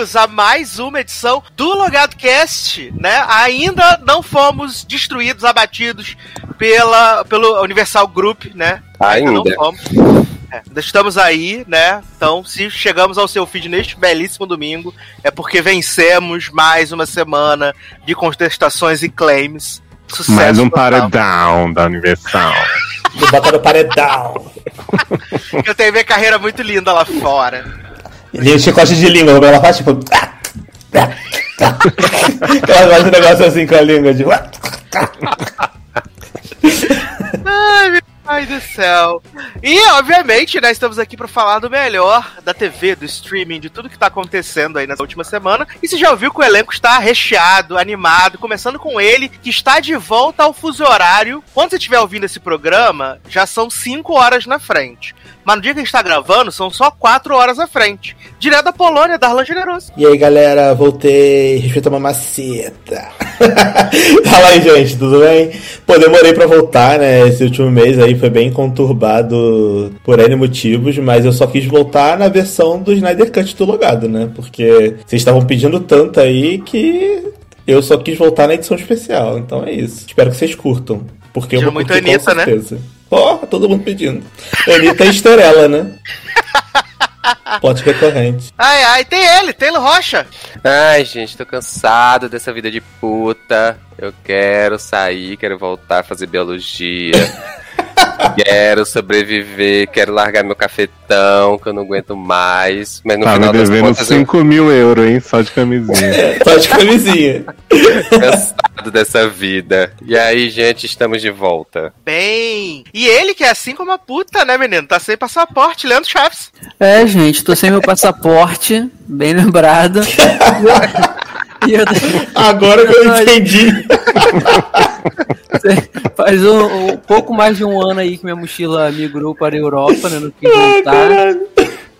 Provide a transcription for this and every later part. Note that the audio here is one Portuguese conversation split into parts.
bem-vindos a mais uma edição do Logado Cast, né? Ainda não fomos destruídos, abatidos pela, pelo Universal Group, né? Ainda. Não fomos. É, estamos aí, né? Então, se chegamos ao seu feed neste belíssimo domingo, é porque vencemos mais uma semana de contestações e claims. Sucesso mais um total. paredão da Universal. Bota no paredão. Eu tenho minha carreira muito linda lá fora. Ele chicote de língua, ela faz tipo. ela faz um negócio assim com a língua de. Ai, pai do céu. E, obviamente, né, estamos aqui para falar do melhor da TV, do streaming, de tudo que tá acontecendo aí nessa última semana. E você já ouviu que o elenco está recheado, animado, começando com ele, que está de volta ao fuso horário. Quando você estiver ouvindo esse programa, já são 5 horas na frente. Mas no dia que a gente tá gravando, são só quatro horas à frente. Direto da Polônia, Darlan Generoso. E aí, galera, voltei. Respeita a mamaceta. Fala aí, gente, tudo bem? Pô, demorei pra voltar, né? Esse último mês aí foi bem conturbado por N motivos, mas eu só quis voltar na versão do Snyder Cut do Logado, né? Porque vocês estavam pedindo tanto aí que eu só quis voltar na edição especial. Então é isso. Espero que vocês curtam. Porque eu vou muito curtir, Anitta, com né? certeza. né? Ó, oh, todo mundo pedindo. Anitta é Estrela, né? Pote recorrente. Ai, ai, tem ele, Taylor Rocha. Ai, gente, tô cansado dessa vida de puta. Eu quero sair, quero voltar a fazer biologia. quero sobreviver, quero largar meu cafetão, que eu não aguento mais. Mas no tá final me devendo das contas, 5 eu... mil euros, hein? Só de camisinha. Só de camisinha. Cansado dessa vida. E aí, gente, estamos de volta. Bem. E ele, que é assim como a puta, né, menino? Tá sem passaporte, Leandro Chaves. É, gente, tô sem meu passaporte, bem lembrado. Agora que eu entendi. Faz um, um, pouco mais de um ano aí que minha mochila migrou para a Europa, né? Quis voltar.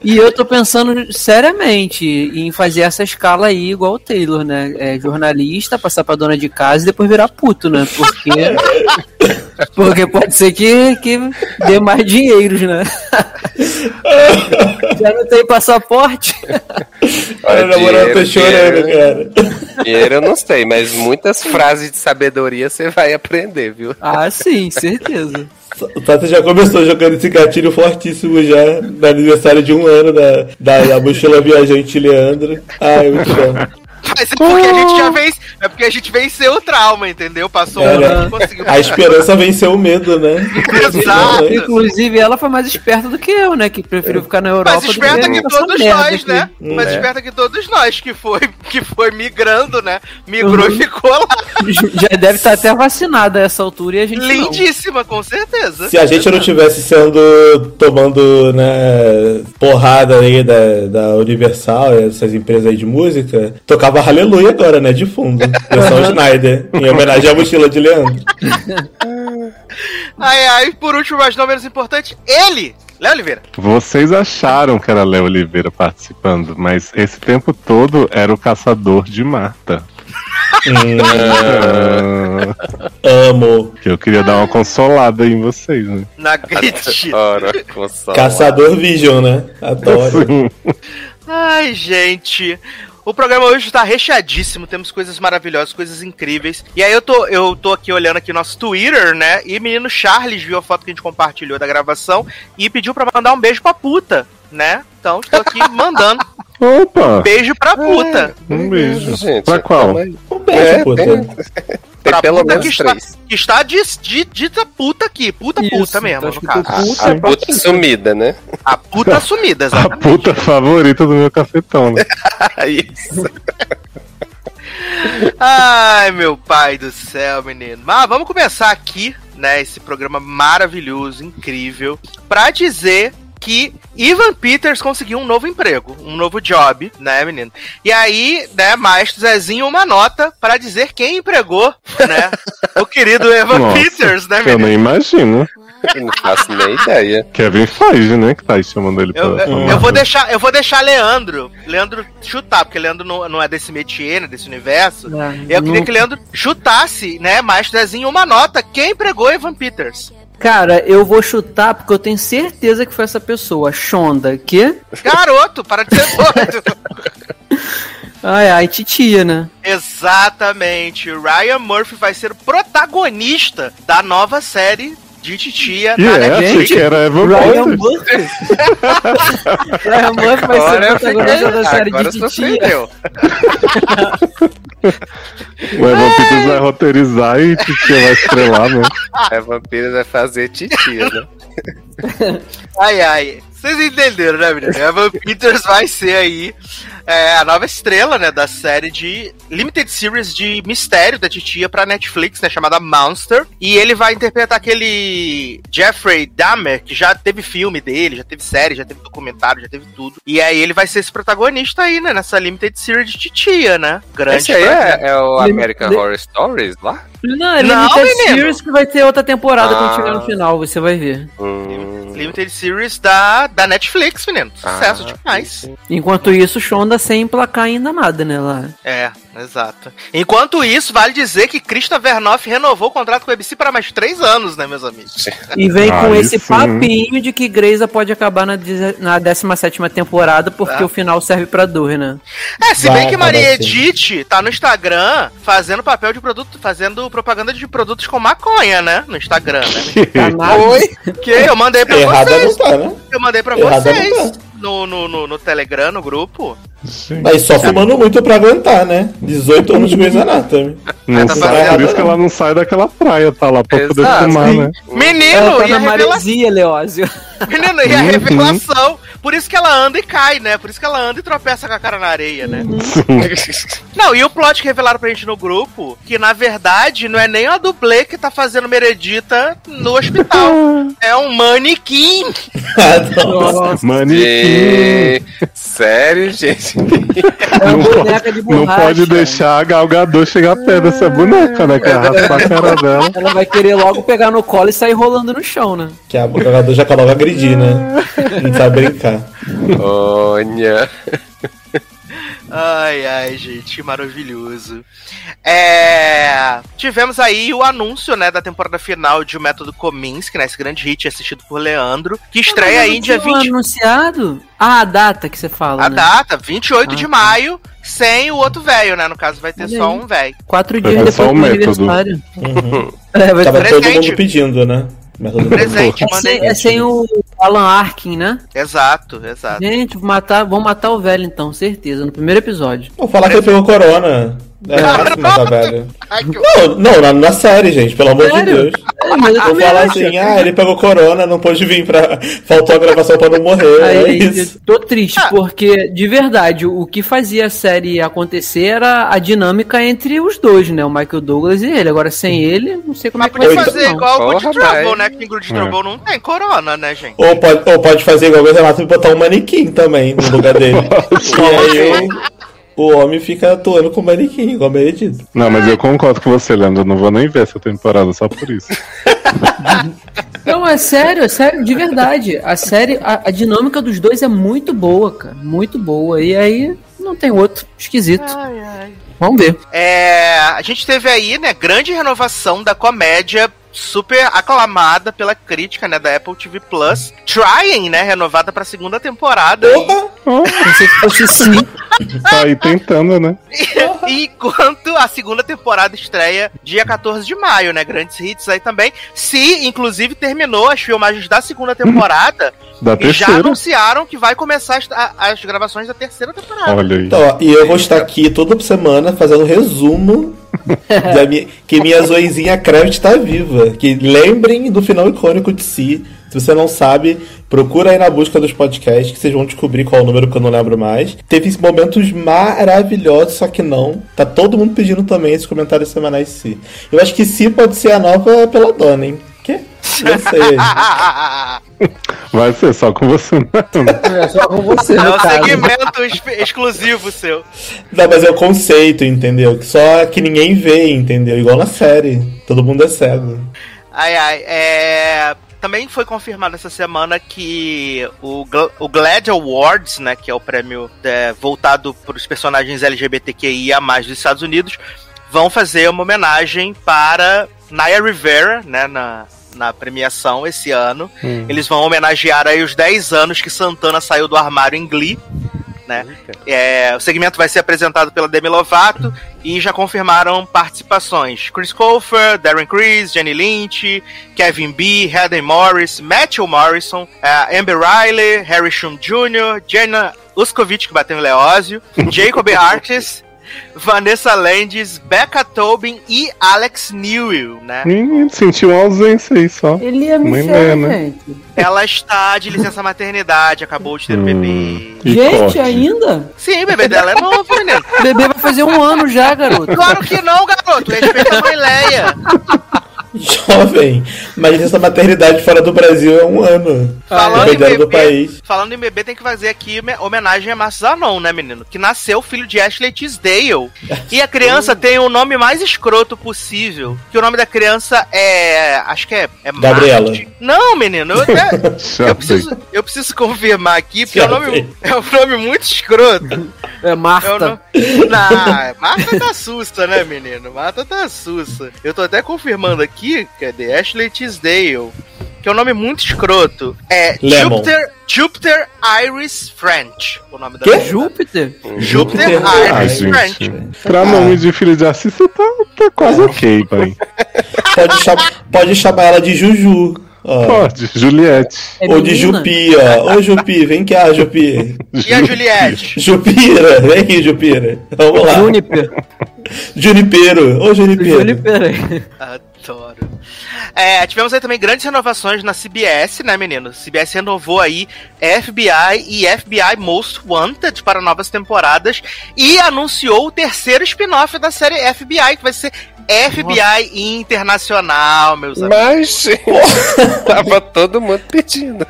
E eu tô pensando seriamente em fazer essa escala aí igual o Taylor, né? É, jornalista, passar pra dona de casa e depois virar puto, né? Porque. porque pode ser que, que dê mais dinheiros, né? Já não tem passaporte. Olha, na moral, eu tô chorando, cara. Dinheiro eu não sei, mas muitas frases de sabedoria você vai aprender, viu? Ah, sim, certeza. O Tata já começou jogando esse gatilho fortíssimo já no aniversário de um ano da, da, da mochila viajante Leandro. Ai, muito bom. Mas é porque a gente já vence. É porque a gente venceu o trauma, entendeu? Passou um ano conseguiu. A esperança venceu o medo, né? Exato. Inclusive, ela foi mais esperta do que eu, né? Que preferiu ficar na Europa. Mais esperta que, que todos nós, né? Hum, mais é. esperta que todos nós, que foi, que foi migrando, né? Migrou uhum. e ficou lá. Já deve estar até vacinada a essa altura e a gente. Lindíssima, não. com certeza. Se a gente não tivesse sendo tomando, né, porrada aí da, da Universal, essas empresas aí de música, tocava tocava Aleluia agora, né? De fundo. Versão Schneider. Em homenagem à mochila de Leandro. ai, ai, por último, mas não menos importante, ele! Léo Oliveira. Vocês acharam que era Léo Oliveira participando, mas esse tempo todo era o caçador de Marta. hum, amo. Que eu queria dar uma consolada em vocês, né? Na acredito. Caçador Vision, né? Adoro. Ai, gente. O programa hoje está recheadíssimo, temos coisas maravilhosas, coisas incríveis. E aí eu tô, eu tô aqui olhando aqui nosso Twitter, né? E menino Charles viu a foto que a gente compartilhou da gravação e pediu para mandar um beijo pra puta, né? Então estou aqui mandando. Opa! Um beijo pra puta. É, um beijo. Gente, pra qual? Um beijo, é, puta. Tem, tem pelo menos que três. Está, que está de, de, dita puta aqui. Puta Isso, puta mesmo, no caso. Puta, a, a puta sumida, né? A puta sumida, exatamente. A puta favorita do meu cafetão, né? Isso. Ai, meu pai do céu, menino. Mas vamos começar aqui, né, esse programa maravilhoso, incrível, pra dizer que Ivan Peters conseguiu um novo emprego, um novo job, né, menino? E aí, né, Maestro Zezinho, uma nota para dizer quem empregou, né, o querido Ivan Nossa, Peters, né, menino? Eu nem imagino. Eu não faço nem ideia. Kevin Feige, né, que tá aí chamando ele eu, pra... Eu, eu, vou deixar, eu vou deixar Leandro, Leandro chutar, porque Leandro não, não é desse métier, né, desse universo. Não, eu queria que Leandro chutasse, né, Maestro Zezinho, uma nota, quem empregou Ivan Peters? Cara, eu vou chutar porque eu tenho certeza que foi essa pessoa, Shonda, que? Garoto, para de ser doido. Ai, ai, titia, né? Exatamente. Ryan Murphy vai ser o protagonista da nova série de titia E na é, Netflix. que era Evan Ryan Peters. Murphy? Ryan Murphy vai ser o protagonista da série agora de titia. O Evan Peters vai roteirizar e Titia vai estrelar, né? É vampiro vai fazer titia, né? Ai, ai. Vocês entenderam, né, menino? Evan Peters vai ser aí é, a nova estrela, né, da série de Limited Series de mistério da titia pra Netflix, né, chamada Monster. E ele vai interpretar aquele Jeffrey Dahmer, que já teve filme dele, já teve série, já teve documentário, já teve tudo. E aí ele vai ser esse protagonista aí, né, nessa Limited Series de titia, né? Grande Esse aí é, é o American Lim- Horror Stories lá? Não, é Não, Limited menino. Series que vai ter outra temporada quando Ah. chegar no final, você vai ver. Hum. Limited Series da, da Netflix, menino. Sucesso Ah, demais. Enquanto isso, Shonda sem emplacar ainda nada, né, lá. É, exato. Enquanto isso, vale dizer que Krista Vernoff renovou o contrato com a ABC para mais três anos, né, meus amigos? E vem com Aí esse sim. papinho de que Grey's pode acabar na, na 17 temporada porque Ah. o final serve pra dor, né? É, se Vai bem que Maria. Edith tá no Instagram fazendo papel de produto, fazendo propaganda de produtos com maconha, né? No Instagram, né? Tá. Oi? Que eu mandei pra Errada vocês. não tá, né? Eu mandei pra Errada vocês. No, no, no, no Telegram, no grupo. Sim. Mas só fumando muito pra aguentar, né? 18 anos de Grey's Anatomy. Não tá sai, por isso que ela não sai daquela praia, tá lá pra poder Exato. fumar, Sim. né? Menino, Ela tá e a na revelação. maresia, Leózio. Menino, e a Uhum. revelação. Por isso que ela anda e cai, né? Por isso que ela anda e tropeça com a cara na areia, né? Não, e o plot que revelaram pra gente no grupo, que na verdade não é nem a dublê que tá fazendo Meredita no hospital. é um manequim. Ah, não. Nossa, Manequim. Sério, gente? é uma boneca de Não borracha. pode deixar a Galgador chegar perto dessa boneca, né? Que raspar a cara dela. Ela vai querer logo pegar no colo e sair rolando no chão, né? Que a- o jogador já coloca agredir, né? Não sabe brincar. Olha. Ai, ai, gente, maravilhoso. É... Tivemos aí o anúncio, né, da temporada final de O Método Kominsky, né, esse grande hit assistido por Leandro, que estreia aí dia 20... anunciado? Ah, a data que você fala, A né? data, 28 Ah, de tá. maio, sem o outro velho, né, no caso vai ter Olha só aí. um velho. Quatro dias depois só do método. aniversário. Uhum. É, vai Tava ter... todo Presente. mundo pedindo, né? Método Presente, é, mandei. sem, é sem o Alan Arkin, né? Exato, exato. Gente, vou matar, vão matar o velho então, certeza, no primeiro episódio. Vou falar que ele pegou corona. É velho. Não, não, na, na série, gente, pelo amor de Sério? Deus. É, mas eu Vou falar assim, ah, ele pegou corona, não pôde vir pra. Faltou a gravação pra não morrer. Aí, é isso. eu tô triste, porque, de verdade, o que fazia a série acontecer era a dinâmica entre os dois, né? O Michael Douglas e ele. Agora, sem ele, não sei como Mas é que vai fazer não. igual o Good Trouble, né? Que em Good É. Trouble não tem corona, né, gente? Ou pode, ou pode fazer igual o Renato e botar um manequim também no lugar dele. e aí o, o homem fica atuando com manequim, igual Benedito. Não, mas eu concordo com você, Leandro. Eu não vou nem ver essa temporada só por isso. Não, é sério, é sério, de verdade. A série, a, a dinâmica dos dois é muito boa, cara. Muito boa. E aí, não tem outro. Esquisito. Vamos ver. É, a gente teve aí, né, grande renovação da comédia super aclamada pela crítica, né, da Apple TV Plus. Trying, né, renovada pra segunda temporada. Porra! Pensei que fosse sim. Tá aí tentando, né? Enquanto a segunda temporada estreia dia 14 de maio, né? Grandes hits aí também. Se, inclusive, terminou as filmagens da segunda temporada Da e já anunciaram que vai começar as, as gravações da terceira temporada. Olha aí. Então, ó, e eu vou estar aqui toda semana fazendo resumo minha, que minha zoezinha Kraft tá viva. Que lembrem do final icônico de si. Se você não sabe, procura aí na busca dos podcasts que vocês vão descobrir qual é o número que eu não lembro mais. Teve momentos maravilhosos, só que não. Tá todo mundo pedindo também esses comentários semanais si. Eu acho que si pode ser a nova pela dona, hein? Quê? Não sei. Vai ser só com você, não. É só com você, É um caso. segmento ex- exclusivo seu. Não, mas é o conceito, entendeu? Que só que ninguém vê, entendeu? Igual na série. Todo mundo é cego. Ai, ai, é. Também foi confirmado essa semana que o, Gl- o GLAD Awards, né, que é o prêmio é, voltado para os personagens LGBTQIA+, dos Estados Unidos, vão fazer uma homenagem para Naya Rivera, né, na, na premiação esse ano. Eles vão homenagear aí os 10 anos que Santana saiu do armário em Glee, né? É, o segmento vai ser apresentado pela Demi Lovato e já confirmaram participações. Chris Colfer, Darren Criss, Jenny Lynch, Kevin B, Heather Morris, Matthew Morrison, uh, Amber Riley, Harry Shum Jr., Jenna Uskovic, que bateu em Leózio, Jacob Artis, Vanessa Landis, Becca Tobin e Alex Newell, né? Hum, senti uma ausência aí só. Ele ia me dela, né? gente. Ela está de licença maternidade, acabou de ter um bebê. Hum, Gente, corte. ainda? Sim, o bebê dela é novo, menino. O bebê vai fazer um ano já, garoto. Claro que não, garoto. Respeita a mãe Leia. Jovem, mas essa maternidade fora do Brasil é um ano. Falando em, Dependendo do bebê, país. falando em bebê, tem que fazer aqui me- homenagem a Márcio Zanon, né, menino? Que nasceu filho de Ashley Tisdale. E a criança tem o nome mais escroto possível. Que o nome da criança é. Acho que é. é Gabriela. Marte. Não, menino. Eu, até- eu, preciso, eu preciso confirmar aqui, porque é um, nome, é um nome muito escroto. É É o Marta. nome... Não, Marta tá sussa, né, menino? Marta tá sussa. Eu tô até confirmando aqui, cadê? Ashley Tisdale. Que é um nome muito escroto. É Lemon. Jupiter, Jupiter Iris French. O nome da menina. Júpiter? Jupiter Ah, Iris French. Pra nome de filho de Assis, você tá, tá quase ok, pai. Pode, cham- pode chamar ela de Juju. ó. Pode, Juliette. É Ou de menina? Jupi, ó. Ô Jupi, vem cá, Jupi. E a Juliette? Jupira, vem aqui, Jupira. Vamos lá. Juniper. Junipero. Ô Junipero. Juniper. Adoro. É, tivemos aí também grandes renovações na CBS, né, menino? CBS renovou aí FBI e FBI Most Wanted para novas temporadas e anunciou o terceiro spin-off da série FBI, que vai ser FBI Internacional, meus amigos. Mas tava todo mundo pedindo.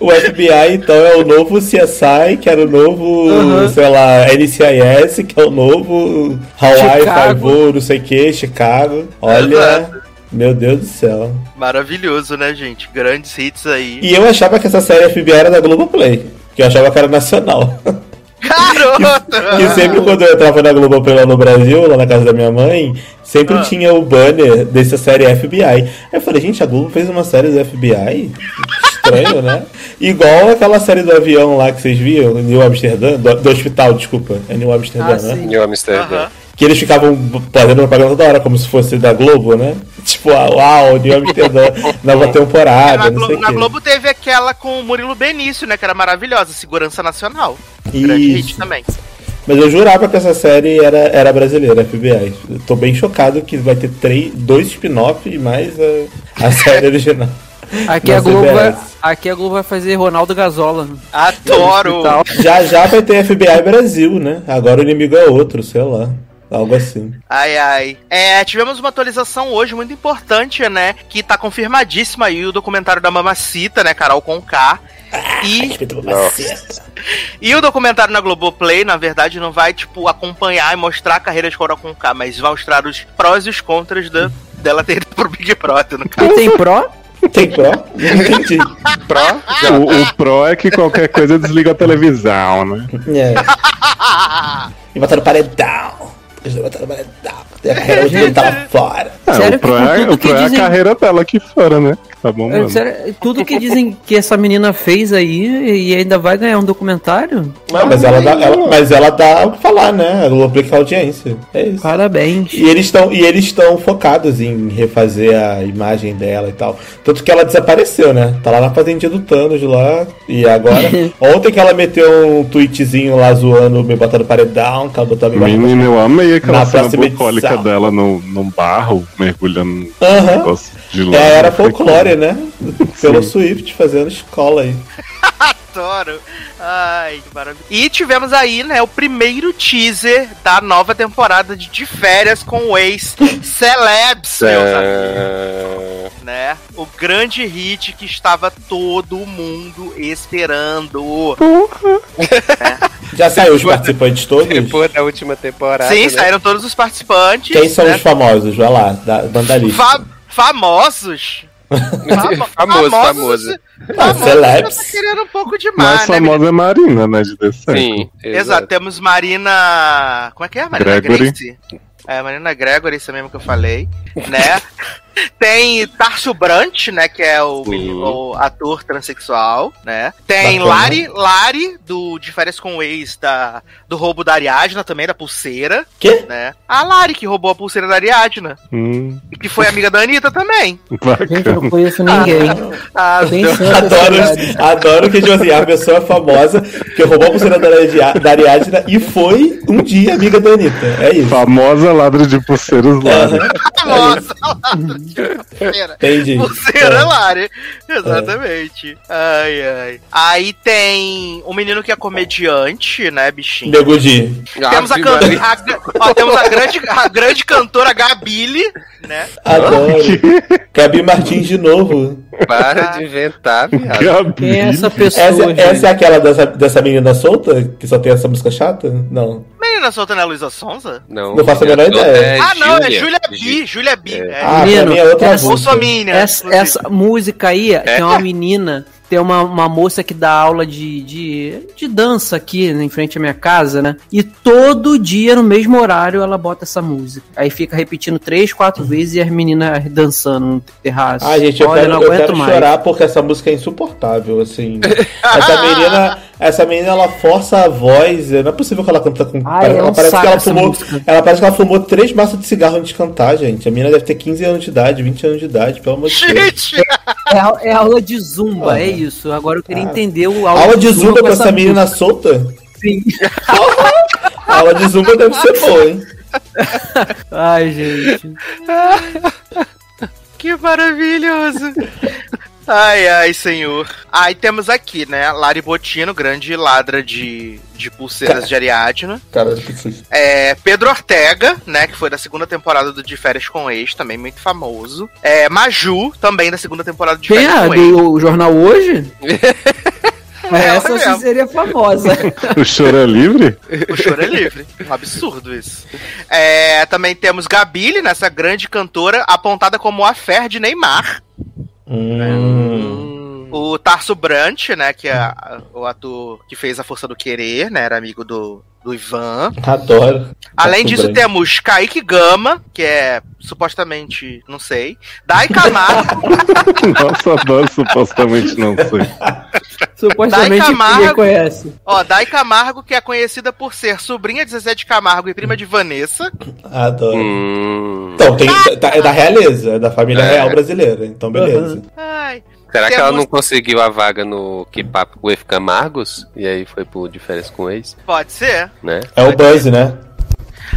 O FBI, então, é o novo CSI, que era o novo, Uhum. sei lá, NCIS, que é o novo Hawaii. Five-O, não sei o que, Chicago. Olha, meu Deus do céu. Maravilhoso, né, gente? Grandes hits aí. E eu achava que essa série FBI era da Globoplay, que eu achava que era nacional. Garoto! E sempre quando eu entrava na Globoplay lá no Brasil, lá na casa da minha mãe, sempre Ah. tinha o banner dessa série FBI. Aí eu falei, gente, a Globo fez uma série do FBI? Estranho, né? Igual aquela série do avião lá que vocês viram, New Amsterdã, do, do hospital, desculpa. É New Amsterdã, Ah, né? sim. New Amsterdã. Aham. Que eles ficavam fazendo propaganda toda hora, como se fosse da Globo, né? Tipo, ah, uau, New Amsterdã, nova temporada, na, não Glo- sei na quê. Globo teve aquela com o Murilo Benício, né? Que era maravilhosa, Segurança Nacional. Grande hit Isso. também. Mas eu jurava que essa série era, era brasileira, FBI. Eu tô bem chocado que vai ter três, dois spin-off e mais a, a série original. Aqui a, Globo vai, aqui a Globo vai fazer Ronaldo Gazola. Adoro! Hospital. Já já vai ter FBI Brasil, né? Agora o inimigo é outro, sei lá. Algo assim. Ai, ai. É, tivemos uma atualização hoje muito importante, né? Que tá confirmadíssima aí o documentário da Mamacita, né? Carol Conká. E, Respeita uma maceta. e o documentário na Globoplay, na verdade, não vai, tipo, acompanhar e mostrar a carreira de Carol Conká, mas vai mostrar os prós e os contras da, dela ter ido pro Big Brother, no caso. E tem pró? Tem pró? Não entendi. Pró? O, o pro é que qualquer coisa desliga a televisão, né? É. E botaram o paredão. Eles paredão. E a carreira dele lá fora. É, o pro, é, o pro é a carreira dela aqui fora, né? Tá bom, É, mano. sério, tudo que dizem que essa menina fez aí e ainda vai ganhar um documentário? Não, mas ela dá, ela- mas ela dá o que falar, né? Ela aplica a audiência. É isso. Parabéns. E eles estão e eles estão focados em refazer a imagem dela e tal. Tanto que ela desapareceu, né? Tá lá na fazendinha do Thanos lá. E agora. ontem que ela meteu um tweetzinho lá zoando me botando paredão, que ela botou a minha Menina, eu amei aquela Na cena bucólica edição. dela no, num barro, mergulhando Aham. negócio de lama. É, era Foi né? Pelo Sim. Swift fazendo escola aí. Adoro. Ai, que maravilha. E tivemos aí, né, o primeiro teaser da nova temporada de De Férias com o ex Celebs, meus amigos, É... né? O grande hit que estava todo mundo esperando. Já saiu os participantes todos? Depois da última temporada. Sim, né? saíram todos os participantes. Quem são né? os famosos? Vai lá, da banda lista. Fa- famosos? Famo- Famoso, famoso. Ah, Famosos celebs. tá querendo um pouco Mais demais, né? famosa é Marina, né? De The Circle. Sim, Exato, temos Marina. Como é que é? Marina Gregory. Grace. É, Marina Gregory, isso mesmo que eu falei, né? Tem Tarso Brant, né? Que é o, o ator transexual, né? Tem Bacana. Lari, Lari, do De Férias com o Ex, da, do roubo da Ariadna, também da pulseira, Quê? né? A Lari, que roubou a pulseira da Ariadna. Hum, E que foi amiga da Anitta também. Gente, eu não bacana. conheço ninguém. Ah, santo Adoro, adoro que tipo assim, a pessoa famosa que roubou a pulseira da Ariadna- e foi um dia amiga da Anitta. É isso. Famosa ladra de pulseiros lá. né? Nossa, Lari, de pulseira. Entendi. Pulseira Lari. Exatamente. Ai, ai. Aí tem um menino que é comediante, né, bichinho? Negudi. Temos a, can- a- ó, temos a grande, a grande cantora Gabile, né? Adoro. Gabi Martins de novo. Para de inventar, viado. Gabi. Quem é essa pessoa, Essa, essa é aquela dessa, dessa menina solta que só tem essa música chata? Não. Menina solta na Luísa Sonza? Não, Não faço a menor outra ideia. é ah, não, é Júlia. B. Júlia B. É. Ah, Menino, é outra essa- música. Essa, essa música aí tem uma menina, tem uma, uma moça que dá aula de, de, de dança aqui né, em frente à minha casa, né? E todo dia, no mesmo horário, ela bota essa música. Aí fica repetindo três, quatro vezes e as meninas dançando no terraço. Ah, gente, eu Olha, quero, não eu aguento quero mais. chorar porque essa música é insuportável, assim. Essa menina, essa menina, ela força a voz. Não é possível que ela canta com. Ai, ela é um parece que ela essa fumou. música. Ela parece que ela fumou três maços de cigarro antes de cantar, gente. A menina deve ter 15 anos de idade, 20 anos de idade, pelo amor de Deus. Gente! É, é aula de zumba, Ah. é isso. Agora eu queria Ah. entender o Aula de zumba com pra essa menina música. solta? Sim. A aula de zumba deve ser boa, hein? Ai, gente. Que maravilhoso! Ai, ai, senhor. Aí temos aqui, né? Lari Botino, grande ladra de, de pulseiras de Ariadna. Cara, que susto. É, Pedro Ortega, né? Que foi da segunda temporada do De Férias com Ex, também muito famoso. É, Maju, também da segunda temporada de Quem Férias é? com Ex. Do Jornal Hoje? Ela Essa mesmo. sim seria famosa. O choro é livre? O choro é livre. Um absurdo isso. É, também temos Gabile, nessa grande cantora, apontada como a fé de Neymar. Hum. O Tarso Brant, né, que é a- o ator que fez A Força do Querer, né, era amigo do, do Ivan. Adoro. Além Tarso disso, Brant. temos Kaique Gama, que é supostamente, não sei. Dai Camargo, Nossa, adoro, supostamente não sei. Supostamente Dai Camargo. ninguém conhece. ó, Dai Camargo, que é conhecida por ser sobrinha de Zezé de Camargo e prima de Vanessa. Adoro. Hum. Então, tem, tá- é da realeza, é da família É. real brasileira. Então, beleza. Ai. Será que ela não conseguiu a vaga no Que Papo with Camargos? E aí foi pro de férias com ex, Pode ser. né? É o Buzz, né?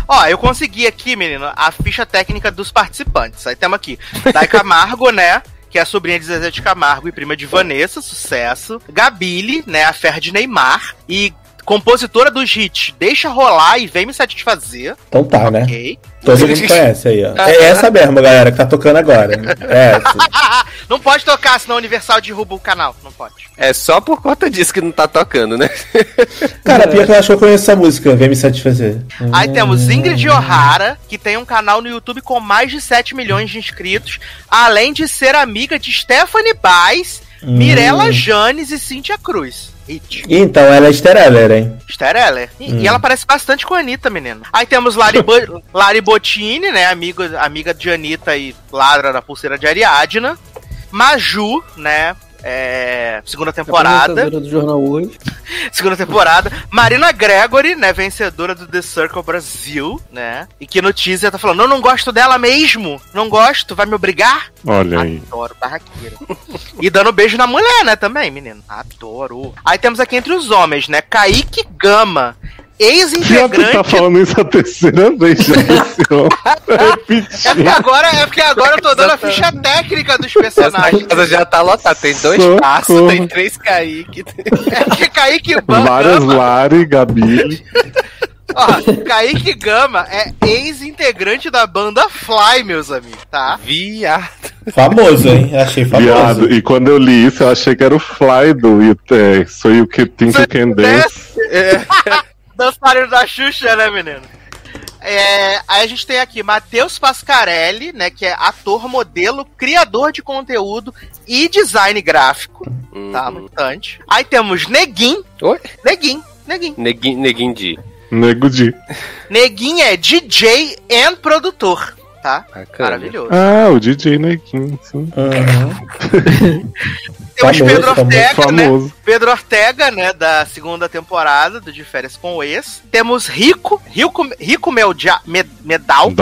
Ó, eu consegui aqui, menino, a ficha técnica dos participantes. Aí temos aqui Dai Camargo, né? Que é a sobrinha de Zezé de Camargo e prima de Vanessa, sucesso. Gabile, né? A fé de Neymar. E compositora dos hits Deixa Rolar e Vem Me Satisfazer. Então tá, né? Ok. Todo mundo conhece aí, ó. É essa mesmo, galera, que tá tocando agora. É essa. Não pode tocar, senão a Universal derruba o canal. Não pode. É só por conta disso que não tá tocando, né? Cara, pior que eu acho que eu conheço essa música, vem me satisfazer. Aí temos Ingrid O'Hara, que tem um canal no YouTube com mais de 7 milhões de inscritos, além de ser amiga de Stephanie Baez, Mirella Janes e Cíntia Cruz. Ih, Então, ela é Stereller, hein? Stereller. E, Hum. e ela parece bastante com a Anitta, menino. Aí temos Lari, Bo- Lari Bottini, né? Amigo, amiga de Anitta e ladra da pulseira de Ariadna. Maju, né? É, segunda temporada. Do Jornal Hoje. segunda temporada. Marina Gregory, né, vencedora do The Circle Brasil, né? E que no teaser tá falando, eu não gosto dela mesmo, não gosto, vai me obrigar? Olha aí. Adoro, barraqueira. e dando beijo na mulher, né, também, menino. Adoro. Aí temos aqui entre os homens, né, Kaique Gama, ex-integrante... tá falando isso a terceira vez já homem. É porque, agora, é porque agora eu tô dando a ficha técnica dos Essa personagens. casa já tá lotada. Tem dois passos, tem três Kaique. É porque Kaique Gama... Várias Lari, Gabi. Ó, Kaique Gama é ex-integrante da banda Fly, meus amigos, tá? Viado. Famoso, hein? Achei famoso. Viado. E quando eu li isso, eu achei que era o Fly do It, é, So You Can Think You Can Dance. Dançarino da Xuxa, né, menino? É, aí a gente tem aqui Matheus Pascarelli, né, que é ator, modelo, criador de conteúdo e design gráfico, tá? Uhum. Mutante. Aí temos Neguin, Oi? Neguin, Neguin. Neguin, Neguin de. Nego de. Neguin é DJ e produtor, tá? Bacana. Maravilhoso. Ah, o DJ Nequim, sim. Uhum. Temos Famoso, Pedro famoso, Ortega, né? Pedro Ortega, né, da segunda temporada do De Férias com o Ex. Temos Rico, Rico, Rico Melja, Med, Medalques.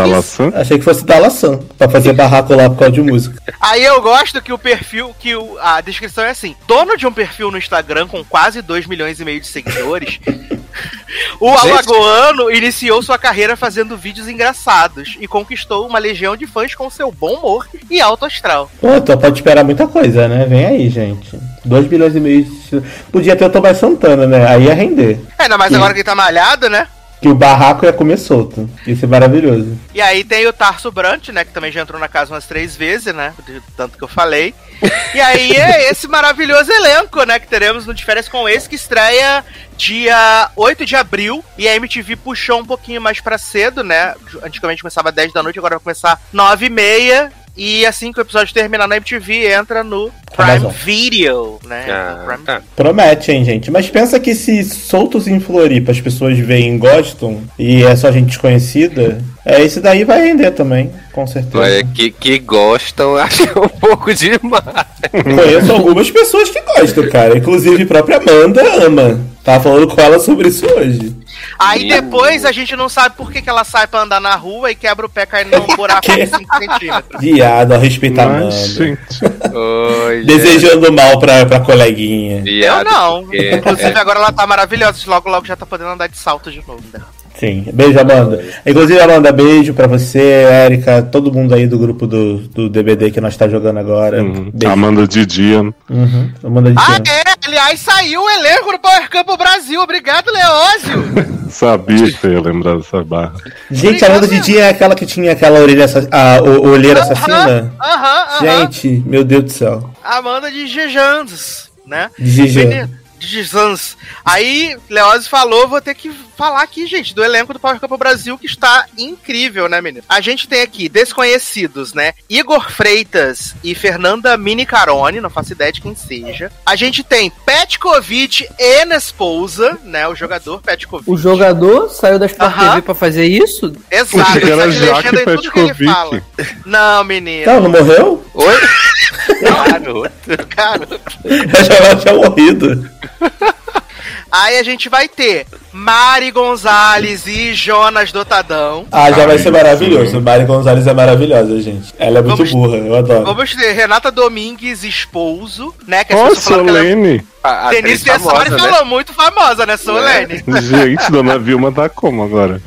Achei que fosse da Laçã, pra fazer barraco lá por causa de música. Aí eu gosto que o perfil, que o- a descrição é assim: dono de um perfil no Instagram com quase 2 milhões e meio de seguidores, o Alagoano iniciou sua carreira fazendo vídeos engraçados e conquistou uma legião de fãs com seu bom humor e alto astral. Pô, então pode esperar muita coisa, né? Vem aí, gente. 2 bilhões e meio. de- Podia ter o Tomás Santana, né? Aí ia render. É, ainda mais Sim. agora que ele tá malhado, né? Que o barraco ia comer solto. Isso é maravilhoso. E aí tem o Tarso Brant, né? Que também já entrou na casa umas três vezes, né? Tanto que eu falei. E aí é esse maravilhoso elenco, né? Que teremos no De Férias com esse, que estreia dia 8 de abril. E a MTV puxou um pouquinho mais pra cedo, né? Antigamente começava 10 da noite, agora vai começar 9 e meia. E assim que o episódio terminar na MTV, entra no Prime Amazon. Video, né? Ah, No Prime tá. Promete, hein, gente. Mas pensa que se soltos em Floripa as pessoas veem e gostam, e é só gente desconhecida, é esse daí vai render também, com certeza. Olha, que, que gostam, acho um pouco demais. Conheço algumas pessoas que gostam, cara. Inclusive a própria Amanda ama. Tava falando com ela sobre isso hoje. Aí Meu. depois a gente não sabe por que, que ela sai pra andar na rua e quebra o pé caindo num buraco de 5 centímetros. Viado, a Mas, Amanda. gente, Olha, Desejando mal pra, pra coleguinha. Eu viado, não. porque- Inclusive é, agora ela tá maravilhosa. Logo, logo já tá podendo andar de salto de novo. né? Sim. Beijo, Amanda. Inclusive, Amanda, beijo pra você, Érica, todo mundo aí do grupo do, do DBD que nós tá jogando agora. uhum. Amanda Didia. Uhum. Amanda de Ah, é? Aliás, saiu o elenco do Power Camp Brasil. Obrigado, Leózio. Sabia que você ia lembrar dessa barra. Gente, a Amanda de Tina é aquela que tinha aquela orelha, assa- a, o- olheira assassina? Aham, aham. Gente, meu Deus do céu. Amanda de Jejandes, né? De De Jejandes. Aí, Leózio falou, vou ter que falar aqui, gente, do elenco do Power Camp Brasil, que está incrível, né, menino? A gente tem aqui desconhecidos, né? Igor Freitas e Fernanda Mini Carone, não faço ideia de quem seja. A gente tem Petkovic e Nespousa, né? O jogador Petkovic. O jogador saiu da Sport Aham. TV pra fazer isso? Exato, Achei que ele era tá legenda em tudo que ele Petkovic. fala. Não, menino. Não, não morreu? Oi? Garoto. Cara. Eu já tinha morrido. Aí a gente vai ter Mari Gonzalez e Jonas Dotadão. Ah, já vai Ai, ser maravilhoso. Mari Gonzalez é maravilhosa, gente. Ela é muito Vamos- burra, eu adoro. Vamos ter Renata Domingues, esposo, né? Que falam que ela é... Solene. A, a Denise Tessori famosa, né? falou muito famosa, né, Solene? Gente, Dona Vilma tá como agora?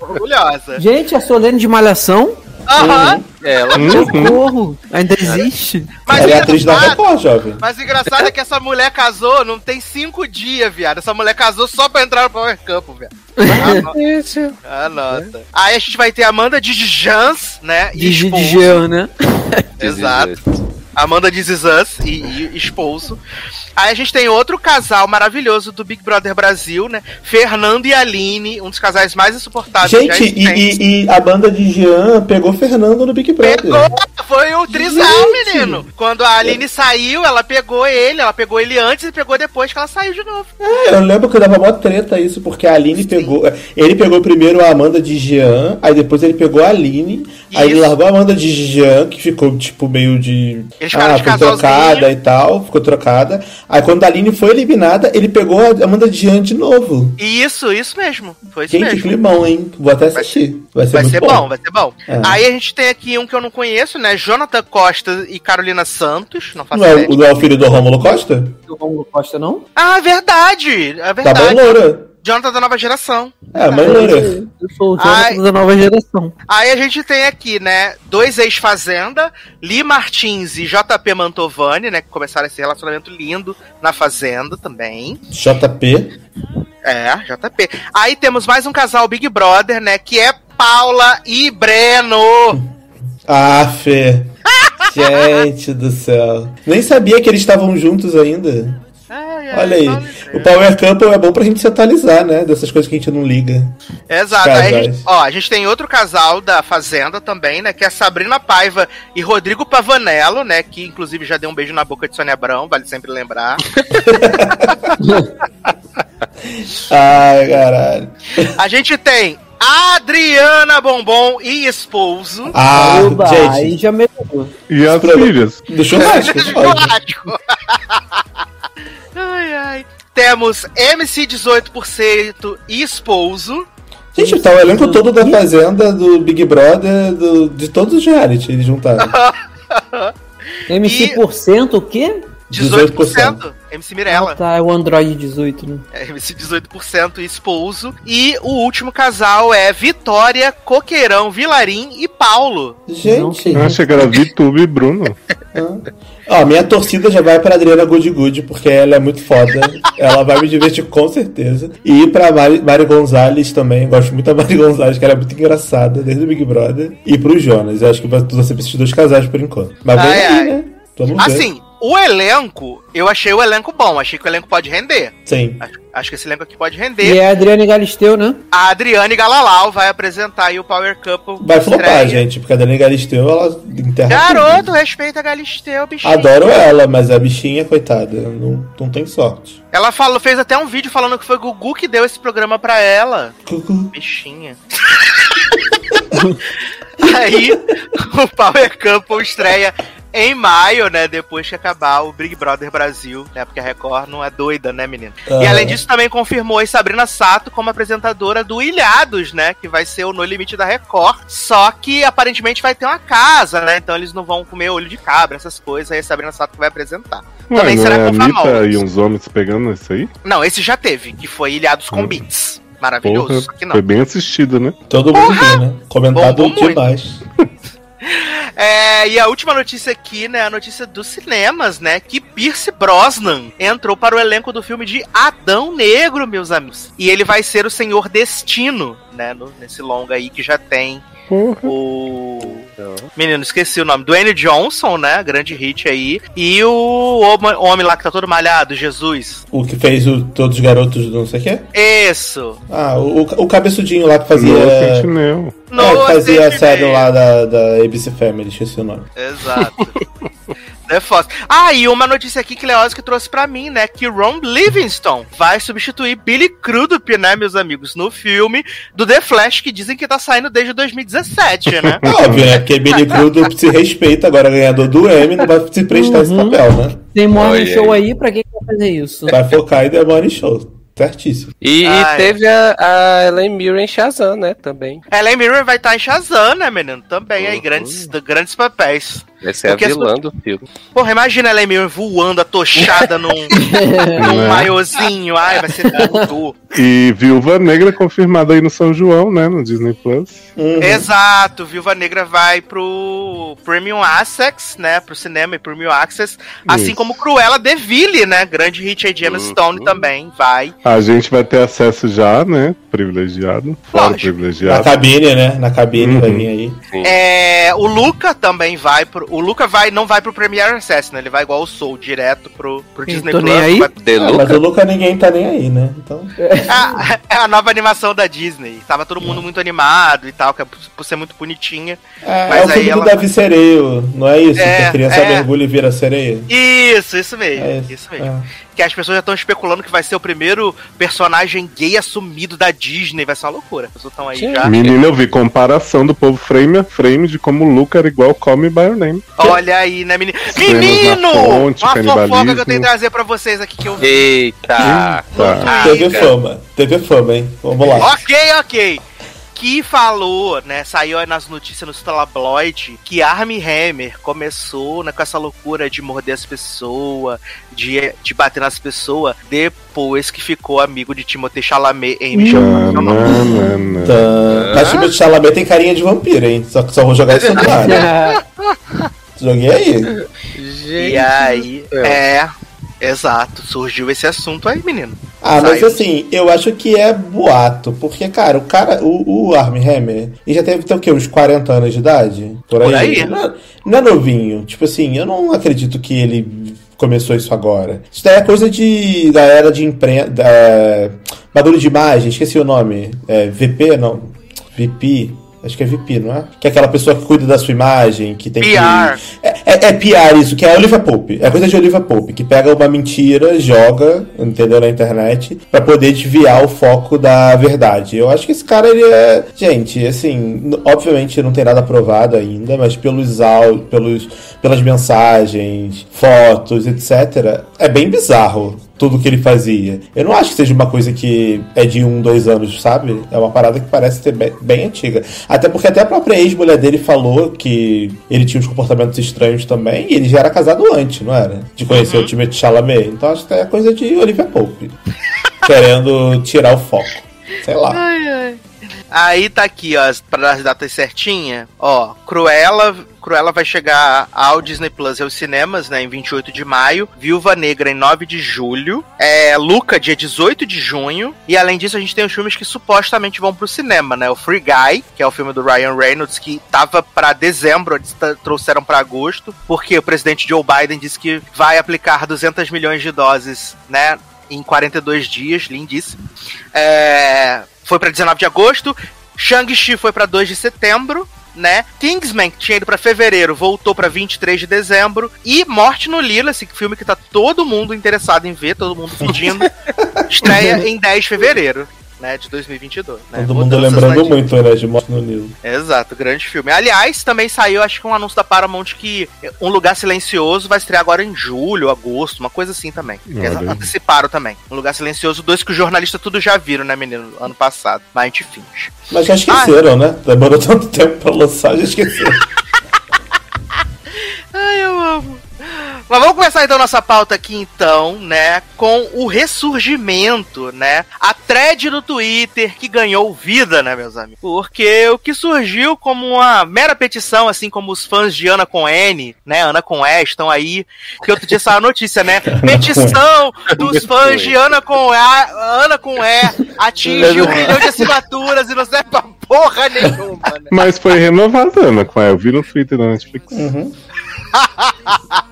Orgulhosa. Gente, a Solene de Malhação? Aham. É, Ela Uhum. Socorro! Ainda existe? Mas, Ela é o atriz da engraçado- Record, jovem. mas o engraçado é que essa mulher casou, não tem cinco dias, viado. Essa mulher casou só pra entrar no Power Camp, viado. Anota. Anota. Aí a gente vai ter Amanda de Jans, né? De. Jean, né? Exato. Amanda This Is Us e, e esposo. Aí a gente tem outro casal maravilhoso do Big Brother Brasil, né? Fernando e Aline, um dos casais mais insuportáveis Gente, e, e- e a banda de Jean pegou Fernando no Big Brother. Pegou, foi o trisal, Gente. menino. Quando a Aline saiu, ela pegou ele, ela pegou ele antes e pegou depois que ela saiu de novo. É, eu lembro que dava mó treta isso, porque a Aline pegou. Ele pegou primeiro a Amanda de Jean, aí depois ele pegou a Aline, aí ele Isso. largou a Amanda de Jean, que ficou tipo meio de. Eles ficaram ah, de trocada e tal, ficou trocada. Aí quando a Aline foi eliminada, ele pegou a Amanda Jean de novo. Isso, isso mesmo. Foi isso Gente, que mesmo. climão, hein? Vou até assistir. Vai ser, Vai muito ser bom. vai ser bom. É. Aí a gente tem aqui um que eu não conheço, né? Jonathan Costa e Carolina Santos. Não faço Não é, não é o filho do Rômulo Costa? O Romulo Costa, não? Ah, verdade! É Tá bem verdade. loura. Jonathan da nova geração. É, loura. Eu sou o. Jonathan da nova geração. Aí a gente tem aqui, né, dois ex-Fazenda, Li Martins e JP Mantovani, né, que começaram esse relacionamento lindo na Fazenda também. JP. É, JP. Aí temos mais um casal Big Brother, né, que é Paula e Breno. Ah, Fê. Gente do céu. Nem sabia que eles estavam juntos ainda. Ai, Olha aí. O Power Couple é bom pra gente se atualizar, né? Dessas coisas que a gente não liga. Exato. Aí a gente, ó, a gente tem outro casal da Fazenda também, né? Que é Sabrina Paiva e Rodrigo Pavanello, né? Que inclusive já deu um beijo na boca de Sônia Abrão, vale sempre lembrar. Ai, caralho. A gente tem Adriana Bombom e esposo. Ah, Oba, aí gente. já melhorou. E as filhas? Do churrasco. pode. Churrasco. ai, ai. Temos MC 18% e esposo. Gente, tá o elenco todo da Fazenda, do Big Brother, do- de todos os reality eles juntaram. MC por cento, o quê? 18%. MC Mirella. Ah, tá, é o Android 18, né? É, MC 18% e esposo. E o último casal é Vitória, Coqueirão, Vilarim e Paulo. Gente. Eu achei que era Vitube e Bruno. Ó, minha torcida já vai pra Adriana Good Good, porque ela é muito foda. ela vai me divertir com certeza. E pra Mari, Mari Gonzalez também. Gosto muito da Mari Gonzalez, que ela é muito engraçada desde o Big Brother. E pro Jonas. Eu acho que vai pra esses dois casais por enquanto. Mas vem Ai, aí, ai. né? Vamos ver. O elenco, eu achei o elenco bom. Achei que o elenco pode render. Sim. Acho, acho que esse elenco aqui pode E render. é a Adriane Galisteu, né? A Adriane Galalau vai apresentar aí o Power Couple. Vai flopar, gente, porque a Dani Galisteu, ela enterra Garoto, respeita a Galisteu, bichinho. Adoro ela, mas a bichinha, coitada, não, não tem sorte. Ela falou, fez até um vídeo falando que foi o Gugu que deu esse programa pra ela. Cucu. Bichinha. Aí, o Power Couple estreia em maio, né? Depois que acabar o Big Brother Brasil, né? Porque a Record não é doida, né, menino? E além disso, também confirmou a Sabrina Sato como apresentadora do Ilhados, né? Que vai ser o No Limite da Record. Só que aparentemente vai ter uma casa, né? Então eles não vão comer olho de cabra, essas coisas. Aí a Sabrina Sato que vai apresentar. Ué, Também não será é com famosos. e uns homens pegando isso aí? Não, esse já teve, que foi Ilhados com Hum. Beats. Maravilhoso. Porra, Só que não. foi bem assistido, né? Todo mundo viu, né? Comentado muito. demais. É, e a última notícia aqui, né, a notícia dos cinemas, né, que Pierce Brosnan entrou para o elenco do filme de Adão Negro, meus amigos. E ele vai ser o Senhor Destino, né, no- nesse longa aí que já tem. O... Menino, esqueci o nome. Dwayne Johnson, né, grande hit aí. E o homem, homem lá que tá todo malhado, Jesus. O que fez o, todos os garotos do não sei o quê? Isso. Ah, o, o cabeçudinho lá que fazia. Nossa, Sentinel. É, que fazia a série lá da, da ABC Family, esqueci o nome. Exato. É foda. Ah, e uma notícia aqui que Leoz que trouxe pra mim, né? Que Ron Livingston vai substituir Billy Crudup, né, meus amigos, no filme do The Flash, que dizem que tá saindo desde 2017, né? É óbvio, né? Porque Billy Crudup se respeita, agora ganhador do Emmy, não vai se prestar esse Uhum. papel, né? Tem morning show aí. aí, pra que que vai fazer isso? Vai focar em The Money Show. Certíssimo. E, e Ai. teve a, a Ellen Mirren em Shazam, né? Também. Ellen Mirren vai estar em Shazam, né, menino? Também aí, Uhum. grandes, grandes papéis. Vai ser Porque a as vilã do filme. Porra, imagina a Ellen Mirren voando, atochada num, num Né? maiozinho. Ai, vai ser tudo. E Viúva Negra confirmada aí no São João, né? No Disney Plus. Uhum. Exato, Viúva Negra vai pro Premium Access, né? Pro cinema e Premium Access. Assim Isso. como Cruella de Ville, né? Grande hit aí de Emma Uhum. Stone também vai. A gente vai ter acesso já, né? Privilegiado. Fora Lógico. Na privilegiado. cabine, né? Na cabine Uhum. vai vir aí. É, o Luca também vai pro. O Luca vai, não vai pro Premiere Access, né? Ele vai igual o Soul, direto pro, pro Disney tô Plus. nem aí. vai- Ah, mas o Luca ninguém tá nem aí, né? Então. É a, é a nova animação da Disney. Tava todo mundo muito animado e tal, que é por, ser muito bonitinha. É, Mas é o aí filme ela- do Davi Sereio, não é isso? É, que a criança é. mergulha e vira sereia? Isso, isso mesmo. É isso. isso. mesmo. Que as pessoas já estão especulando que vai ser o primeiro personagem gay assumido da Disney. Vai ser uma loucura. As pessoas estão aí Sim. já. Menina, eu vi comparação do povo frame a frame de como o Luca era igual Call Me By Your Name. Olha aí, né, menino? Menino! fonte, uma fofoca que eu tenho que trazer pra vocês aqui que eu vi. Eita! Tá. Teve fama, teve fama, hein? Vamos lá. Ok, ok. Que falou, né? Saiu aí nas notícias no Tabloid que Armie Hammer começou né, com essa loucura de morder as pessoas, de, de bater nas pessoas, depois que ficou amigo de Timothée Chalamet em Nome. Tanana. Tá. Mas o de Chalamet tem carinha de vampiro, hein? Só que só vou jogar isso no ar. né? Joguei aí. E aí, é. Exato, surgiu esse assunto aí, menino. Ah, mas assim, eu acho que é boato, porque, cara, o cara, o, o Armie Hammer, ele já deve ter o quê? Uns 40 anos de idade? Por aí? Por aí. Não, é, não é novinho. Tipo assim, eu não acredito que ele começou isso agora. Isso daí é coisa de galera de imprensa. Bagulho de imagem, esqueci o nome. É, VP, não. VP. Acho que é VP, não é? Que é aquela pessoa que cuida da sua imagem, que tem PR. que. É, é, é PR isso, que é a Olivia Pope. É coisa de Olivia Pope, que pega uma mentira, joga, entendeu, na internet, pra poder desviar o foco da verdade. Eu acho que esse cara, ele é. Gente, assim, obviamente não tem nada aprovado ainda, mas pelos áudios, pelos, pelas mensagens, fotos, etc., é bem bizarro tudo que ele fazia. Eu não acho que seja uma coisa que é de um, dois anos, sabe? É uma parada que parece ser bem, bem antiga. Até porque até a própria ex-mulher dele falou que ele tinha uns comportamentos estranhos também, e ele já era casado antes, não era? De conhecer o Timothée Chalamet. Então acho que é coisa de Olivia Pope. querendo tirar o foco. Sei lá. Aí tá aqui, ó, para as datas certinhas. Ó, Cruella, Cruella vai chegar ao Disney Plus e aos cinemas, né, em 28 de maio. Viúva Negra em 9 de julho. É, Luca, dia 18 de junho. E além disso, a gente tem os filmes que supostamente vão pro cinema, né? O Free Guy, que é o filme do Ryan Reynolds, que tava pra dezembro, eles trouxeram pra agosto, porque o presidente Joe Biden disse que vai aplicar 200 milhões de doses, né? Em 42 dias, lindíssimo. É, foi pra 19 de agosto. Shang-Chi foi pra 2 de setembro, né? Kingsman, que tinha ido pra fevereiro, voltou pra 23 de dezembro. E Morte no Lila, esse filme que tá todo mundo interessado em ver, todo mundo pedindo, estreia em 10 de fevereiro. Né, de 2022. Né? Todo mundo Mudanças lembrando na muito, né, de Morte no Nilo. Exato, grande filme. Aliás, também saiu, acho que um anúncio da Paramount que Um Lugar Silencioso vai estrear agora em julho, agosto, uma coisa assim também. Olha. anteciparam também. Um Lugar Silencioso, dois que os jornalistas tudo já viram, né, menino? Ano passado. Mas a gente finge. Mas já esqueceram, né? Demorou tanto tempo pra lançar, já esqueceram. Ai, eu amo. Mas vamos começar então nossa pauta aqui então, né, com o ressurgimento, né, a thread do Twitter que ganhou vida, né, meus amigos. Porque o que surgiu como uma mera petição, assim como os fãs de Ana com N, né, Ana com E estão aí, que outro dia saiu a notícia, né, petição dos fãs de Ana com A, Ana com E atinge um milhão de assinaturas e não serve pra porra nenhuma, né. Mas foi renovada, Ana, com ela. Eu vi no Twitter da Netflix. Uhum.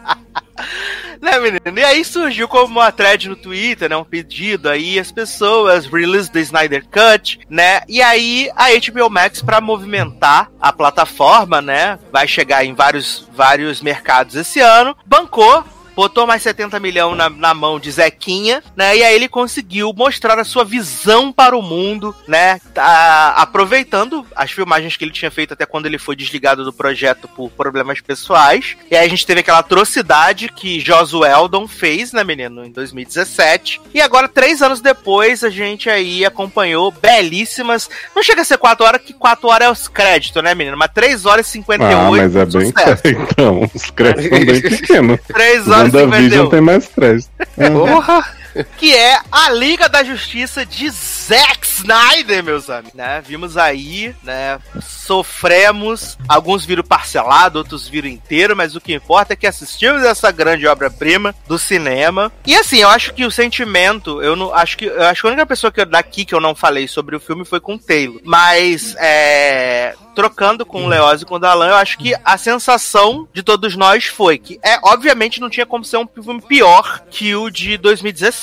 Né, menino? E aí surgiu como uma thread no Twitter, né? Um pedido aí, as pessoas, release the Snyder Cut, né? E aí a HBO Max, pra movimentar a plataforma, né? Vai chegar em vários, vários mercados esse ano, bancou. Botou mais 70 milhões na, na mão de Zequinha, né? E aí ele conseguiu mostrar a sua visão para o mundo, né? Tá aproveitando as filmagens que ele tinha feito até quando ele foi desligado do projeto por problemas pessoais. E aí a gente teve aquela atrocidade que Joss Weldon fez, né, menino, em 2017. E agora, três anos depois, a gente aí acompanhou belíssimas. Não chega a ser 4 horas, que 4 horas é os créditos, né, menino? Mas 3 horas e 58. Ah, mas é bem. Então, os créditos são bem pequenos. 3 horas WandaVision 58. tem mais crédito. Porra! Que é a Liga da Justiça de Zack Snyder, meus amigos. Né? Vimos aí, né? Sofremos. Alguns viram parcelado, outros viram inteiro, mas o que importa é que assistimos essa grande obra-prima do cinema. E assim, eu acho que o sentimento, eu não acho que eu acho que a única pessoa que eu, daqui que eu não falei sobre o filme foi com o Taylor. Mas é, trocando com o Leoz e com o Dalan, eu acho que a sensação de todos nós foi que, é, obviamente não tinha como ser um filme pior que o de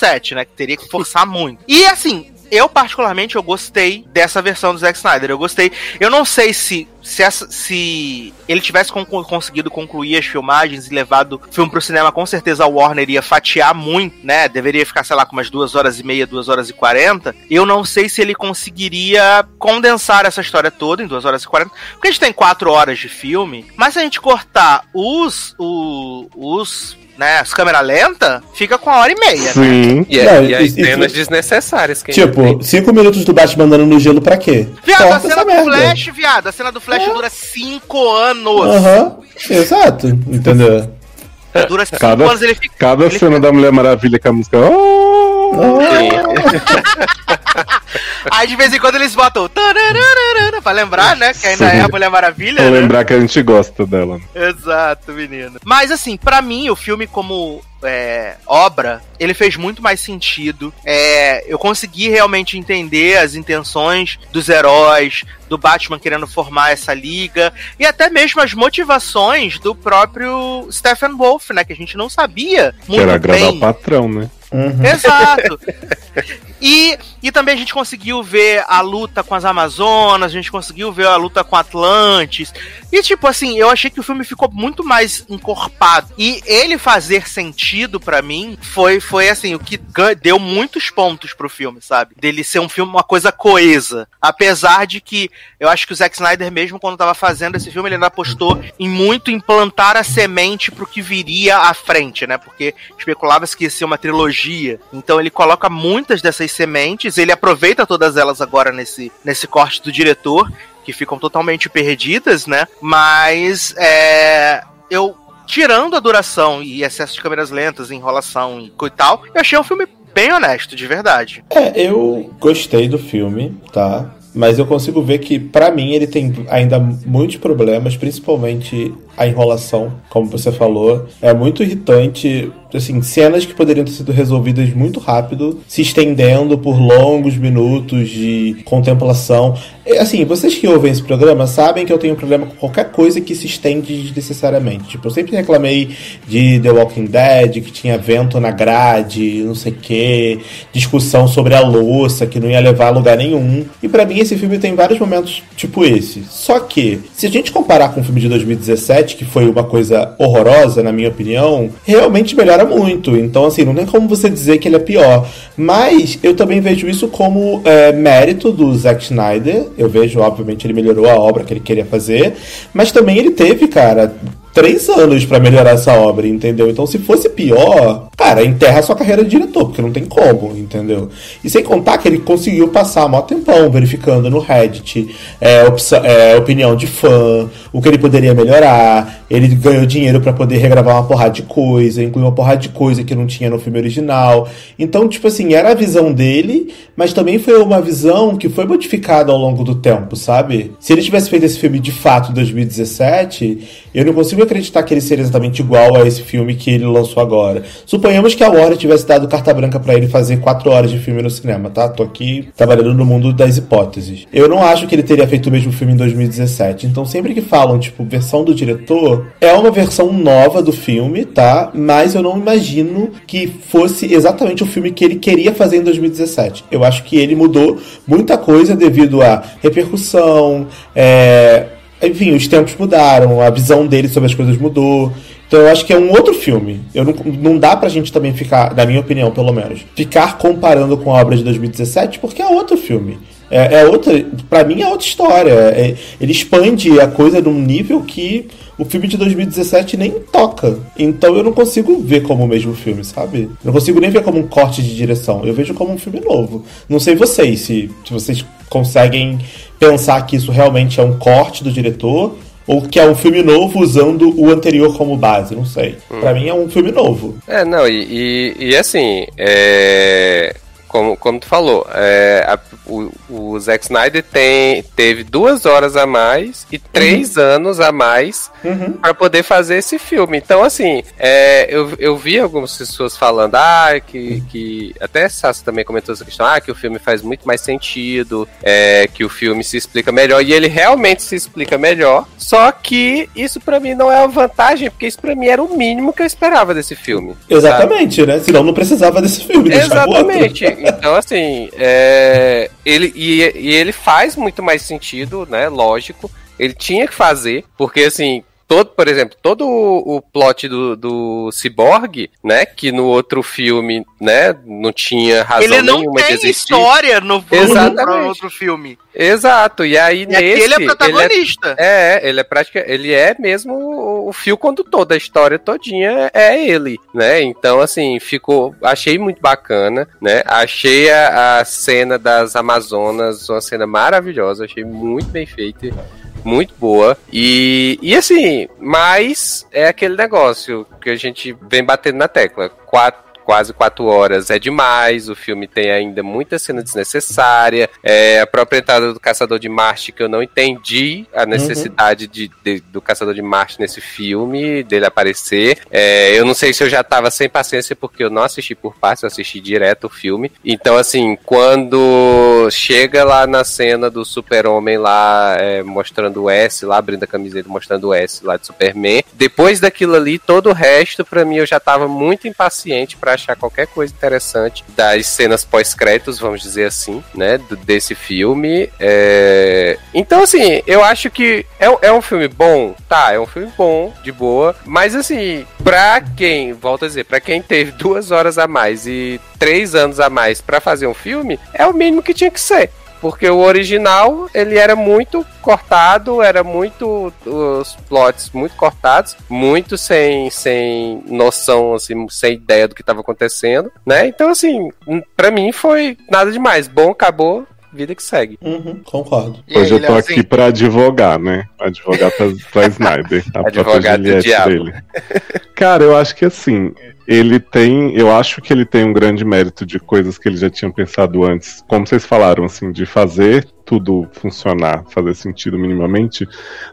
2017, né? Que teria que forçar muito. E assim, eu particularmente eu gostei dessa versão do Zack Snyder. Eu gostei. Eu não sei se se, essa- se ele tivesse con- conseguido concluir as filmagens e levado o filme pro cinema, com certeza a Warner ia fatiar muito, né? Deveria ficar, sei lá, com umas duas horas e meia, duas horas e quarenta. Eu não sei se ele conseguiria condensar essa história toda em duas horas e quarenta. Porque a gente tem quatro horas de filme, mas se a gente cortar os. o- os. Né, as câmera lenta, fica com uma hora e meia. né? Sim. E, Não, e as isso- cenas isso- desnecessárias. Que Tipo, cinco minutos do Batman andando no gelo pra quê? Viado, a Corta cena essa do merda. Flash, viado, a cena do Flash dura cinco anos. Aham, exato, entendeu? Dura cinco Cada- anos, ele fica. Cada ele cena da Mulher Maravilha com a música. Oh! Aí de vez em quando eles botam. tarararara, Pra lembrar, né? Que ainda Sim. é a Mulher Maravilha. Vou né? lembrar que a gente gosta dela. Exato, menino. Mas assim, pra mim, o filme como é, obra, ele fez muito mais sentido. É, eu consegui realmente entender as intenções dos heróis, do Batman querendo formar essa liga, e até mesmo as motivações do próprio Stephen Wolf, né? Que a gente não sabia muito era agradar bem. o patrão, né? Uhum. Exato. E E também a gente conseguiu ver a luta com as Amazonas, a gente conseguiu ver a luta com Atlantis. E, tipo assim, eu achei que o filme ficou muito mais encorpado. E ele fazer sentido para mim foi, foi assim, o que deu muitos pontos pro filme, sabe? Dele ser um filme, uma coisa coesa. Apesar de que eu acho que o Zack Snyder, mesmo quando tava fazendo esse filme, ele ainda apostou em muito implantar a semente pro que viria à frente, né? Porque especulava-se que ia ser uma trilogia. Então ele coloca muitas dessas sementes, ele aproveita todas elas agora nesse, nesse corte do diretor, que ficam totalmente perdidas, né? Mas é, eu tirando a duração e excesso de câmeras lentas, enrolação e tal, eu achei um filme bem honesto, de verdade. É, eu gostei do filme, tá? Mas eu consigo ver que, para mim, ele tem ainda muitos problemas, principalmente a enrolação, como você falou. É muito irritante assim, cenas que poderiam ter sido resolvidas muito rápido, se estendendo por longos minutos de contemplação. Assim, vocês que ouvem esse programa sabem que eu tenho problema com qualquer coisa que se estende desnecessariamente. Tipo, eu sempre reclamei de The Walking Dead, que tinha vento na grade, não sei o que, discussão sobre a louça, que não ia levar a lugar nenhum. E para mim esse filme tem vários momentos tipo esse. Só que, se a gente comparar com o filme de 2017, que foi uma coisa horrorosa, na minha opinião, realmente melhora melhora muito. Então, assim, não tem como você dizer que ele é pior. Mas eu também vejo isso como é, mérito do Zack Snyder. Eu vejo, obviamente, ele melhorou a obra que ele queria fazer. Mas também ele teve, cara, três anos para melhorar essa obra, entendeu? Então, se fosse pior, cara, enterra sua carreira de diretor, porque não tem como, entendeu? E sem contar que ele conseguiu passar maior tempão verificando no Reddit é, é, opinião de fã, o que ele poderia melhorar. Ele ganhou dinheiro para poder regravar uma porrada de coisa, incluir uma porrada de coisa que não tinha no filme original. Então, tipo assim, era a visão dele, mas também foi uma visão que foi modificada ao longo do tempo, sabe? Se ele tivesse feito esse filme de fato em 2017, eu não consigo acreditar que ele seria exatamente igual a esse filme que ele lançou agora. Suponhamos que a Warner tivesse dado carta branca para ele fazer quatro horas de filme no cinema, tá? Tô aqui trabalhando no mundo das hipóteses. Eu não acho que ele teria feito o mesmo filme em 2017. Então, sempre que falam, tipo, versão do diretor, é uma versão nova do filme, tá? Mas eu não imagino que fosse exatamente o filme que ele queria fazer em 2017. Eu acho que ele mudou muita coisa devido à repercussão, é enfim, os tempos mudaram, a visão dele sobre as coisas mudou. Então eu acho que é um outro filme. Eu não, não dá pra gente também ficar, na minha opinião, pelo menos, ficar comparando com a obra de 2017, porque é outro filme. É, é outra. para mim é outra história. É, ele expande a coisa num nível que o filme de 2017 nem toca. Então eu não consigo ver como o mesmo filme, sabe? Não consigo nem ver como um corte de direção. Eu vejo como um filme novo. Não sei vocês, se, se vocês conseguem pensar que isso realmente é um corte do diretor ou que é um filme novo usando o anterior como base, não sei. Hum. Para mim é um filme novo. É, não, e, e, e assim, é como, como tu falou, é, a, o, o Zack Snyder tem, teve duas horas a mais e três uhum. anos a mais uhum. para poder fazer esse filme. Então, assim, é, eu, eu vi algumas pessoas falando, ah, que, que até Sassi também comentou essa questão, ah, que o filme faz muito mais sentido, é, que o filme se explica melhor, e ele realmente se explica melhor, só que isso para mim não é uma vantagem, porque isso para mim era o mínimo que eu esperava desse filme. Exatamente, sabe? né? Senão não precisava desse filme. Exatamente. Então, assim, é, ele, e, e ele faz muito mais sentido, né? Lógico. Ele tinha que fazer, porque assim, todo, por exemplo, todo o, o plot do, do Cyborg, né, que no outro filme, né, não tinha razão ele não nenhuma tem de existir. história no, no outro filme. Exato, e aí e nesse... ele é protagonista. Ele é, é, ele é prática, ele é mesmo o, o fio condutor da história todinha, é ele, né, então assim, ficou, achei muito bacana, né, achei a, a cena das Amazonas uma cena maravilhosa, achei muito bem feita muito boa. E, e assim, mas é aquele negócio que a gente vem batendo na tecla. Quatro quase quatro horas é demais, o filme tem ainda muita cena desnecessária, é, a própria entrada do Caçador de Marte, que eu não entendi a necessidade uhum. de, de, do Caçador de Marte nesse filme, dele aparecer. É, eu não sei se eu já tava sem paciência, porque eu não assisti por partes, eu assisti direto o filme. Então, assim, quando chega lá na cena do super-homem lá, é, mostrando o S, lá abrindo a camiseta, mostrando o S lá de Superman, depois daquilo ali, todo o resto, para mim, eu já tava muito impaciente para achar qualquer coisa interessante das cenas pós-créditos, vamos dizer assim, né? desse filme. É, Então, assim, eu acho que é, é um filme bom, tá? É um filme bom, de boa. Mas, assim, pra quem, volto a dizer, pra quem teve duas horas a mais e três anos a mais pra fazer um filme, é o mínimo que tinha que ser. Porque o original, ele era muito cortado, era muito. os plots muito cortados, muito sem, sem noção, assim, sem ideia do que estava acontecendo, né? Então, assim, pra mim foi nada demais. Bom, acabou, vida que segue. Uhum, concordo. E Hoje aí, eu tô Leozinho? aqui pra advogar, né? Advogar pra, pra Snyder. A Advogado do diabo. dele. Cara, eu acho que assim, ele tem. Eu acho que ele tem um grande mérito de coisas que ele já tinha pensado antes. Como vocês falaram, assim, de fazer tudo funcionar, fazer sentido minimamente,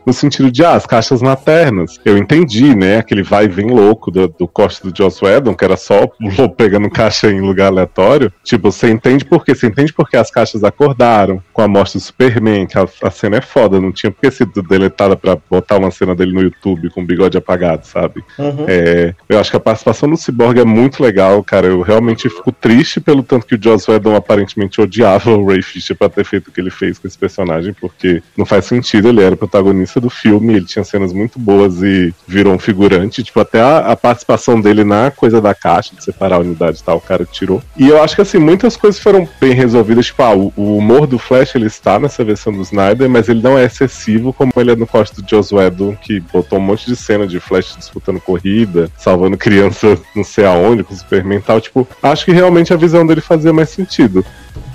no sentido de, ah, as caixas maternas. Eu entendi, né? Aquele vai e vem louco do, do corte do Joss Whedon, que era só pegando caixa em lugar aleatório. Tipo, você entende por quê? Você entende porque as caixas acordaram com a morte do Superman, que a, a cena é foda, não tinha porque sido deletada pra botar uma cena dele no YouTube com o bigode apagado, sabe? Uhum. É, eu acho que a participação do Cyborg é muito legal, cara. Eu realmente fico triste pelo tanto que o Joss Whedon aparentemente odiava o Ray Fisher pra ter feito o que ele fez com esse personagem, porque não faz sentido. Ele era o protagonista do filme, ele tinha cenas muito boas e virou um figurante. Tipo, até a, a participação dele na coisa da caixa, de separar a unidade e tal, o cara tirou. E eu acho que, assim, muitas coisas foram bem resolvidas. Tipo, ah, o, o humor do Flash, ele está nessa versão do Snyder, mas ele não é excessivo como ele é no corte do Joss Whedon, que botou um monte de cena de Flash disputando corrida, salvando criança não sei aonde, com o Superman e tal. Tipo, acho que realmente a visão dele fazia mais sentido.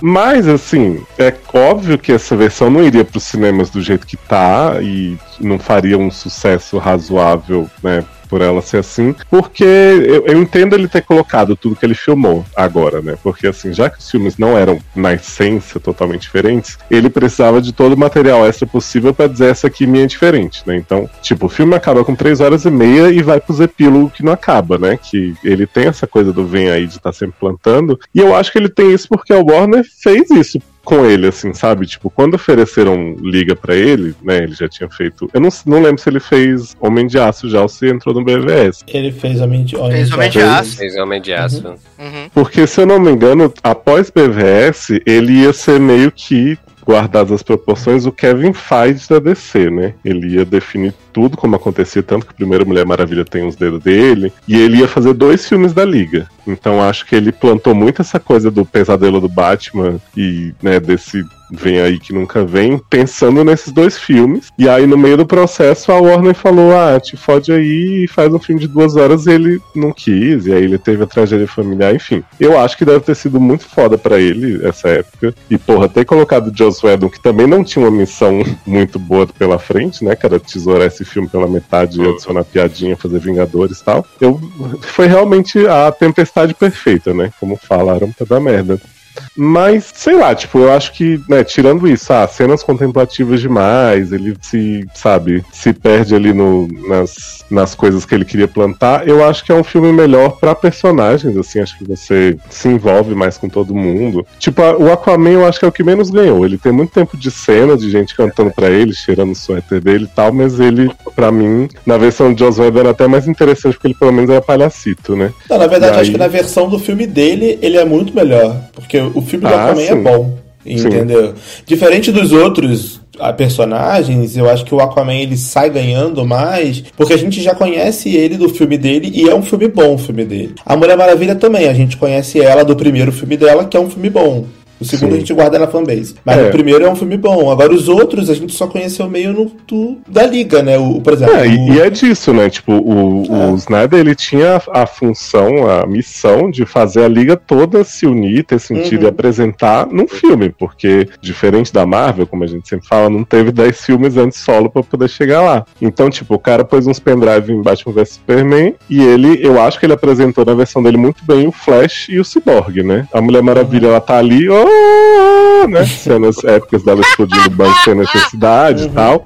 Mas, assim, é óbvio que essa versão não iria para os cinemas do jeito que tá e não faria um sucesso razoável, né? Por ela ser assim, porque eu, eu entendo ele ter colocado tudo que ele filmou agora, né? Porque assim, já que os filmes não eram na essência totalmente diferentes, ele precisava de todo o material extra possível para dizer essa aqui minha é diferente, né? Então, tipo, o filme acaba com três horas e meia e vai pros epílogos que não acaba, né? Que ele tem essa coisa do vem aí de estar sempre plantando. E eu acho que ele tem isso porque o Warner fez isso com ele, assim, sabe? Tipo, quando ofereceram liga pra ele, né? Ele já tinha feito. Eu não, não lembro se ele fez Homem de Aço já ou se entrou no BVS. Ele fez Homem de Fez Homem de Fez- Aço. Fez Homem de Aço. Uhum. Porque, se eu não me engano, após BVS, ele ia ser meio que, guardadas as proporções, o Kevin Feige da DC, né? Ele ia definir tudo como acontecia, tanto que a primeira Mulher Maravilha tem os dedos dele, e ele ia fazer dois filmes da Liga. Então acho que ele plantou muito essa coisa do pesadelo do Batman e, né, desse vem aí que nunca vem, pensando nesses dois filmes. E aí, no meio do processo, a Warner falou: ah, te fode aí e faz um filme de duas horas. E ele não quis, e aí ele teve a tragédia familiar, enfim. Eu acho que deve ter sido muito foda pra ele essa época. E, porra, ter colocado o Joss Whedon, que também não tinha uma missão muito boa pela frente, né? Era tesourar esse filme pela metade e adicionar piadinha, fazer Vingadores e tal. Eu, foi realmente a tempestade perfeita, né? Como falaram pra dar merda. Mas, sei lá, tipo, eu acho que, né, tirando isso, ah, cenas contemplativas demais, ele se, sabe, se perde ali no, nas, nas coisas que ele queria plantar, eu acho que é um filme melhor pra personagens, assim, acho que você se envolve mais com todo mundo. Tipo, a- o Aquaman eu acho que é o que menos ganhou. Ele tem muito tempo de cena, de gente cantando pra ele, cheirando o suéter dele e tal, mas ele, pra mim, na versão de Joss Whedon era até mais interessante, porque ele pelo menos era palhacito, né? Não, na verdade, acho que na versão do filme dele, ele é muito melhor. Porque o filme do Ah, Aquaman é sim. bom. Entendeu? Diferente dos outros ah, personagens, eu acho que o Aquaman ele sai ganhando mais, porque a gente já conhece ele do filme dele e é um filme bom o filme dele. A Mulher Maravilha também, a gente conhece ela do primeiro filme dela, que é um filme bom. O segundo Sim. a gente guarda na fanbase. Mas É. o primeiro é um filme bom. Agora os outros a gente só conheceu meio no do- da liga, né? O, por exemplo. É, e, o- e é disso, né? Tipo, o, É. o Snyder ele tinha a, a função, a missão de fazer a liga toda se unir, ter sentido Uhum. e apresentar num filme, porque diferente da Marvel, como a gente sempre fala, não teve 10 filmes antes solo pra poder chegar lá. Então, tipo, o cara pôs uns pendrive em Batman vs Superman e ele, eu acho que ele apresentou na versão dele muito bem o Flash e o Cyborg, né? A Mulher Maravilha, ela tá ali, oh, né? Cenas épicas dela explodindo o banco sem necessidade e tal.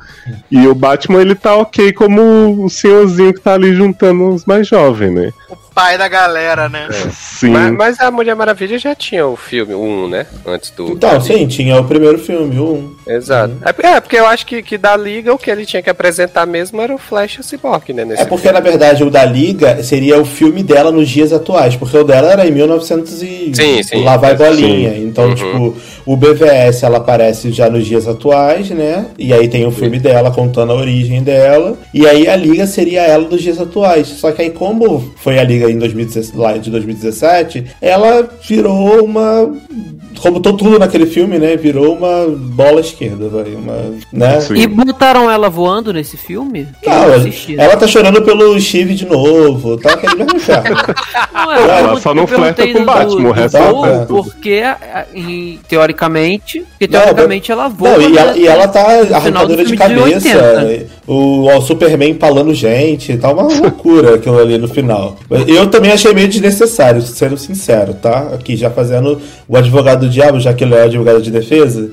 E o Batman, ele tá ok como o senhorzinho que tá ali juntando os mais jovens, né? Pai da galera, né? Sim. Mas, mas a Mulher Maravilha já tinha o filme, o 1, né? Antes do. Então, sim, tinha o primeiro filme, o 1. Exato. É, porque- é, porque eu acho que, que da Liga o que ele tinha que apresentar mesmo era o Flash e o Cyborg, né? Nesse É porque, na verdade, o da Liga seria o filme dela nos dias atuais, porque o dela era em 1900 e Sim, sim. lá vai bolinha. Sim. Então, Uhum. tipo, o BVS ela aparece já nos dias atuais, né? E aí tem o filme dela contando a origem dela. E aí a Liga seria ela nos dias atuais. Só que aí, como foi a Liga em 2017, lá de 2017, ela virou uma. Como todo tudo naquele filme, né? Virou uma bola esquerda, vai. Uma. Né? Sim. E botaram ela voando nesse filme? Não, né? ela tá chorando pelo Steve de novo, tá aquele mesmo. Não, Ela perguntei- só não flerta com do- Batman, o resto ela tudo. Porque, a- a- e, teoricamente, porque Não, teoricamente ela voa. Não, e ela, e ela tá arrancadora de cabeça. 80. O, o Superman palando gente, tá uma loucura aquilo ali no final. Eu também achei meio desnecessário, sendo sincero, tá? Aqui já fazendo o advogado do diabo, já que ele é advogado de defesa.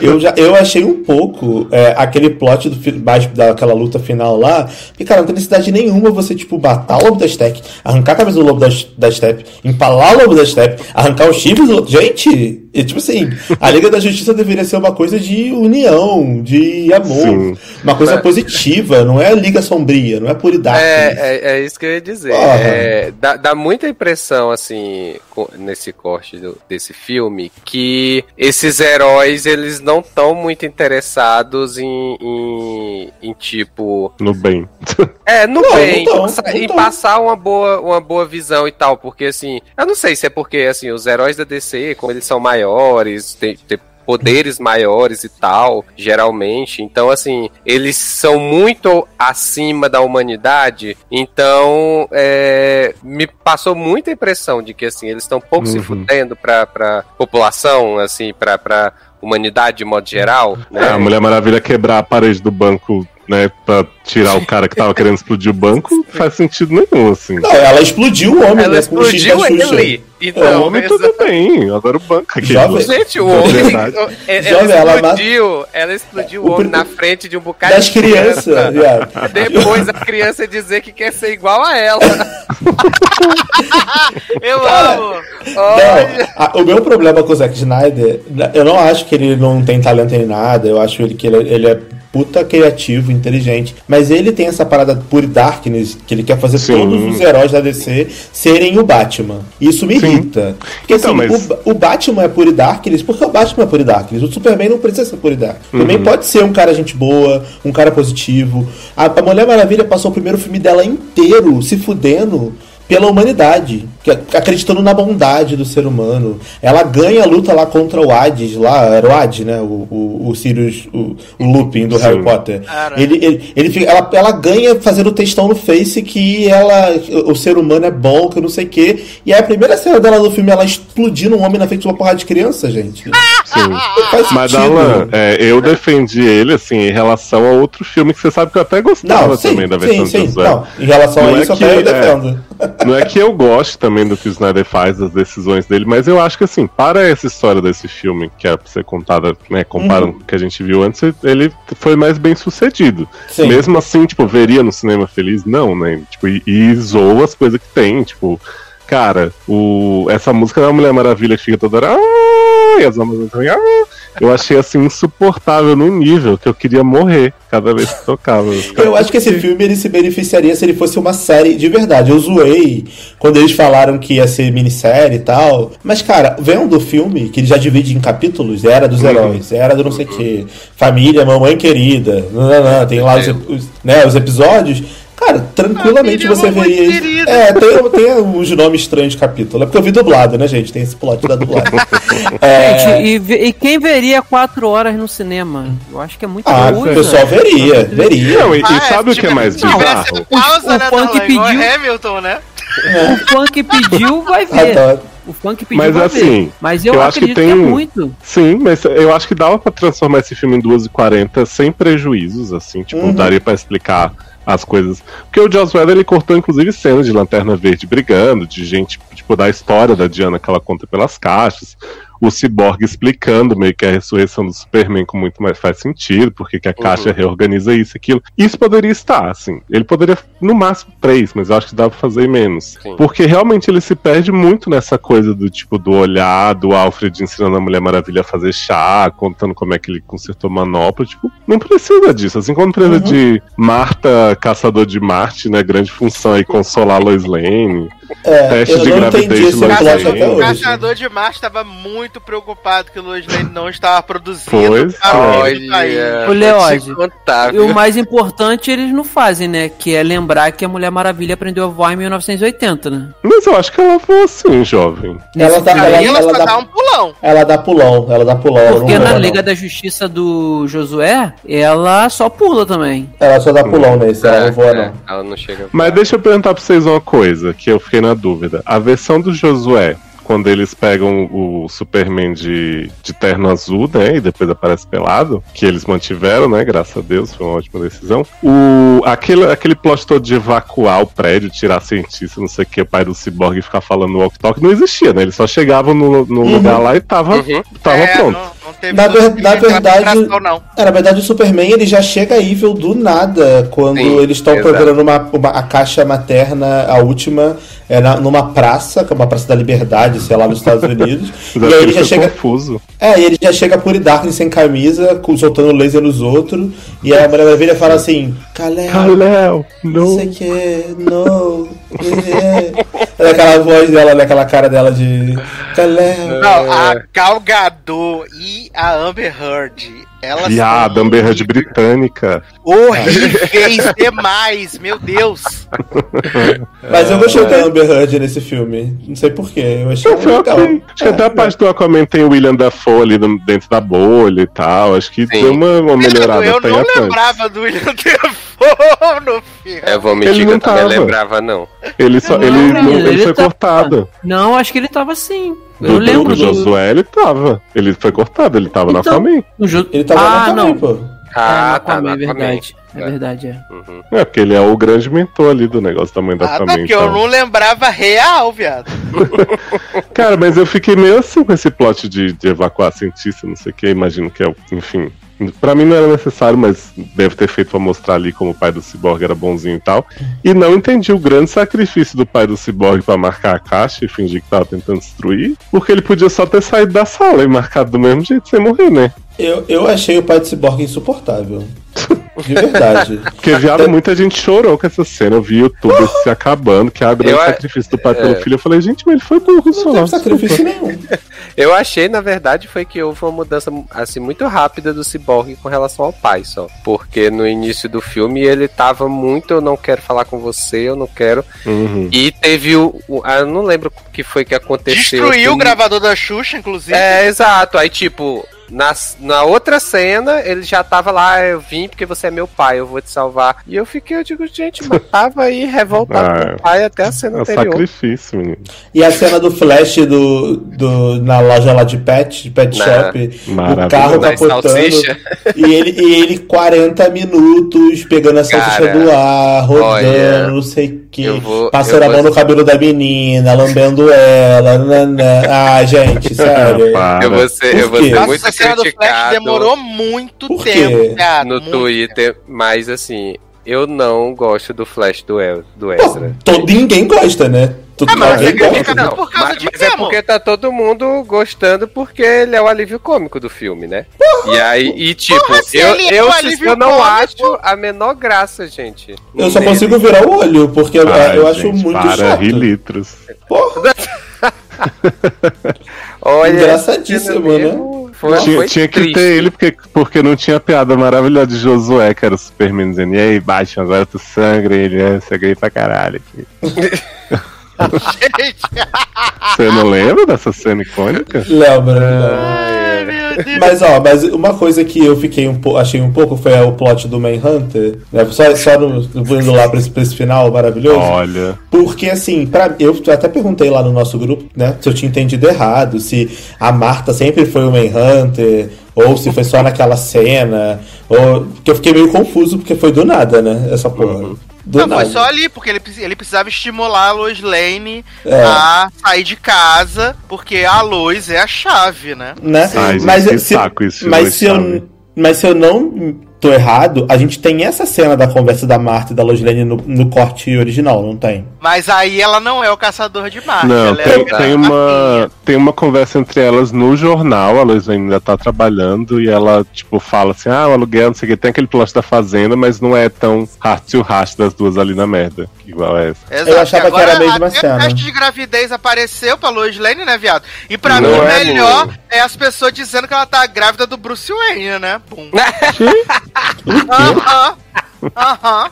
Eu, já, eu achei um pouco é, aquele plot do, daquela luta final lá. Que, cara, não tem necessidade nenhuma você, tipo, matar o lobo da Steppe, arrancar a cabeça do lobo da, da Steppe, empalar o lobo da Steppe, arrancar os chifres do. Gente! E, tipo assim, a Liga da Justiça deveria ser uma coisa de união, de amor, Sim. uma coisa Mas- positiva, não é Liga Sombria, não é puridade. É, é, é isso que eu ia dizer. É, dá, dá muita impressão, assim, nesse corte do- desse filme, que esses heróis, eles não estão muito interessados em, em, em, tipo... No bem. É, no Não, bem, não não e passar uma boa, uma boa visão e tal, porque, assim, eu não sei se é porque, assim, os heróis da DC, como eles são maiores, tem... tem poderes maiores e tal, geralmente. Então, assim, eles são muito acima da humanidade. Então, é, me passou muita impressão de que, assim, eles estão pouco se Uhum. fudendo pra, pra população, assim, pra, pra humanidade de modo geral, né? É, a Mulher Maravilha quebrar a parede do banco, né, pra tirar o cara que tava querendo explodir o banco, não faz sentido nenhum, assim. Não, ela explodiu o homem, Ela né? o explodiu ele. o Então, homem exa- tudo bem, agora o banco aqui. Jovem- Gente, o É homem. verdade. Ela Jovem, ela explodiu. Ela explodiu o O homem na frente de um bocado Das de crianças, criança. Depois a criança dizer que quer ser igual a ela. Eu Cara, amo. Olha. Não, a- o meu problema com o Zack Snyder, eu não acho que ele não tem talento em nada, eu acho ele que ele, ele é puta criativo, inteligente, mas ele tem essa parada pure darkness, que ele quer fazer Sim. todos os heróis da DC serem o Batman. Isso me Sim. irrita. Porque Então, assim, mas- o, o Batman é pure darkness porque o Batman é pure darkness. O Superman não precisa ser pure darkness. Uhum. Também pode ser um cara gente boa, um cara positivo. A, a Mulher Maravilha passou o primeiro filme dela inteiro se fudendo pela humanidade, que- acreditando na bondade do ser humano. Ela ganha a luta lá contra o Hades, lá, era o Hades, né? O, o, o Sirius, o, o Lupin do Sim. Harry Potter. Ele, ele, ele fica- ela, ela ganha fazendo textão no Face que ela, o ser humano é bom, que eu não sei o quê. E aí a primeira cena dela no filme, ela explodindo um homem na frente de uma porrada de criança, gente. Sim. Mas. Alan, é, eu defendi ele, assim, em relação a outro filme que você sabe que eu até gostava Não, sim, também da versão sim, sim. Não, em relação Não a é isso, que- até eu é. defendo. Não é que eu goste também do que o Snyder faz, das decisões dele, mas eu acho que, assim, para essa história desse filme, que é pra ser contada, né, comparando com o que a gente viu antes, ele foi mais bem sucedido. Sim. Mesmo assim, tipo, veria no cinema feliz? Não, né? Tipo, e, e zoa as coisas que tem, tipo. Cara, o, essa música da Mulher Maravilha que fica toda hora. "Ah", E as Amazonas também. "Ah", Eu achei assim insuportável no nível que eu queria morrer cada vez que tocava. Eu acho que esse filme ele se beneficiaria se ele fosse uma série de verdade. Eu zoei quando eles falaram que ia ser minissérie e tal. Mas, cara, vendo o filme, que ele já divide em capítulos, era dos Uhum. heróis, era do não sei o quê, família, mamãe querida, não, não, não, tem lá os, os- né, os episódios. Cara, tranquilamente você mamãe veria isso. querida. É, tem, tem os nomes estranhos de capítulo. É porque eu vi dublado, né, gente? Tem esse plot da dublagem. É, Gente, e, e quem veria quatro horas no cinema? Eu acho que é muita ah, o pessoal veria, veria. Não, e, e Ah, sabe o que é mais não, bizarro? Pausa, O né, funk pediu- Hamilton, né? O funk pediu, vai ver. Adoro. O funk pediu, Mas, vai assim, ver. Mas eu, eu acho que tem é um- muito. Sim, mas eu acho que dava pra transformar esse filme em 2h40 sem prejuízos, assim, tipo, Uhum. daria pra explicar as coisas. Porque o Joss Whedon, ele cortou, inclusive, cenas de Lanterna Verde brigando, de gente, tipo, da história da Diana que ela conta pelas caixas. O Cyborg explicando meio que a ressurreição do Superman com muito mais faz sentido, porque que a caixa reorganiza isso e aquilo. Isso poderia estar, assim. Ele poderia, no máximo, três, mas eu acho que dá pra fazer menos. Sim. Porque realmente ele se perde muito nessa coisa do tipo do olhar, do Alfred ensinando a Mulher Maravilha a fazer chá, contando como é que ele consertou manopla. Tipo, não precisa disso. Assim, quando precisa de Marta, caçador de Marte, né? Grande função aí, consolar Lois Lane. É, Teste eu de não gravidez entendi esse de Lois Lane. O caçador de Marte estava muito preocupado que o Lois Lane não estava produzindo. Pois pra é. vou te contar, E o mais importante eles não fazem, né? Que é lembrar que a Mulher Maravilha aprendeu a voar em 1980, né? Mas eu acho que ela foi assim, jovem. Ela, tá, ela, Aí ela, ela só dá, dá um pulão. ela dá pulão, ela dá pulão. não Porque na não. Liga da Justiça do Josué, ela só pula também. Ela só dá pulão nesse, ela não voa, É, não. Ela não chega. Mas deixa eu perguntar pra vocês uma coisa, que eu fiquei na dúvida. A versão do Josué, quando eles pegam o Superman de, de terno azul, né? E depois aparece pelado, que eles mantiveram, né? Graças a Deus, foi uma ótima decisão. O, aquele, aquele plot todo de evacuar o prédio, tirar cientista, não sei o que, o pai do Cyborg e ficar falando no walk-talk, não existia, né? Eles só chegavam no, no lugar lá e tava, Uhum. tava É, pronto. Não teve Na ver- na verdade- não. É, na verdade, o Superman ele já chega evil do nada quando Sim, eles estão procurando uma, uma- a caixa materna, a última, é na- numa praça, que é uma praça da Liberdade, sei lá, nos Estados Unidos. E aí ele já foi chega. confuso. É, e ele já chega por Darkness sem camisa, soltando laser nos outros. E aí a Mulher Maravilha fala assim: Kalel, Kalel, não não. sei o que, no. É aquela voz dela, né, aquela cara dela de. Kalel. Não, a Gal Gadot e a Amber Heard, são Amber Heard horríveis. britânica. horríveis demais, meu Deus. Mas eu gostei da Amber Heard nesse filme. Não sei porquê. Eu achei Não, foi legal. ok. Acho que até a parte do Aquaman tem o William Dafoe ali dentro da bolha e tal. Acho que Sim. deu uma, uma melhorada eu não atrás. lembrava do William Defoe no filme. Eu vou Ele mentir que não eu também tava. lembrava, não. Ele, só, Não, ele, não- menino, ele ele foi tá- cortado. Não, acho que ele tava assim. Eu Do, lembro do. Josué ele tava. Ele foi cortado, ele tava na Então- Aquaman. no Ju- Ele tava ah, na Aquaman, não. pô. Ah, Ah, tá, é verdade. É É. verdade, é. Uhum. É, porque ele é o grande mentor ali do negócio da mãe da Ah, Aquaman. tá, porque eu então. não lembrava real, viado. Cara, mas eu fiquei meio assim com esse plot de, de evacuar cientista, não sei o que. Imagino que é, o- enfim. Pra mim não era necessário, mas deve ter feito pra mostrar ali como o pai do Cyborg era bonzinho e tal. E não entendi o grande sacrifício do pai do Cyborg pra marcar a caixa e fingir que tava tentando destruir. Porque ele podia só ter saído da sala e marcado do mesmo jeito sem morrer, né? Eu, eu achei o pai do Cyborg insuportável. De verdade. Porque, viado, muita gente chorou com essa cena. Eu vi o YouTube se acabando, que é o sacrifício do pai pelo é. filho. Eu falei, gente, mas ele foi burro só. Não teve sacrifício nenhum. Eu achei, na verdade, foi que houve uma mudança assim muito rápida do Cyborg com relação ao pai só. Porque no início do filme ele tava muito, eu não quero falar com você, eu não quero. Uhum. E teve o. o- ah, eu não lembro o que foi que aconteceu. Destruiu o assim. gravador da Xuxa, inclusive. É, exato. Aí, tipo, na, na outra cena, ele já tava lá, "Ah, eu vim porque você é meu pai, eu vou te salvar. E eu fiquei, eu digo, gente, mas tava aí revoltado Ah, com o pai até a cena É um anterior. sacrifício, menino. E a cena do Flash do, do, na loja lá de pet, de pet Na- shop, o Maravilhoso. carro capotando. salsicha. E ele, e ele 40 minutos pegando a salsicha Cara, do ar, rodando, olha, não sei o que, eu vou- passando eu a mão vou- no cabelo da menina, lambendo ela. nanã. Ah, gente, sério. Eu vou ser, eu vou ser Nossa, muito essa cena do Flash criticado demorou muito Por quê? tempo, viado. no muito Twitter, mas assim, eu não gosto do Flash do, El, do Ezra. Todo, ninguém gosta, né? Todo, Ah, mas gosta. critica Não, por causa mas, de mas é porque tá todo mundo gostando porque ele é o alívio cômico do filme, né? E aí, e tipo, Porra, eu, é eu, eu não cômico- acho a menor graça, gente. Eu só consigo virar o olho, porque eu- Ai, eu acho gente, muito para, chato. ri litros. Porra, Olha, Engraçadíssimo, né? Foi, Tinha, foi tinha que ter ele, porque, porque não tinha piada maravilhosa de Josué, que era o Superman dizendo, e aí, Batman, agora tu sangra ele, é, sangrei pra caralho aqui. Gente, Você não lembra dessa cena icônica? lembra. ai, meu Deus. Mas ó, mas uma coisa que eu fiquei um pouco, achei um pouco foi o plot do Manhunter, né? Só, só no, indo lá pra esse, pra esse final maravilhoso. Olha, Porque assim, pra, eu até perguntei lá no nosso grupo, né, se eu tinha entendido errado, se a Marta sempre foi o Manhunter, ou se foi só naquela cena, ou que eu fiquei meio confuso porque foi do nada, né, essa porra. Do Não, foi nada. só ali, porque ele, ele precisava estimular a Lois Lane É. a sair de casa, porque a Lois é a chave, né? né? Ai, gente, mas que se, saco filme, mas, se eu, mas se eu não tô errado, a gente tem essa cena da conversa da Marta e da Lois Lane no, no corte original, não tem? Mas aí ela não é o caçador de Marte. Não, ela é tem, tem uma, tem uma conversa entre elas no jornal, a Lois Lane ainda tá trabalhando e ela, tipo, fala assim, ah, o aluguel, não sei o que, tem aquele plot da fazenda, mas não é tão heart to heart das duas ali na merda, igual essa. Exato, Eu achava que era a mesma até cena. o teste de gravidez apareceu pra Lois Lane, né, viado? E pra Não mim o é, melhor não. é as pessoas dizendo que ela tá grávida do Bruce Wayne, né? Pum. Aham. Aham.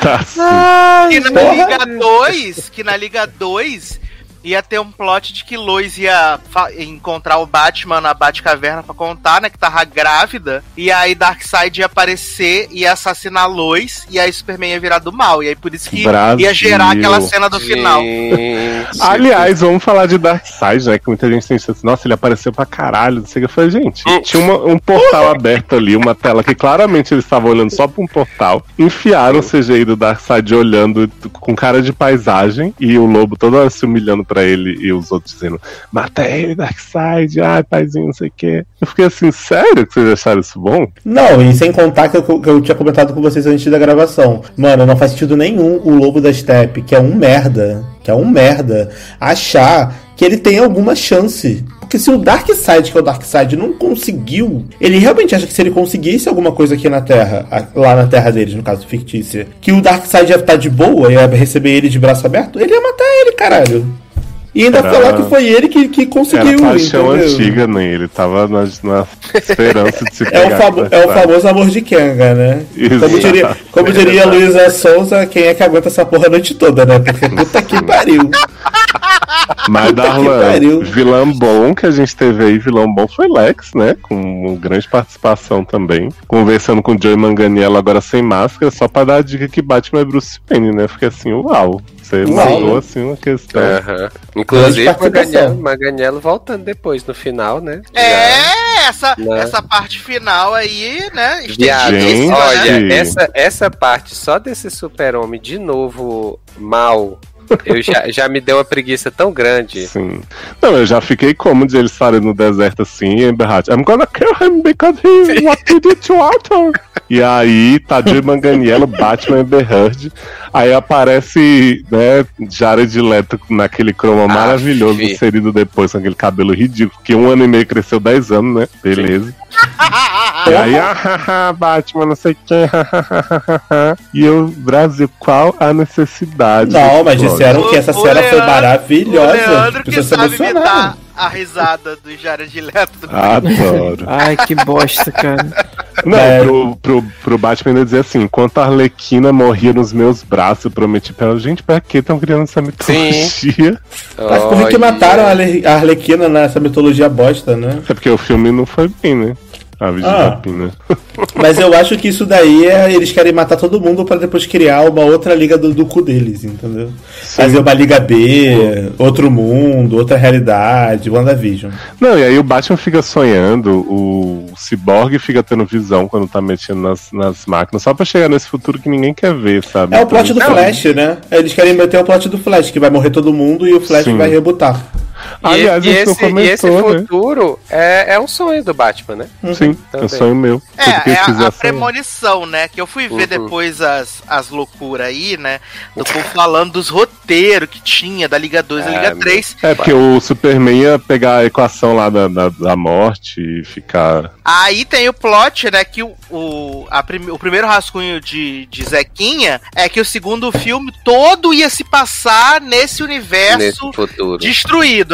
Tá. Que na. Liga 2, que na Liga 2 ia ter um plot de que Lois ia encontrar o Batman na Batcaverna pra contar, né, que tava grávida, e aí Darkseid ia aparecer e ia assassinar Lois, e aí Superman ia virar do mal, e aí por isso que Brasil. ia gerar aquela cena do final. Gente. Aliás, vamos falar de Darkseid, né? Que muita gente tem assim, nossa, ele apareceu pra caralho, não sei o que. Eu falei, gente, tinha uma- um portal aberto ali, uma tela que claramente eles estavam olhando só pra um portal. Enfiaram o CGI do Darkseid olhando com cara de paisagem e o lobo toda hora se humilhando pra ele e os outros dizendo, mata ele, Darkseid, ai, paizinho, não sei o que. Eu fiquei assim, sério que vocês acharam isso bom? Não, e sem contar que eu, que eu tinha comentado com vocês antes da gravação. Mano, não faz sentido nenhum o Lobo da Steppe, que é um merda, que é um merda, achar que ele tem alguma chance. Porque se o Darkseid, que é o Darkseid, não conseguiu, ele realmente acha que se ele conseguisse alguma coisa aqui na Terra, lá na Terra deles, no caso fictícia, que o Darkseid ia estar de boa, ia receber ele de braço aberto, ele ia matar ele, caralho. E ainda Era- falar que foi ele que, que conseguiu. Era paixão entendeu? antiga, né? Ele tava na, na esperança de se É pegar. o, famo- é o famoso amor de Kenga, né? Como diria, como diria Luísa Souza, quem é que aguenta essa porra a noite toda, né? Porque puta que pariu. Mas Puta que Darlan, vilão bom que a gente teve aí, vilão bom foi Lex, né? Com grande participação também. Conversando com o Joey Manganiello agora sem máscara, só pra dar a dica que Batman é Bruce Wayne, né? Fiquei assim, uau. Você Uau, mandou né? assim uma questão. Inclusive, participação. Maganiello, Maganiello voltando depois, no final, né? Já. É, essa, Né? essa parte final aí, né? Viado, estendidíssima, Gente. né? olha, essa, essa parte só desse super-homem de novo mal, eu já, já me deu uma preguiça tão grande. Sim. Não, eu já fiquei cômodo eles falando no deserto assim, e Amber Heard, I'm gonna kill him because he what he did to Arthur. E aí, tá Joey Manganiello, Batman e Amber Heard. Aí aparece, né, Jared Leto naquele croma maravilhoso fi. inserido depois, com aquele cabelo ridículo, que um ano e meio cresceu 10 anos, né? Beleza. E aí, ah, Batman, não sei o que. e eu, Brasil, qual a necessidade? Não, mas disseram que essa O- o cena foi Leandro- O maravilhosa. Leandro que sabe imitar a risada do Jared Leto. Do... Adoro. Ai, que bosta, cara. Não, É. pro, pro, pro Batman ainda dizer assim, enquanto a Arlequina morria nos meus braços, eu prometi pra ela, gente, pra que estão criando essa mitologia? Mas por que mataram a Arlequina nessa mitologia bosta, né? É porque o filme não foi bem, né? A Virgem Ah. da Pina. Mas eu acho que isso daí é. Eles querem matar todo mundo pra depois criar uma outra liga do, do cu deles, entendeu? Fazer uma liga B, outro mundo, outra realidade, WandaVision. Não, e aí o Batman fica sonhando, o Cyborg fica tendo visão quando tá mexendo nas, nas máquinas, só pra chegar nesse futuro que ninguém quer ver, sabe? É o plot do Então, Flash, né? Eles querem meter o plot do Flash, que vai morrer todo mundo e o Flash Sim. vai rebutar. E, Aliás, e esse, e esse comentou, né? futuro é, é um sonho do Batman, né? Sim, é um Também. sonho meu. É, é a, a premonição, né? Que eu fui ver Uhum. depois as, as loucuras aí, né? Do povo falando dos roteiros que tinha da Liga 2 e da Ah, Liga meu. 3. É, porque o Superman ia pegar a equação lá da, da, da morte e ficar. Aí tem o plot, né? Que o, o, a prim- o primeiro rascunho de, de Zequinha é que o segundo filme todo ia se passar nesse universo Nesse futuro.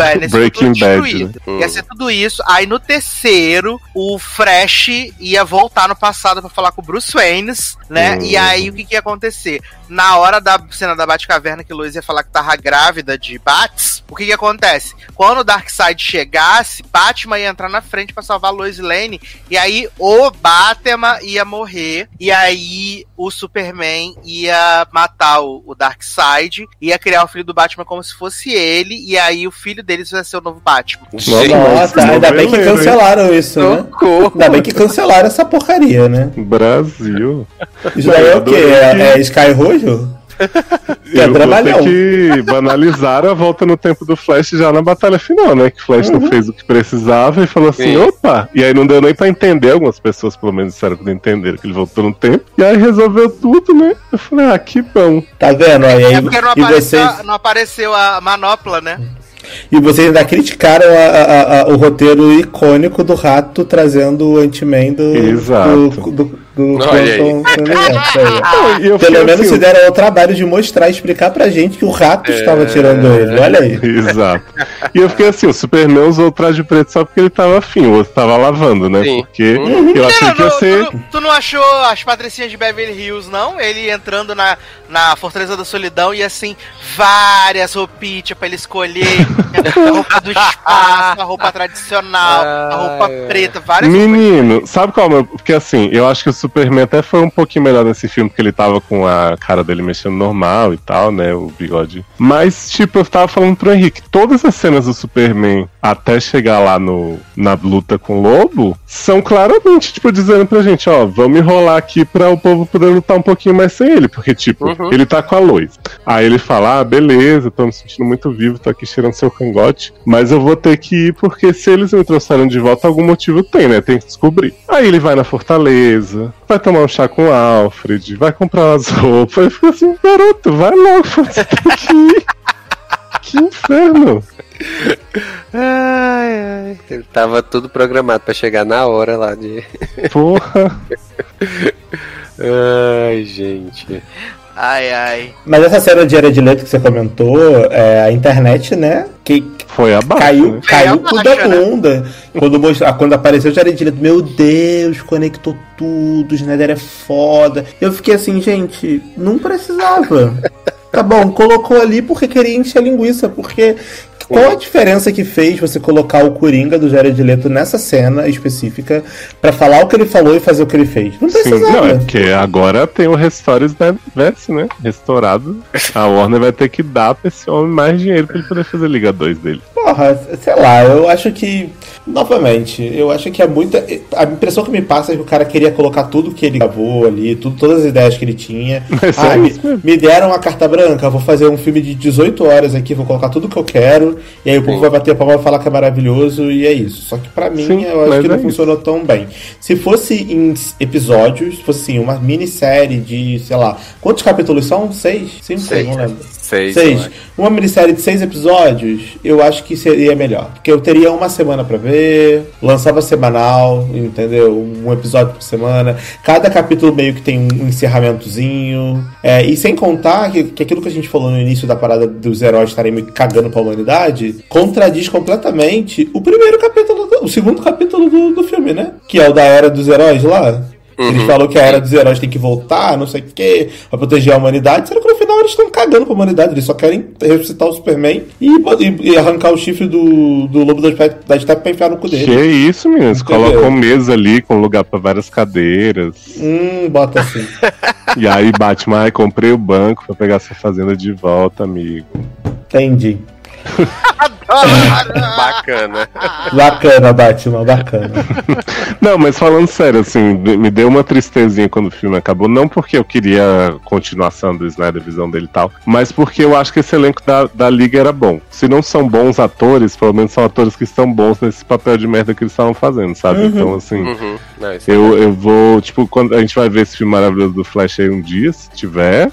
Destruído, é, nesse Breaking futuro Bad, destruído. né? Ia ser tudo isso. Aí no terceiro, o Fresh ia voltar no passado pra falar com o Bruce Wayne, né? Hum. E aí o que, que ia acontecer? Na hora da cena da Batcaverna que Lois ia falar que tava grávida de Bats, o que que acontece? Quando o Darkseid chegasse, Batman ia entrar na frente pra salvar Lois Lane, e aí o Batman ia morrer, e aí o Superman ia matar o, o Darkseid, ia criar o filho do Batman como se fosse ele, e aí o filho deles vai ser o novo Batman. Gente, Nossa, ainda bem que cancelaram isso, né? socorro. Ainda bem que cancelaram essa porcaria, né? Brasil. Isso daí é o quê? É, é Sky Rojo? Que é eu que banalizaram a volta no tempo do Flash já na batalha final, né? Que Flash não fez o que precisava e falou assim, Sim. opa! E aí não deu nem pra entender, algumas pessoas pelo menos disseram que não entenderam que ele voltou no tempo. E aí resolveu tudo, né? Eu falei, ah, que bom. Tá vendo? Aí, É porque não e, apareceu, vocês, não apareceu a manopla, né? E vocês ainda criticaram a- a- a- o roteiro icônico do rato trazendo o Ant-Man do, Exato. do, do, do eu Pelo menos assim, se deram o trabalho de mostrar e explicar pra gente que o rato É. estava tirando ele. Olha aí. Exato. E eu fiquei assim, o Superman usou o traje preto só porque ele tava afim, o outro tava lavando, né? Sim. Porque Uhum. eu achei Não, que ia ser. tu, tu não achou as patricinhas de Beverly Hills, não? Ele entrando na, na Fortaleza da Solidão e assim, várias roupinhas pra ele escolher. a roupa do espaço, a roupa tradicional, a roupa preta, várias Menino, sabe qual é. Porque assim, eu acho que o Superman até foi um pouquinho melhor nesse filme, porque ele tava com a cara dele mexendo normal e tal, né? O bigode. Mas, tipo, eu tava falando pro Henrique, todas as cenas do Superman até chegar lá no, na luta com o Lobo são claramente, tipo, dizendo pra gente, ó, vamos enrolar aqui pra o povo poder lutar um pouquinho mais sem ele. Porque, tipo, Uhum. ele tá com a Lois. Aí ele fala, ah, beleza, tô me sentindo muito vivo, tô aqui cheirando seu cangote, mas eu vou ter que ir porque se eles me trouxeram de volta, algum motivo tem, né? Tem que descobrir. Aí ele vai na Fortaleza, vai tomar um chá com o Alfred, vai comprar as roupas, e fica assim, garoto, vai logo, você tem que ir. Que inferno! Ai, ai. Ele tava tudo programado pra chegar na hora lá de. Porra! Ai, gente. Ai, ai. Mas essa cena de Jared Leto que você comentou, é, a internet, né? Que Foi abaixo. caiu, né? caiu abaixo, tudo da né? bunda. Quando, mostra- quando apareceu o Jared Leto, meu Deus, conectou tudo, o Snyder é foda. Eu fiquei assim, gente, não precisava. Tá bom, colocou ali porque queria encher a linguiça, porque qual a diferença que fez você colocar o Coringa do Jared Leto nessa cena específica pra falar o que ele falou e fazer o que ele fez? Não Sim, precisava. não, é porque agora tem o Restores Verse, né? Restaurado. A Warner vai ter que dar pra esse homem mais dinheiro pra ele poder fazer Liga 2 dele. Porra, sei lá, eu acho que. Novamente, eu acho que é muita. A impressão que me passa é que o cara queria colocar tudo que ele gravou ali, tudo, todas as ideias que ele tinha. Mas ah, é me, me deram a carta branca, vou fazer um filme de 18 horas aqui, vou colocar tudo que eu quero, e aí o povo Sim. vai bater a palma e falar que é maravilhoso, e é isso. Só que pra mim, Sim, eu acho que não é isso. funcionou tão bem. Se fosse em episódios, se fosse assim, uma minissérie de, sei lá, quantos capítulos são? Seis? Cinco? Seis. Não lembro. Seis. Seis. Uma minissérie de seis episódios, eu acho que seria melhor. Porque eu teria uma semana pra ver, lançava semanal, entendeu? Um episódio por semana. Cada capítulo meio que tem um encerramentozinho. É, e sem contar que, que aquilo que a gente falou no início da parada dos heróis estarem meio que cagando pra humanidade, contradiz completamente o primeiro capítulo, do- o segundo capítulo do, do filme, né? Que é o da Era dos Heróis lá. Eles falam que a era dos heróis tem que voltar, não sei o quê, pra proteger a humanidade, sendo que no final eles estão cagando pra humanidade, eles só querem ressuscitar o Superman e, e- e arrancar o chifre do, do lobo da da Steppe pra enfiar no cu Que dele. isso, meninos? Colocam mesa ali com lugar pra várias cadeiras. Hum, bota assim. E aí Batman, comprei o banco pra pegar essa fazenda de volta, amigo. Entendi. Bacana. Bacana, Batman, bacana. Não, mas falando sério, assim, me deu uma tristezinha quando o filme acabou. Não porque eu queria continuação do Snyder, visão dele e tal, mas porque eu acho que esse elenco da, da Liga era bom. Se não são bons atores, pelo menos são atores que estão bons nesse papel de merda que eles estavam fazendo, sabe? Então, assim. Uhum. Não, é Eu, eu vou, tipo, quando a gente vai ver esse filme maravilhoso do Flash aí um dia, se tiver.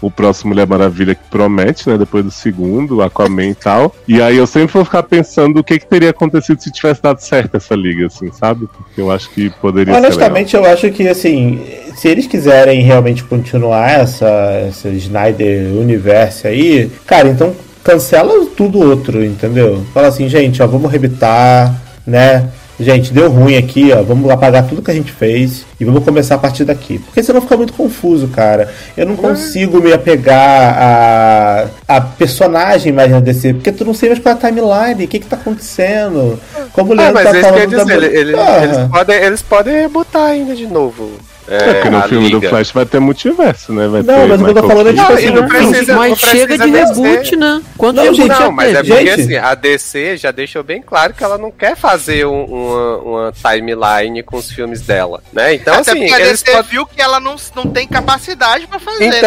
O próximo Mulher Maravilha que promete, né? Depois do segundo, Aquaman e tal. E aí eu sempre vou ficar pensando o que, que teria acontecido se tivesse dado certo essa liga, assim, sabe? Porque eu acho que poderia Honestamente, eu acho que, assim, se eles quiserem realmente continuar essa, essa Snyder Universe aí, cara, então cancela tudo outro, entendeu? Fala assim, gente, ó, vamos rebitar, né? Gente, deu ruim aqui, ó. Vamos apagar tudo que a gente fez e vamos começar a partir daqui. Porque senão fica muito confuso, cara. Eu não consigo me apegar a, a personagem mais na DC, porque tu não sei mais qual é a timeline, o que que tá acontecendo. Como o Ah, Leandro mas tá é falando dizer, da... ele- ele- Porra. eles, podem, eles podem botar ainda de novo. É, Porque no a filme Liga. do Flash vai ter multiverso, né? Vai Não, ter mas o que eu tô falando é tipo e não assim, precisa- mas não chega de reboot, né? Quanto Não, gente, Não, mas é porque Gente. assim, a DC já deixou bem claro que ela não quer fazer um- uma, uma timeline com os filmes dela, né? Então, Até assim, porque a eles DC podem... viu que ela não, não tem capacidade pra fazer. né?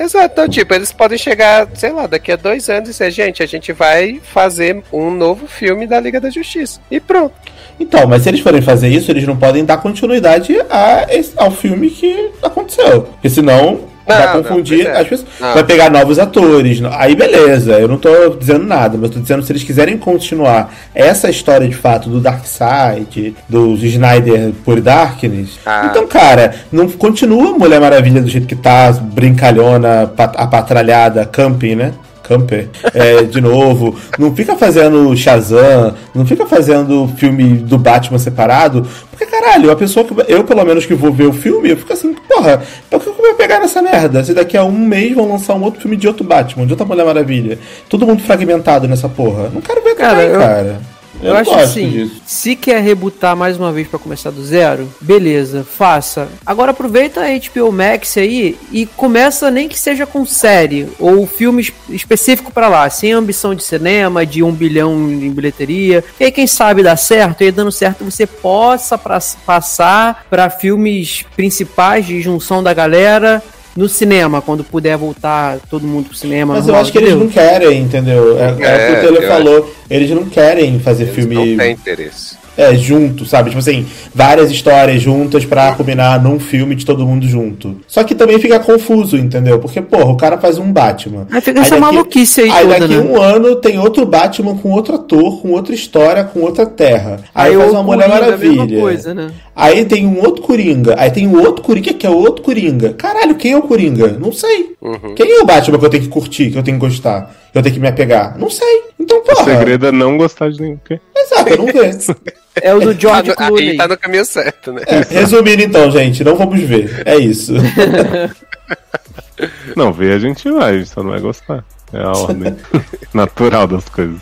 Exato, então, tipo, eles podem chegar, sei lá, daqui a dois anos e dizer, gente, a gente vai fazer um novo filme da Liga da Justiça. E pronto. Então, mas se eles forem fazer isso, eles não podem dar continuidade a esse- ao filme que aconteceu. Porque senão Não, não, confundir pois é. as pessoas. Não. Vai pegar novos atores. Aí beleza, eu não tô dizendo nada, mas tô dizendo se eles quiserem continuar essa história de fato do Darkseid, dos Snyder por Darkness. Ah. Então, cara, não continua Mulher Maravilha do jeito que tá, brincalhona, pat- apatralhada, camping, né? Camper, é, de novo. Não fica fazendo Shazam, não fica fazendo filme do Batman separado, porque caralho, a pessoa que. Eu, pelo menos, que vou ver o filme, eu fico assim, porra, por que eu vou pegar nessa merda? Se daqui a um mês vão lançar um outro filme de outro Batman, de outra Mulher Maravilha, todo mundo fragmentado nessa porra. Não quero ver Cara, também, eu- cara. Eu, não acho assim, disso. se quer rebutar mais uma vez pra começar do zero, beleza, faça. Agora aproveita a HBO Max aí e começa nem que seja com série ou filme es- específico pra lá, sem ambição de cinema, de um bilhão em bilheteria. E aí quem sabe dá certo, e aí dando certo você possa pra- passar pra filmes principais de junção da galera no cinema, quando puder voltar todo mundo pro cinema. Mas eu acho que eles não querem, entendeu? É, é, o que É, o Taylor eu falou. Eles não querem fazer Eles filme não têm interesse. é, junto, sabe? Tipo assim, várias histórias juntas pra combinar num filme de todo mundo junto. Só que também fica confuso, entendeu? Porque, porra, o cara faz um Batman. Aí fica essa maluquice aí Aí toda, daqui né? um ano tem outro Batman com outro ator, com outra história, com outra terra. Aí, faz o uma Mulher mesma Maravilha. coisa, né? Aí tem um outro Coringa. Aí tem um outro Coringa que é outro Coringa. Caralho, quem é o Coringa? Não sei. Uhum. Quem é o Batman que eu tenho que curtir, que eu tenho que gostar, que eu tenho que me apegar? Não sei. Então, O porra. segredo é não gostar de nenhum. quê? Exato, eu não ver. É o do Tá George no, Clooney. aí tá no caminho certo, né? É, resumindo então, gente, não vamos ver. É isso. Não, ver a gente vai, a gente só não vai gostar. É a ordem natural das coisas.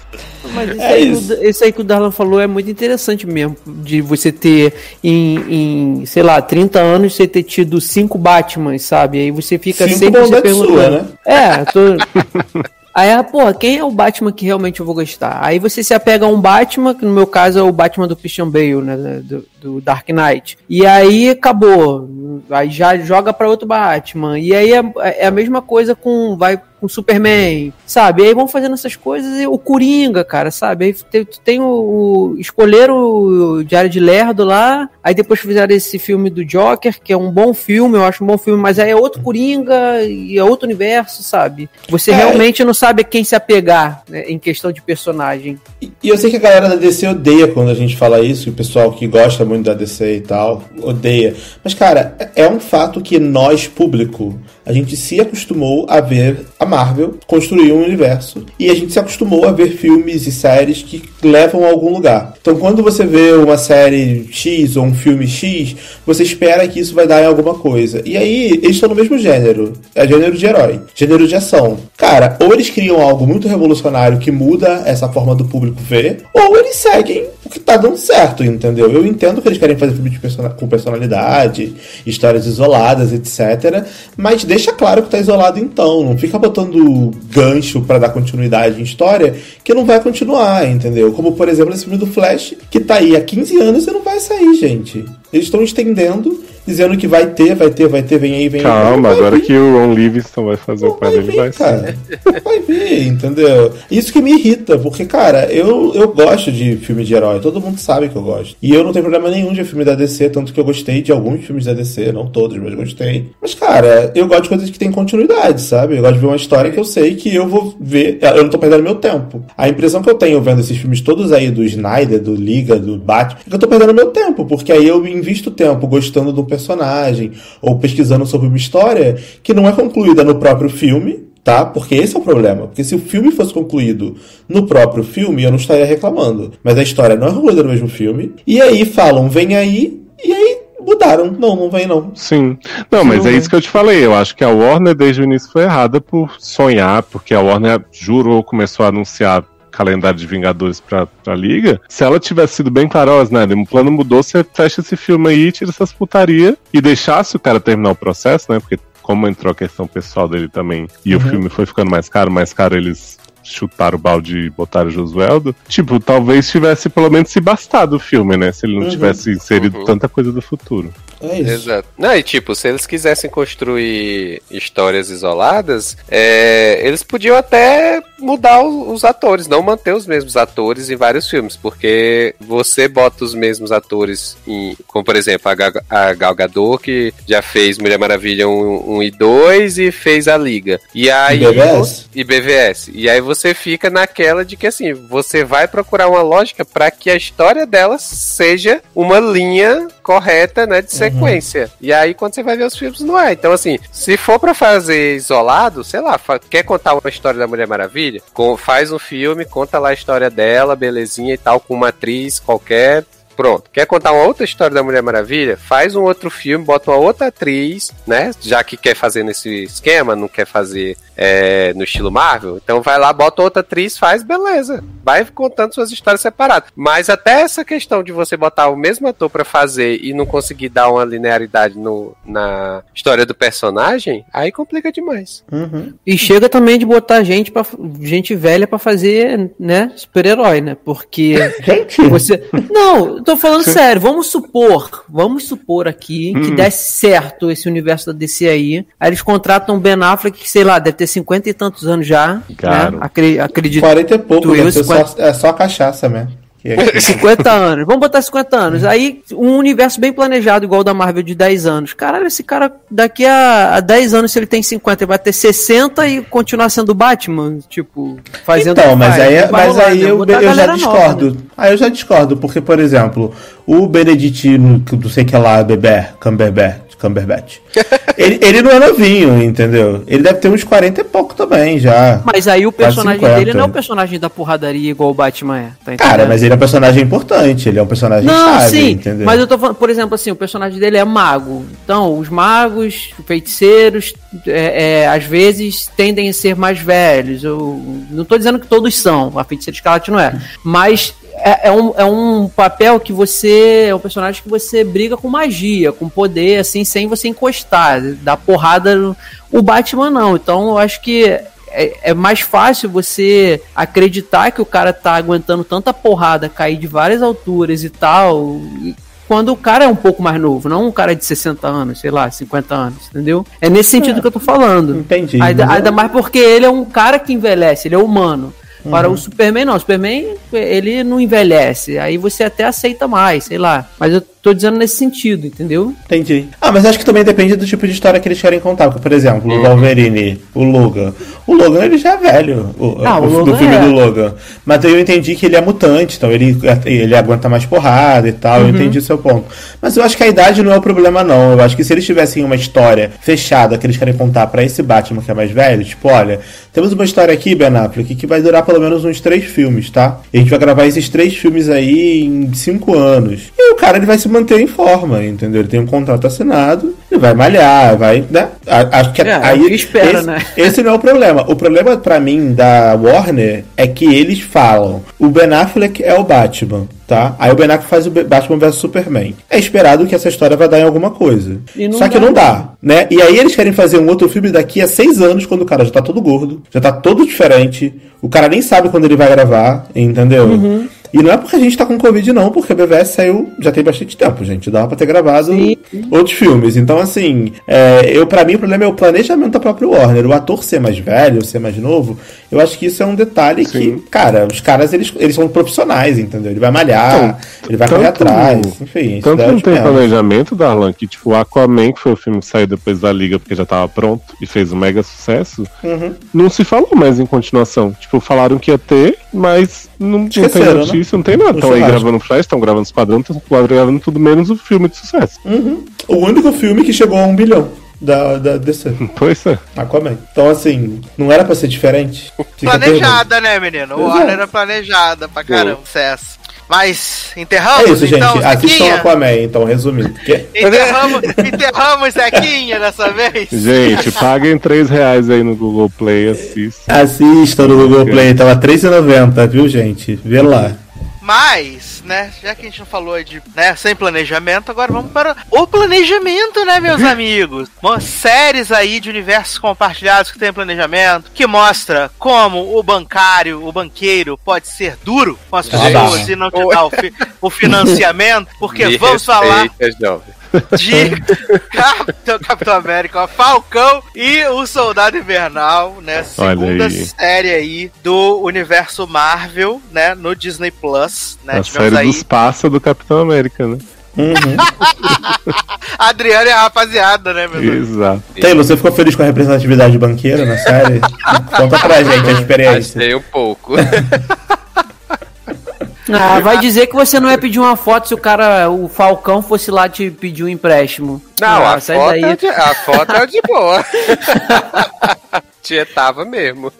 Mas isso, É aí, isso. que o- isso aí que o Darlan falou é muito interessante mesmo. De você ter em, em, sei lá, 30 anos, você ter tido cinco Batmans, sabe? Aí você fica Cinco sempre se bondades perguntando. sua, né? É, tô. Aí, ah, pô, quem é o Batman que realmente eu vou gostar? Aí você se apega a um Batman, que no meu caso é o Batman do Christian Bale, né? Do, do Dark Knight. E aí acabou. Aí já joga pra outro Batman. E aí é, é a mesma coisa com. Vai com Superman, sabe? E aí vão fazendo essas coisas e o Coringa, cara, sabe? Aí tem, tem o, o. Escolheram o Diário de Lerdo lá, aí depois fizeram esse filme do Joker, que é um bom filme, eu acho um bom filme, mas aí é outro Coringa e é outro universo, sabe? Você É. realmente não sabe a quem se apegar né, em questão de personagem. E e eu sei que a galera da DC odeia quando a gente fala isso, e o pessoal que gosta muito da DC e tal, odeia. Mas, cara, é um fato que nós, público, a gente se acostumou a ver a Marvel construir um universo. E a gente se acostumou a ver filmes e séries que levam a algum lugar. Então, quando você vê uma série X ou um filme X, você espera que isso vai dar em alguma coisa. E aí, eles estão no mesmo gênero. É gênero de herói, gênero de ação. Cara, ou eles criam algo muito revolucionário que muda essa forma do público ver, ou eles seguem que tá dando certo, entendeu? Eu entendo que eles querem fazer filme com personalidade, histórias isoladas, etc. Mas deixa claro que tá isolado então. Não fica botando gancho pra dar continuidade em história que não vai continuar, entendeu? Como, por exemplo, esse filme do Flash, que tá aí há 15 anos e não vai sair, gente. Eles estão estendendo, dizendo que vai ter, vai ter, vai ter, vem aí, vem aí. Calma, Não vai agora vir. que o Ron Livingston vai fazer o pai vai dele, vir, vai cara. Não vai vir, entendeu? Isso que me irrita, porque, cara, eu, eu gosto de filme de herói, todo mundo sabe que eu gosto. E eu não tenho problema nenhum de filme da DC, tanto que eu gostei de alguns filmes da DC, não todos, mas gostei. Mas, cara, eu gosto de coisas que têm continuidade, sabe? Eu gosto de ver uma história que eu sei que eu vou ver, eu não tô perdendo meu tempo. A impressão que eu tenho vendo esses filmes todos aí do Snyder, do Liga, do Batman, é que eu tô perdendo meu tempo, porque aí eu invisto tempo gostando do personagem, ou pesquisando sobre uma história que não é concluída no próprio filme, tá? Porque esse é o problema. Porque se o filme fosse concluído no próprio filme, eu não estaria reclamando. Mas a história não é concluída no mesmo filme. E aí falam, vem aí, e aí mudaram. Não, não vem não. Sim. Não, mas Não é é. isso que eu te falei. Eu acho que a Warner desde o início foi errada por sonhar, porque a Warner jurou, começou a anunciar calendário de Vingadores pra, pra Liga, se ela tivesse sido bem clara, ó, né, o plano mudou, você fecha esse filme aí, tira essas putaria e deixasse o cara terminar o processo, né? Porque como entrou a questão pessoal dele também e o filme foi ficando mais caro, mais caro eles chutaram o balde e botaram o Josueldo, tipo, talvez tivesse pelo menos se bastado o filme, né? Se ele não Uhum. tivesse inserido Uhum. tanta coisa do futuro. É isso. Exato. Não, e tipo, se eles quisessem construir histórias isoladas, é, eles podiam até mudar o- os atores, não manter os mesmos atores em vários filmes, porque você bota os mesmos atores em, como por exemplo a, Ga- a Gal Gadot, que já fez Mulher Maravilha 1, 1 e 2 e fez a Liga. E aí BVS? e BVS. E aí você fica naquela de que assim, você vai procurar uma lógica para que a história delas seja uma linha correta, né, de sequência. E aí quando você vai ver os filmes não é. Então assim, se for para fazer isolado, sei lá, quer contar uma história da Mulher Maravilha, faz um filme, conta lá a história dela, belezinha e tal, com uma atriz qualquer. Pronto. Quer contar uma outra história da Mulher Maravilha? Faz um outro filme, bota uma outra atriz, né? Já que quer fazer nesse esquema, não quer fazer é, no estilo Marvel. Então vai lá, bota outra atriz, faz, beleza. Vai contando suas histórias separadas. Mas até essa questão de você botar o mesmo ator pra fazer e não conseguir dar uma linearidade no, na história do personagem, aí complica demais. Uhum. E chega também de botar gente para gente velha pra fazer, né, super-herói, né? Porque Gente, você Não, tô falando sério, vamos supor, vamos supor aqui que desse certo esse universo da DC aí. Aí eles contratam o Ben Affleck, que sei lá, deve ter 50 e tantos anos já, Caro. né? Acre- acredito 40 e pouco, Tu deve eu, ser 50. só, é só cachaça mesmo. É- 50 anos. Vamos botar 50 anos. Aí, um universo bem planejado, igual o da Marvel de 10 anos. Caralho, esse cara, daqui a, a 10 anos, se ele tem 50, ele vai ter 60 e continuar sendo Batman? Tipo, fazendo. Então, mas faz. aí, vai mas aí né? eu, eu já galera nova, discordo. né? Aí eu já discordo, porque, por exemplo, o Beneditino, que não sei que é lá, Beber, Cumberbatch, Cumberbatch. ele, ele não é novinho, entendeu? Ele deve ter uns 40 e pouco também já. Mas aí o personagem 50. dele não é o personagem da porradaria igual o Batman é. Tá? Cara, mas ele é um personagem importante, ele é um personagem Não, chave, sim, entendeu? mas eu tô falando, por exemplo, assim, o personagem dele é mago. Então, os magos, feiticeiros, é, é, às vezes tendem a ser mais velhos. Eu não tô dizendo que todos são, a feiticeira escarlate não é. Mas é, é um, é um papel que você. É um personagem que você briga com magia, com poder, assim, sem você encostar, dar porrada. no- O Batman não. Então, eu acho que é, é mais fácil você acreditar que o cara tá aguentando tanta porrada, cair de várias alturas e tal. quando o cara é um pouco mais novo, não um cara de 60 anos, sei lá, 50 anos, entendeu? É nesse sentido que eu tô falando. Entendi. Ainda, ainda mais porque ele é um cara que envelhece, ele é humano. Para o Superman, não. O Superman, ele não envelhece. Aí você até aceita mais, sei lá. Mas eu tô dizendo nesse sentido, entendeu? Entendi. Ah, mas acho que também depende do tipo de história que eles querem contar. Porque, por exemplo, Uhum. o Wolverine, o Logan. O Logan, ele já é velho. O, Ah, o o- do Logan filme é. do Logan. Mas eu entendi que ele é mutante, então ele, ele aguenta mais porrada e tal. Uhum. Eu entendi o seu ponto. Mas eu acho que a idade não é o problema, não. Eu acho que se eles tivessem uma história fechada que eles querem contar pra esse Batman que é mais velho, tipo, olha, temos uma história aqui, Ben Affleck, que vai durar pelo menos uns três filmes, tá? E a gente vai gravar esses três filmes aí em cinco anos. E o cara ele vai se manter em forma, entendeu? Ele tem um contrato assinado, ele vai malhar, vai, né? Acho que É, aí é espera, esse, né? esse não é o problema. O problema pra mim da Warner é que eles falam: o Ben Affleck é o Batman, tá? Aí o Ben Affleck faz o Batman vs Superman. É esperado que essa história vai dar em alguma coisa. Só que dá, não dá, né? né? E aí eles querem fazer um outro filme daqui a seis anos, quando o cara já tá todo gordo, já tá todo diferente. O cara nem sabe quando ele vai gravar, entendeu? Uhum. E não é porque a gente tá com Covid, não, porque a BVS saiu já tem bastante tempo, gente. Dava pra ter gravado Sim. outros filmes. Então, assim, é, eu para mim o problema é o planejamento da própria Warner. O ator ser mais velho, ser mais novo, eu acho que isso é um detalhe Sim. que, cara, os caras eles, eles são profissionais, entendeu? Ele vai malhar, Então, ele vai correr atrás, enfim. Tanto é não os tem menos. planejamento, Darlan, que tipo, o Aquaman, que foi o filme que saiu depois da Liga porque já tava pronto e fez um mega sucesso, Uhum. não se falou mais em continuação. Tipo, falaram que ia ter, mas não, não tem Notícia, não tem nada. Estão aí gravando Flash, estão gravando Esquadrão, estão gravando tudo menos o filme de sucesso. Uhum. O único filme que chegou a um bilhão da, da DC, Pois é. Aquaman. Então, assim, não era pra ser diferente? Fica. Planejada, né, menino? O Exato. Warner era planejada pra caramba, sucesso. Mas É enterramos isso, gente. então, Assistam Zequinha? Aquaman, então, resumindo. Enterramos, enterramos Zequinha dessa vez? Gente, paguem 3 reais aí no Google Play, assista. Assistam no Google Play, tava R$3,90, viu, gente? Vê lá. Mas, né, já que a gente não falou de, né, sem planejamento, agora vamos para o planejamento, né, meus amigos? Mo- Séries aí de universos compartilhados que tem planejamento, que mostra como o bancário, o banqueiro pode ser duro com as pessoas e não te dar o, fi- o financiamento, porque Me vamos falar jovem. De Capitão, Capitão América, Falcão e o Soldado Invernal, né? Olha Segunda aí. série aí do universo Marvel, né? No Disney Plus, né? A Tivemos série aí dos pássaros do Capitão América, né? Uhum. a Adriana e a rapaziada, né, meu Deus? Exato. Taylor, você ficou feliz com a representatividade de banqueiro na série? Conta pra gente a experiência. Achei um pouco. Ah, vai dizer que você não ia pedir uma foto se o cara, o Falcão, fosse lá te pedir um empréstimo. Não, ah, a, foto daí. é de, a foto é de boa. Tietava mesmo.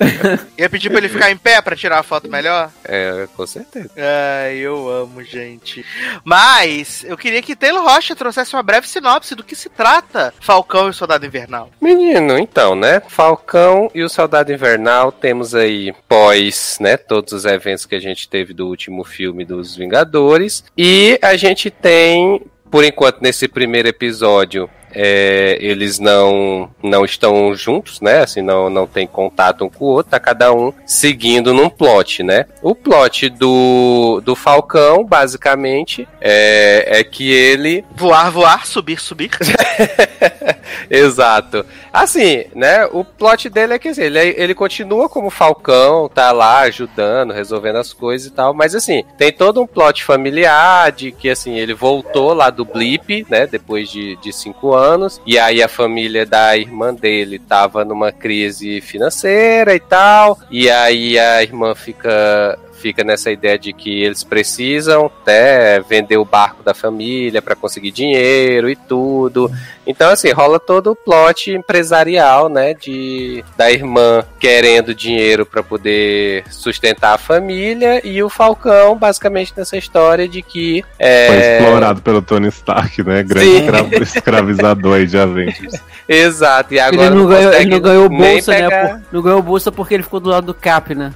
Ia pedir pra ele ficar em pé pra tirar a foto melhor? É, com certeza. Ai, eu amo, gente. Mas eu queria que Taylor Rocha trouxesse uma breve sinopse do que se trata Falcão e o Soldado Invernal. Menino, então, né? Falcão e o Soldado Invernal temos aí pós, né? Todos os eventos que a gente teve do último filme dos Vingadores. E a gente tem, por enquanto, nesse primeiro episódio. É, eles não não estão juntos, né? Assim, não, não tem contato um com o outro, tá cada um seguindo num plot, né? O plot do, do Falcão, basicamente, é, é que ele Voar, voar, subir, subir. Exato. Assim, né? O plot dele é que assim, ele, ele continua como Falcão, tá lá ajudando, resolvendo as coisas e tal, mas assim, tem todo um plot familiar de que assim, ele voltou lá do Blip, né? Depois de, de cinco anos, e aí a família da irmã dele tava numa crise financeira e tal, e aí a irmã fica fica nessa ideia de que eles precisam até vender o barco da família para conseguir dinheiro e tudo. Então, assim, rola todo o plot empresarial, né? De da irmã querendo dinheiro para poder sustentar a família e o Falcão, basicamente, nessa história de que. Foi É, explorado pelo Tony Stark, né? Grande escra- escravizador aí de Avengers. Exato, e agora Ele não, ganhou, ele não ganhou bolsa, né? por- não ganhou bolsa porque ele ficou do lado do Cap, né?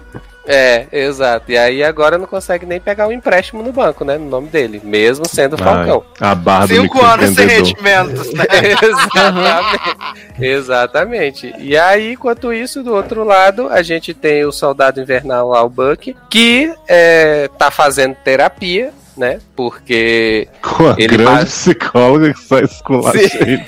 É, exato. E aí agora não consegue nem pegar um empréstimo no banco, né? No nome dele, mesmo sendo Falcão. Ai, a barra do Cinco anos sem rendimentos, né? Exatamente. Exatamente. E aí, enquanto isso, do outro lado, a gente tem o soldado invernal lá, o Buck, que é, tá fazendo terapia, né? Porque. Com a Ele grande faz- psicóloga que ele.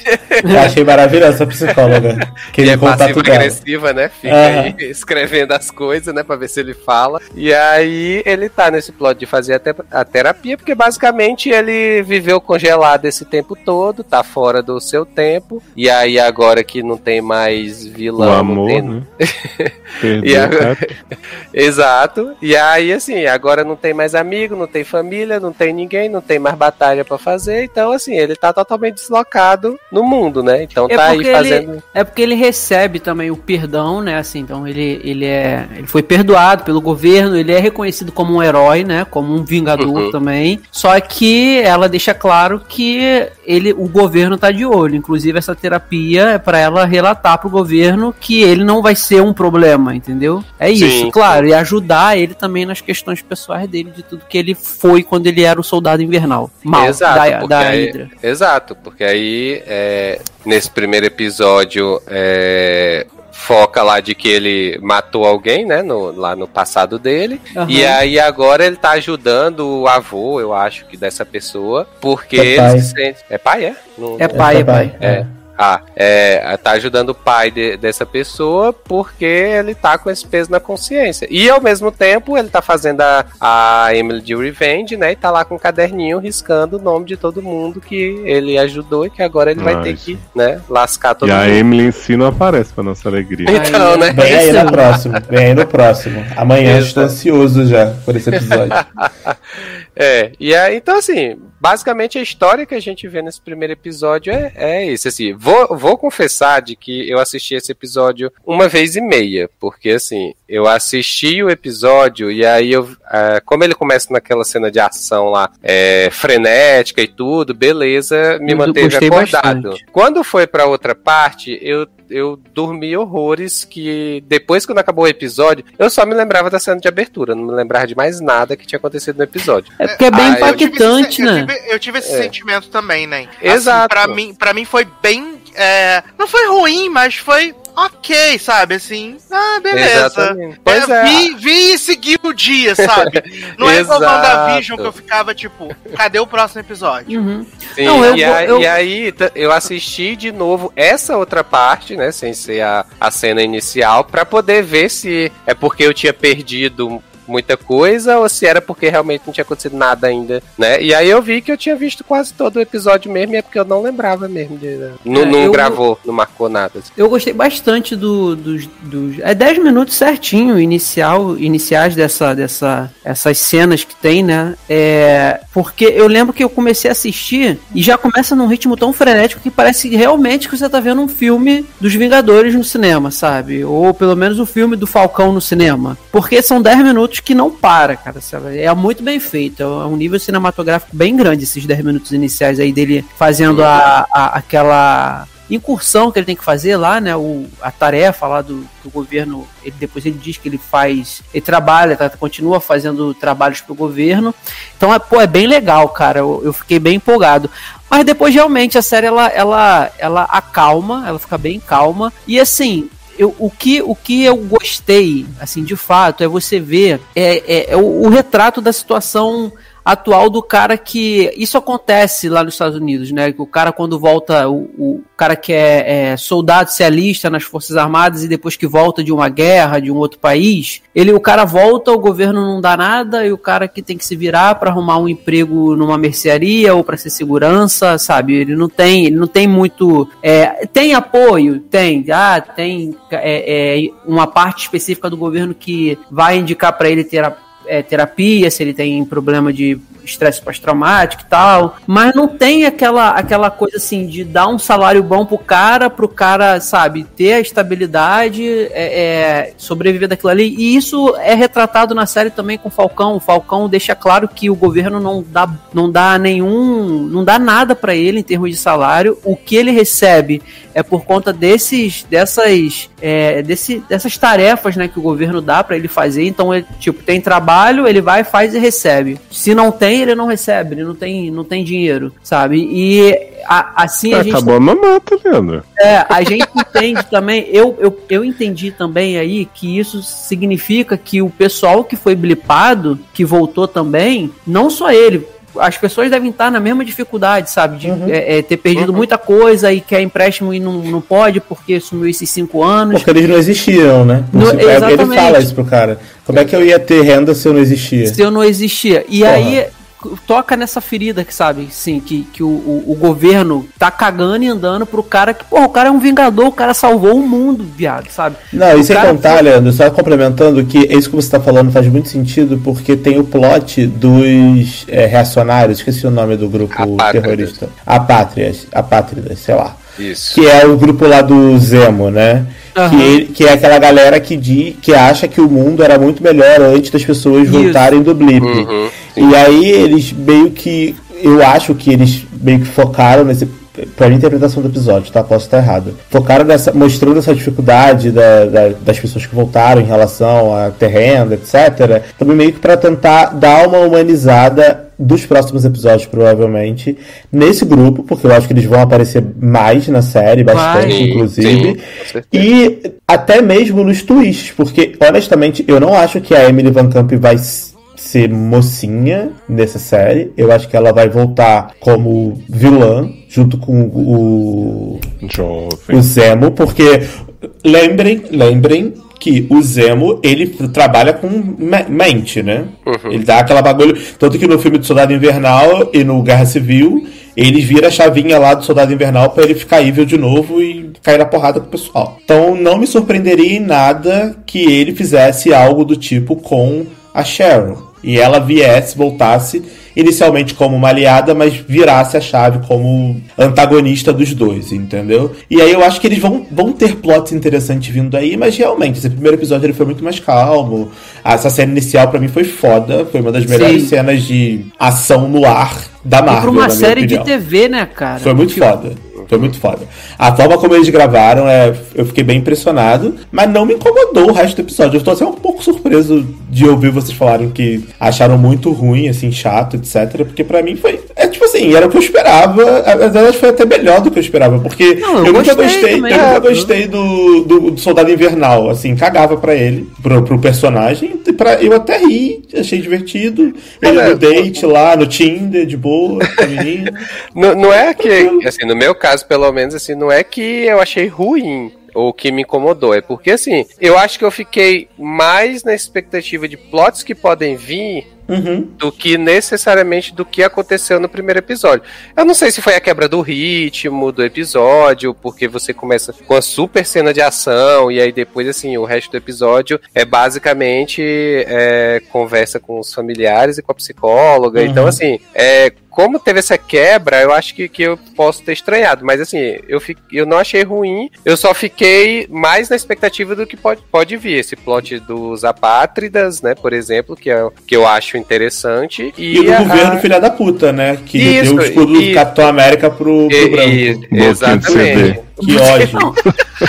Eu achei maravilhosa essa psicóloga. E Queria é passiva-agressiva, né? Fica Aham. aí escrevendo as coisas, né? Pra ver se ele fala. E aí ele tá nesse plot de fazer a, te- a terapia, porque basicamente ele viveu congelado esse tempo todo, tá fora do seu tempo. E aí agora que não tem mais O vilão, não amor, tem né? E agora-. Exato. E aí, assim, agora não tem mais amigo, não tem família, não tem ninguém, não tem mais batalha pra fazer. Então, assim, ele tá totalmente deslocado no mundo, né? Então É tá aí porque ele- fazendo. É porque ele recebe também o perdão, né? Assim, então ele, ele é. Ele foi perdoado pelo governo, ele é reconhecido como um herói, né? Como um vingador Uhum. também. Só que ela deixa claro que ele, o governo tá de olho. Inclusive, essa terapia é pra ela relatar pro governo que ele não vai ser um problema, entendeu? É isso, Sim, claro. E ajudar ele também nas questões pessoais dele, de tudo que ele foi quando ele era o soldado invernal. Mal Exato, da, porque da aí- Hydra. Exato, porque aí é, nesse primeiro episódio é, foca lá de que ele matou alguém, né? No, lá no passado dele. Aham. E aí agora ele tá ajudando o avô, eu acho que dessa pessoa, porque É ele pai. se sente. É pai, é? Não- É pai, é pai. É. Ah, é, tá ajudando o pai de- dessa pessoa porque ele tá com esse peso na consciência. E ao mesmo tempo ele tá fazendo a, a Emily de Revenge, né? E tá lá com um caderninho riscando o nome de todo mundo que ele ajudou e que agora ele vai Ai, ter que, né, lascar todo E a mundo. Emily em si não aparece pra nossa alegria. Então, né? Vem aí no próximo, vem aí no próximo. Amanhã Exato. estou ansioso já por esse episódio. É, e aí, então assim, basicamente a história que a gente vê nesse primeiro episódio é, é isso, assim, vou, vou confessar de que eu assisti esse episódio uma vez e meia, porque assim, eu assisti o episódio e aí eu, uh, como ele começa naquela cena de ação lá, é, frenética e tudo, beleza, me Eu manteve acordado. bastante. Quando foi pra outra parte, eu eu dormi horrores que depois quando acabou o episódio, eu só me lembrava da cena de abertura, não me lembrava de mais nada que tinha acontecido no episódio. É porque é bem Ah, eu tive impactante, eu né? Tive- Eu tive esse É. sentimento também, né? Exato. Pra mim, pra mim foi bem. é, não foi ruim, mas foi ok, sabe? Assim, ah, beleza. Exatamente. Pois É, é. Vi, vi e segui o dia, sabe? Não é igual Exato. WandaVision que eu ficava tipo, cadê o próximo episódio? Uhum. Sim, Não, eu e, vou- aí, eu- e aí eu assisti de novo essa outra parte, né, sem ser a, a cena inicial, pra poder ver se é porque eu tinha perdido muita coisa ou se era porque realmente não tinha acontecido nada ainda, né? E aí eu vi que eu tinha visto quase todo o episódio mesmo e é porque eu não lembrava mesmo de, não, É, não eu- gravou, não marcou nada. assim. Eu gostei bastante do, dos, dos. É 10 minutos certinho, inicial, iniciais dessa, dessa, essas cenas que tem, né? É, porque eu lembro que eu comecei a assistir e já começa num ritmo tão frenético que parece realmente que você tá vendo um filme dos Vingadores no cinema, sabe? Ou pelo menos o filme do Falcão no cinema. Porque são 10 minutos que não para, cara, sabe? É muito bem feito. É um nível cinematográfico bem grande esses 10 minutos iniciais aí dele fazendo a, a- aquela incursão que ele tem que fazer lá, né? O, a tarefa lá do, do governo. Ele, depois ele diz que ele faz. Ele trabalha, tá, continua fazendo trabalhos pro governo. Então, é, pô, é bem legal, cara. Eu, eu fiquei bem empolgado. Mas depois, realmente, a série ela, ela, ela acalma, ela fica bem calma. E assim. Eu, o, que, o que eu gostei, assim, de fato, é você ver é, é, é o, o retrato da situação atual do cara que. Isso acontece lá nos Estados Unidos, né? O cara, quando volta, o, o cara que é, é soldado se alista nas Forças Armadas e depois que volta de uma guerra, de um outro país, ele, o cara volta, o governo não dá nada, e o cara que tem que se virar para arrumar um emprego numa mercearia ou para ser segurança, sabe? Ele não tem, ele não tem muito. é, tem apoio? Tem. Ah, tem é, é, uma parte específica do governo que vai indicar para ele ter a é, terapia, se ele tem problema de estresse pós-traumático e tal, mas não tem aquela, aquela coisa assim de dar um salário bom pro cara, pro cara, sabe, ter a estabilidade, é, é, sobreviver daquilo ali, e isso é retratado na série também com o Falcão, o Falcão deixa claro que o governo não dá, não dá nenhum, não dá nada para ele em termos de salário, o que ele recebe é por conta desses, dessas, é, desse, dessas tarefas, né, que o governo dá para ele fazer, então ele, tipo, tem trabalho, ele vai, faz e recebe. Se não tem, ele não recebe, ele não tem, não tem dinheiro, sabe? E a- assim a gente Acabou a mamata, Leandro. é, a gente entende também, eu, eu, eu entendi também aí que isso significa que o pessoal que foi blipado, que voltou também, não só ele, as pessoas devem estar na mesma dificuldade, sabe? De é, é, ter perdido muita coisa e quer empréstimo e não, não pode porque sumiu esses cinco anos. Porque eles não existiam, né? No- Isso- é, ele exatamente. fala isso pro cara. Como é que eu ia ter renda se eu não existia? Se eu não existia. E Porra. aí toca nessa ferida que sabe, sim, que, que o, o, o governo tá cagando e andando pro cara que, porra, o cara é um vingador, o cara salvou o mundo, viado, sabe? Não, e O sem cara contar, Leandro, só complementando que isso que você tá falando faz muito sentido porque tem o plot dos é, reacionários, esqueci o nome do grupo Apátridas. terrorista. Apátrias, apátridas, sei lá. Isso. Que é o grupo lá do Zemo, né? Aham. Que, ele- que é aquela galera que, di, que acha que o mundo era muito melhor antes das pessoas Isso. voltarem do blip. Uhum, E aí eles meio que. Eu acho que eles meio que focaram nesse. Pra minha interpretação do episódio, tá? Posso estar errado. Focaram nessa. mostrando essa dificuldade da- da- das pessoas que voltaram em relação a terreno, etc. Também meio que pra tentar dar uma humanizada dos próximos episódios, provavelmente, nesse grupo, porque eu acho que eles vão aparecer mais na série, bastante, Vai. Sim, inclusive. sim. E até mesmo nos twists, porque honestamente eu não acho que a Emily Van Camp vai ser mocinha nessa série. Eu acho que ela vai voltar como vilã, junto com o, Jovem. o Zemo, porque lembrem, lembrem que o Zemo, ele trabalha com me- mente, né? Ele dá aquela bagulho. Tanto que no filme do Soldado Invernal e no Guerra Civil, ele vira a chavinha lá do Soldado Invernal pra ele ficar evil de novo e cair na porrada com o pessoal. Então não me surpreenderia em nada que ele fizesse algo do tipo com a Cheryl. E ela viesse, voltasse inicialmente como uma aliada, mas virasse a chave como antagonista dos dois, entendeu? E aí eu acho que eles vão, vão ter plots interessantes vindo aí, mas realmente, esse primeiro episódio ele foi muito mais calmo. Essa cena inicial para mim foi foda, foi uma das melhores Sim. cenas de ação no ar da Marvel. E pra uma série de TV, né, cara? Foi muito tipo... foda. Foi muito foda. A forma como eles gravaram, é, eu fiquei bem impressionado, mas não me incomodou o resto do episódio. Eu tô até um pouco surpreso de ouvir vocês falarem que acharam muito ruim, assim, chato, etc. Porque para mim foi. É tipo assim, era o que eu esperava. A verdade foi até melhor do que eu esperava. Porque não, eu, eu nunca gostei, também, eu nunca gostei do, do, do, Soldado Invernal. Assim, cagava para ele, pro, pro personagem. Pra, eu até ri, achei divertido. Ele é, no date lá, no Tinder, de boa, não, não é que, assim, no meu caso, pelo menos, assim, não é que eu achei ruim ou que me incomodou. É porque, assim, eu acho que eu fiquei mais na expectativa de plots que podem vir Uhum. do que necessariamente do que aconteceu no primeiro episódio. Eu não sei se foi a quebra do ritmo do episódio, porque você começa com a super cena de ação e aí depois, assim, o resto do episódio é basicamente é, conversa com os familiares e com a psicóloga. Uhum. Então, assim, é, como teve essa quebra, eu acho que, que eu posso ter estranhado. Mas assim, eu, fi, eu não achei ruim. Eu só fiquei mais na expectativa do que pode, pode vir. Esse plot dos apátridas, né? Por exemplo, que, é, que eu acho interessante. E, e do a... governo filha da puta, né? Que isso, deu o escudo do Capitão América pro, pro e, branco. E, exatamente. Que ódio. Não,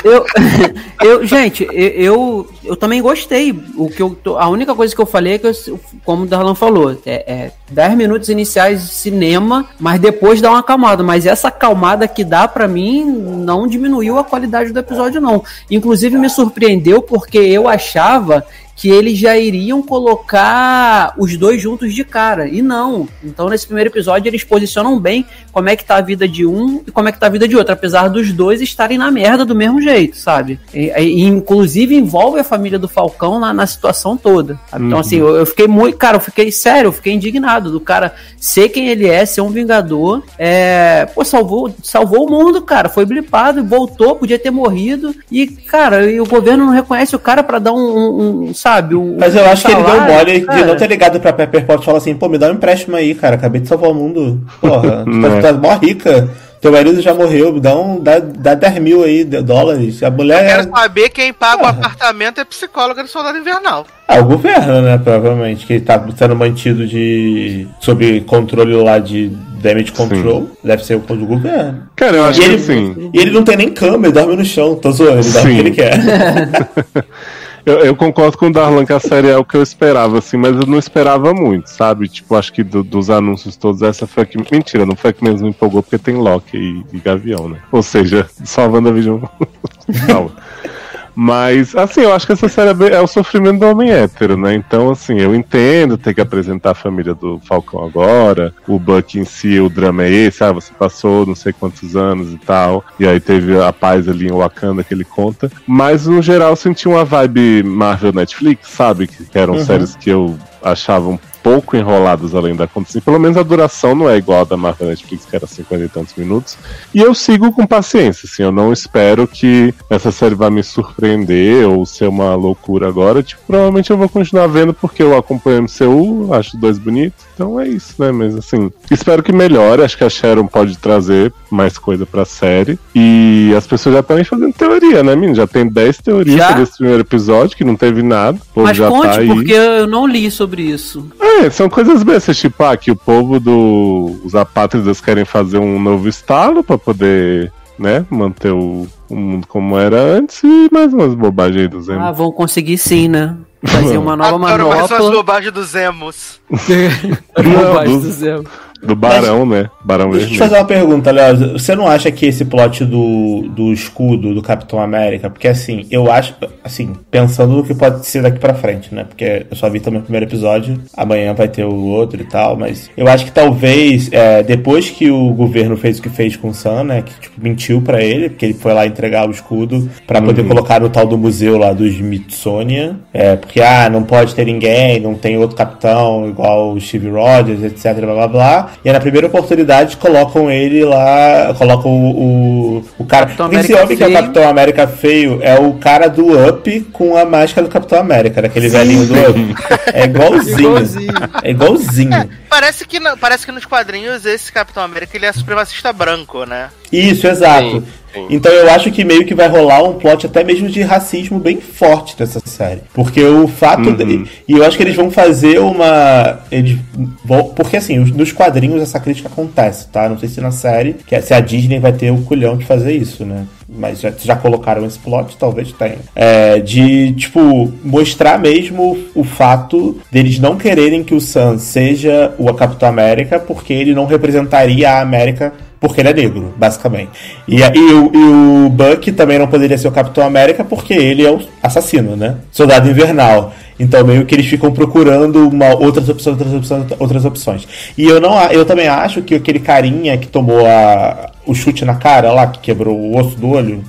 eu, eu, gente, eu, eu também gostei. O que eu, a única coisa que eu falei é que, eu, como o Darlan falou, é, é 10 minutos iniciais de cinema, mas depois dá uma acalmada. Mas essa acalmada que dá para mim não diminuiu a qualidade do episódio, não. Inclusive me surpreendeu porque eu achava que eles já iriam colocar os dois juntos de cara. E não. Então, nesse primeiro episódio, eles posicionam bem como é que tá a vida de um e como é que tá a vida de outro, apesar dos dois estarem na merda do mesmo jeito, sabe? E, e inclusive envolve a família do Falcão na, na situação toda. Sabe? Então, assim, uhum. eu, eu, fiquei muito. Cara, eu fiquei sério, eu fiquei indignado do cara ser quem ele é, ser um vingador. É, pô, salvou, salvou o mundo, cara. Foi blipado, voltou, podia ter morrido. E, cara, e o governo não reconhece o cara para dar um, um, um sabe? O, Mas eu acho salário, que ele deu mole cara. de não ter ligado pra Pepper Potts e falar assim, pô, me dá um empréstimo aí, cara, acabei de salvar o mundo. Porra, tu tá, tá mó rica. Teu marido já morreu, dá, um, dá, dá 10 mil aí de dólares. A mulher. Eu quero é- saber quem paga Porra. o apartamento é psicóloga do soldado invernal. Ah, o governo, né? Provavelmente. Que tá sendo mantido de. sob controle lá de damage control. Sim. Deve ser o do governo. Cara, eu acho e que ele, sim. E ele não tem nem cama, ele dorme no chão. Tô zoando, ele dorme o que ele quer. Eu, eu, concordo com o Darlan que a série é o que eu esperava, assim, mas eu não esperava muito, sabe? Tipo, acho que do, dos anúncios todos, essa foi a que. Mentira, não foi a que mesmo me empolgou, porque tem Loki e, e Gavião, né? Ou seja, só a WandaVision. Salva. Mas, assim, eu acho que essa série é, é o sofrimento do homem hétero, né? Então, assim, eu entendo ter que apresentar a família do Falcão agora. O Buck em si, o drama é esse, ah, você passou não sei quantos anos e tal. E aí teve a paz ali em Wakanda que ele conta. Mas, no geral, eu senti uma vibe Marvel Netflix, sabe? Que, que eram uhum. séries que eu achava um pouco enrolados além da conta. Assim, pelo menos a duração não é igual a da Marvel Netflix, que era 50 e tantos minutos. E eu sigo com paciência, assim, eu não espero que essa série vá me surpreender ou ser uma loucura agora. Tipo, provavelmente eu vou continuar vendo porque eu acompanho o MCU, acho dois bonitos. Então é isso, né? Mas assim, espero que melhore. Acho que a Sharon pode trazer mais coisa pra série. E as pessoas já estão fazendo teoria, né, menino? Já tem 10 teorias já? sobre esse primeiro episódio, que não teve nada. Mas já conte, tá aí. porque eu não li sobre isso. É, são coisas bestas, tipo, ah, que o povo dos do... apátridas querem fazer um novo estalo para poder, né, manter o, o, mundo como era antes e mais umas bobagens do Zemo. Ah, vão conseguir sim, né? Fazer uma nova manopla. mais umas bobagens dos Zemos. bobagens dos Zemos. Do Barão, Mas, né? Barão Deixa eu te fazer uma pergunta, Léo. Você não acha que esse plot do, do escudo do Capitão América, porque assim, eu acho, assim, pensando no que pode ser daqui pra frente, né? Porque eu só vi também o primeiro episódio, amanhã vai ter o outro e tal, mas eu acho que talvez, é, depois que o governo fez o que fez com o Sam, né? Que tipo, mentiu para ele, porque ele foi lá entregar o escudo para poder uhum. colocar no tal do museu lá do Smithsonian, é, porque, ah, não pode ter ninguém, não tem outro capitão igual o Steve Rogers, etc, blá blá blá. E aí, na primeira oportunidade colocam ele lá, colocam o, o, o cara. Capitão Esse América homem que é o. Capitão América feio é o cara do Up com a máscara do Capitão América, daquele velhinho do Up. É igualzinho. Igualzinho. É igualzinho. Parece que, parece que nos quadrinhos esse Capitão América ele é supremacista branco, né? Isso, exato. Sim, sim. Então eu acho que meio que vai rolar um plot até mesmo de racismo bem forte nessa série. Porque o fato. Uhum. de- e eu acho que eles vão fazer uma. Eles vão, porque assim, os- nos quadrinhos essa crítica acontece, tá? Não sei se na série, que é- se a Disney vai ter o culhão de fazer isso, né? Mas já, já colocaram esse plot, talvez tenha. É, de, tipo, mostrar mesmo o fato deles não quererem que o Sam seja o Capitão América, porque ele não representaria a América porque ele é negro, basicamente. E, e o, e o Buck também não poderia ser o Capitão América porque ele é o assassino, né? Soldado Invernal. Então meio que eles ficam procurando uma, outras opções, outras opções, outras opções. E eu não, eu também acho que aquele carinha que tomou a, o chute na cara lá, que quebrou o osso do olho,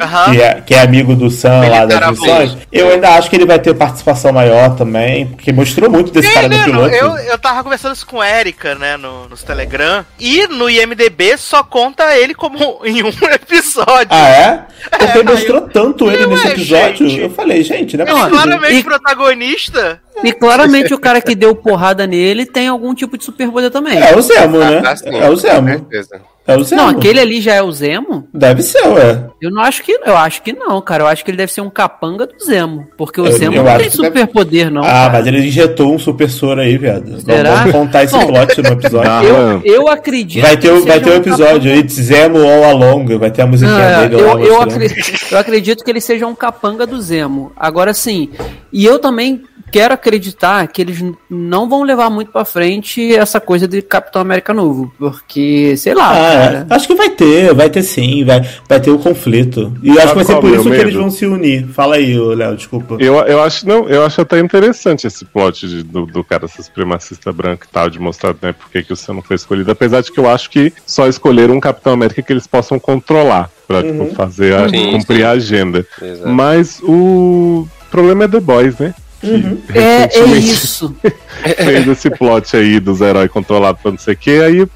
Aham. que, é, que é amigo do Sam Ele lá das missões, eu ainda acho que ele vai ter participação maior também, porque mostrou muito desse cara no Menino, piloto. eu, eu tava conversando isso com Erika, né, no, nos Telegram, e no IMDB só conta ele como em um episódio. Ah, é? Porque É, mostrou tanto ele nesse episódio. gente. Eu falei, gente, não é ele é claramente E- protagonista. E claramente o cara que deu porrada nele tem algum tipo de superpoder também. É o Zemo, né? Ah, sim, é o com Zemo. certeza. É o Zemo. Não, aquele ali já é o Zemo? Deve ser, ué. Eu não acho que. Eu acho que não, cara. Eu acho que ele deve ser um capanga do Zemo. Porque o Eu- Zemo eu não tem que deve- superpoder, não. ah, cara. mas ele injetou um super soro aí, viado. Será? Vamos contar esse Bom, plot no episódio. Ah, Eu, eu acredito. Vai ter, vai ter um um episódio aí, Zemo All Along, vai ter a musiquinha Ah, dele eu, eu, acredito, eu acredito que ele seja um capanga do Zemo. Agora sim, e eu também quero acreditar que eles não vão levar muito pra frente essa coisa de Capitão América novo. Porque, sei lá, Ah, cara. é. acho que vai ter, vai ter sim, vai, vai ter o conflito. E eu acho que vai ser por é o isso que eles vão se unir. Fala aí, Léo, desculpa. Eu, eu acho não, eu acho até interessante esse plot de- do, do cara ser supremacista branco e tal, de mostrar né, por que que o Sam não foi escolhido. Apesar de que eu acho que só escolheram um Capitão América que eles possam controlar pra tipo, fazer a, Sim, cumprir sim. a agenda. Exato. Mas o problema é The Boys, né? Que É, é isso. fez esse plot aí dos heróis controlados pra não sei o que, aí.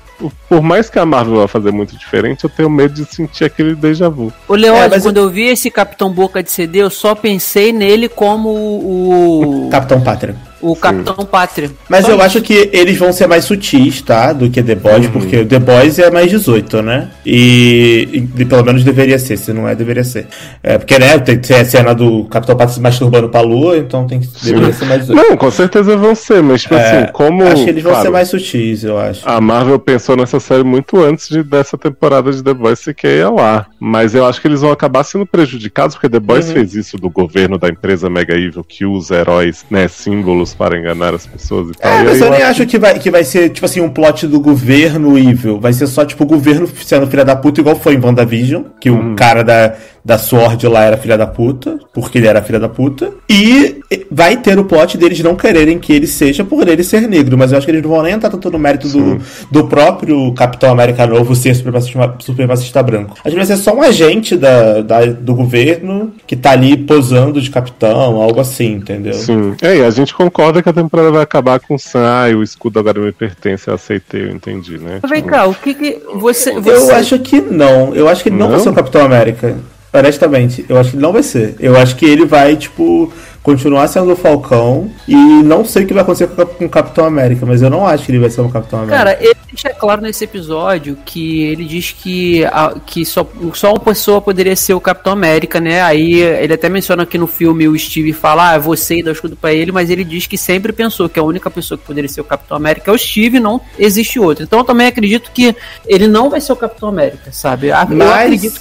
Por mais que a Marvel vá fazer muito diferente, eu tenho medo de sentir aquele déjà vu. Ô, Leózio, É, mas quando eu vi esse Capitão Boca de CD, eu só pensei nele como o, Capitão Pátria. O Capitão Pátria. Mas Só eu isso. acho que eles vão ser mais sutis, tá? Do que The Boys, Uhum. porque The Boys é mais 18, né? E, e pelo menos deveria ser, se não é, deveria ser. É, porque, né, tem, tem a cena do Capitão Pátria se masturbando pra lua, então tem que, deveria ser mais 18. Não, com certeza vão ser, mas tipo É, assim, como. acho que eles vão claro, ser mais sutis, eu acho. A Marvel pensou nessa série muito antes de, dessa temporada de The Boys sequer ao ar. Mas eu acho que eles vão acabar sendo prejudicados, porque The Boys Uhum. fez isso do governo da empresa Mega Evil, que usa heróis, né, símbolos para enganar as pessoas e tal. É, e mas eu nem acho- que vai, que vai ser, tipo assim, um plot do governo evil. Vai ser só, tipo, o governo sendo filha da puta, igual foi em WandaVision, que Uhum. o cara da, da Sword lá era filha da puta, porque ele era filha da puta. E vai ter o plot deles não quererem que ele seja por ele ser negro, mas eu acho que eles não vão nem entrar tanto no mérito do, do próprio Capitão América Novo ser supremacista, supremacista branco. Acho que vai ser só um agente da, da- do governo que tá ali posando de capitão, algo assim, entendeu? Sim. É, e a gente concorda que a temporada vai acabar com o Sam. Ah, o escudo agora me pertence, eu aceitei, eu entendi, né? Vem cá, o que que você... Eu você... acho que não. Eu acho que ele não, Não? vai ser o Capitão América. Honestamente, eu acho que ele não vai ser. Eu acho que ele vai, tipo, continuar sendo o Falcão. E não sei o que vai acontecer com o Capitão América, mas eu não acho que ele vai ser o Capitão América. Cara, ele deixa claro nesse episódio que ele diz que, a- que só, só uma pessoa poderia ser o Capitão América, né? Aí ele até menciona que no filme o Steve fala, ah, você e dá o escudo pra ele, mas ele diz que sempre pensou que a única pessoa que poderia ser o Capitão América é o Steve, não existe outro. Então eu também acredito que ele não vai ser o Capitão América, sabe? Eu Mas, que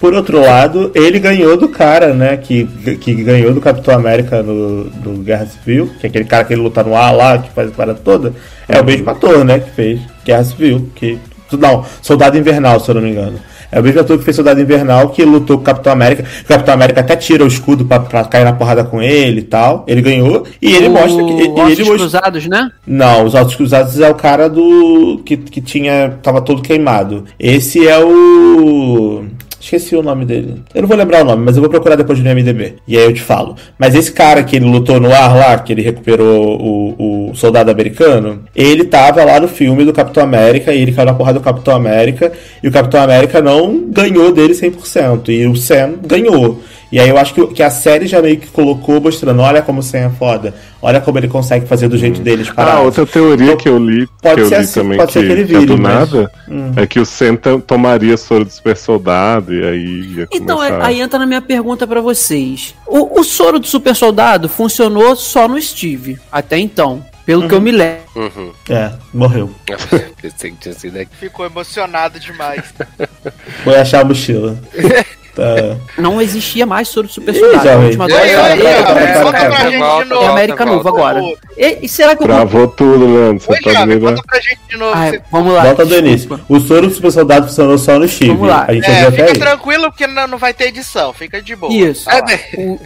por outro lado, ele ganhou do cara, né? Que, que ganhou do Capitão América no, no Guerra Civil, que é aquele cara que ele luta no ar lá, que faz a parada toda. É o mesmo ator, né? Que fez Guerra Civil. Que, não, Soldado Invernal, se eu não me engano. É o mesmo ator que fez Soldado Invernal que lutou com o Capitão América. O Capitão América até tira o escudo pra, pra cair na porrada com ele e tal. Ele ganhou. E ele o mostra que. e- e Ossos ele mostra, Cruzados, né? não, os Altos Cruzados é o cara do. que, que tinha. tava todo queimado. Esse é o. Esqueci o nome dele. Eu não vou lembrar o nome, mas eu vou procurar depois no MDB. E aí eu te falo. Mas esse cara que ele lutou no ar lá, que ele recuperou o, o soldado americano, ele tava lá no filme do Capitão América e ele caiu na porrada do Capitão América. E o Capitão América não ganhou dele 100%. E o Sam ganhou. E aí eu acho que, que a série já meio que colocou mostrando, olha como o Sam é foda, olha como ele consegue fazer do jeito dele as Ah, paradas. outra teoria que eu li, Pode que eu ser li assim, também, pode ser que, que ele que é vire, do mas- nada, Hum. é que o Sam tomaria soro do super soldado e aí ia Então, começar... é- aí entra na minha pergunta pra vocês. O, o soro do super soldado funcionou só no Steve, até então. Pelo que eu me lembro. Uhum. É, morreu. Pensei que tinha sido aqui. Ficou emocionado demais. Foi achar a mochila. Tá. Não existia mais soro do super já A última é, Volta, de novo. é América Nova agora. E, e será que o Travou tudo, Leandro. Você Oi, pode Jovem, me dar... conta pra gente de novo. Você- vamos lá. Volta do início. O soro do super soldado funcionou só no Steve. Vamos lá. A gente É, fica tranquilo porque não, não vai ter edição, fica de boa. Isso. Ah? O,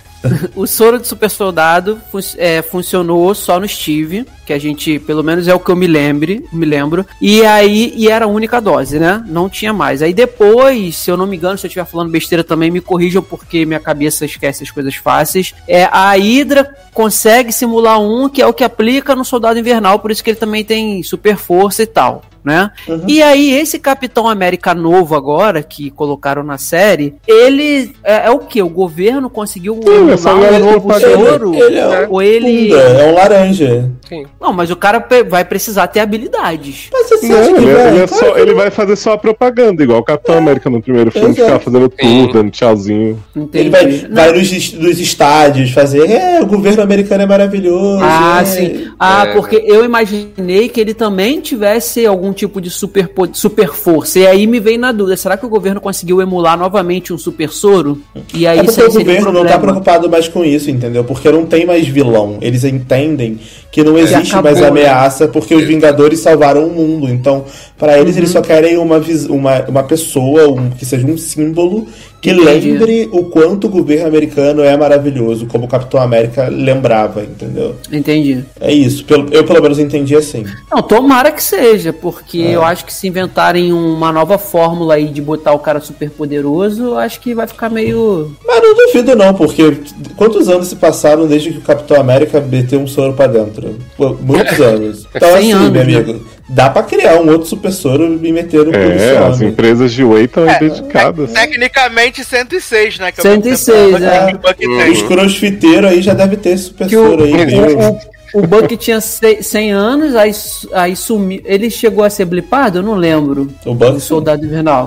o soro do super soldado fun- é, funcionou só no Steve, que a gente, pelo menos é o que eu me lembre, me lembro. E aí, e era a única dose, né? Não tinha mais. Aí depois, se eu não me engano, se eu estiver falando besteira também, me corrijam porque minha cabeça esquece as coisas fáceis. É, a Hydra consegue simular um que é o que aplica no Soldado Invernal, por isso que ele também tem super força e tal. Né? E aí, esse Capitão América novo agora, que colocaram na série, ele é, é o que? O governo conseguiu Sim, é um novo propaganda. soro? Ele é um Ou ele. Punda, é um laranja. Sim. Não, mas o cara vai precisar ter habilidades. Mas você Não, acha que ele, é- vai? ele é Claro só- que ele vai fazer só a propaganda, igual o Capitão América no primeiro filme, que Exato. ficava fazendo Sim. tudo, dando tchauzinho. Entendi. Ele vai, Não. vai nos, nos estádios fazer. É, o governo americano é maravilhoso. Ah, é. sim. Ah, É. porque eu imaginei que ele também tivesse algum tipo de super, super força. E aí me veio na dúvida: será que o governo conseguiu emular novamente um super soro? E aí É porque o seria um governo não tá preocupado mais com isso, entendeu? Porque não tem mais vilão. Eles entendem que não existe acabou, mais né? ameaça porque os Vingadores salvaram o mundo. Então, pra eles, Uhum. eles só querem uma, uma, uma pessoa, um, que seja um símbolo que Entendi. lembre o quanto o governo americano é maravilhoso, como o Capitão América lembrava, entendeu? Entendi. É isso. Eu, pelo menos, entendi assim. Não, tomara que seja, porque É. eu acho que se inventarem uma nova fórmula aí de botar o cara super poderoso, eu acho que vai ficar meio. Mas não duvido não, porque quantos anos se passaram desde que o Capitão América meteu um soro pra dentro? Muitos anos. Então 100 assim, anos, meu né? Dá pra criar um outro super soro e meter no É, as empresas de whey estão É, dedicadas. Tecnicamente 106, né? Que é o 106, mesmo é. que o Buck Os crossfiteiros aí já deve ter super o, soro aí, o, o Buck tinha se- 100 anos, aí, aí sumiu. Ele chegou a ser blipado? Eu não lembro. O Buck O Soldado Invernal.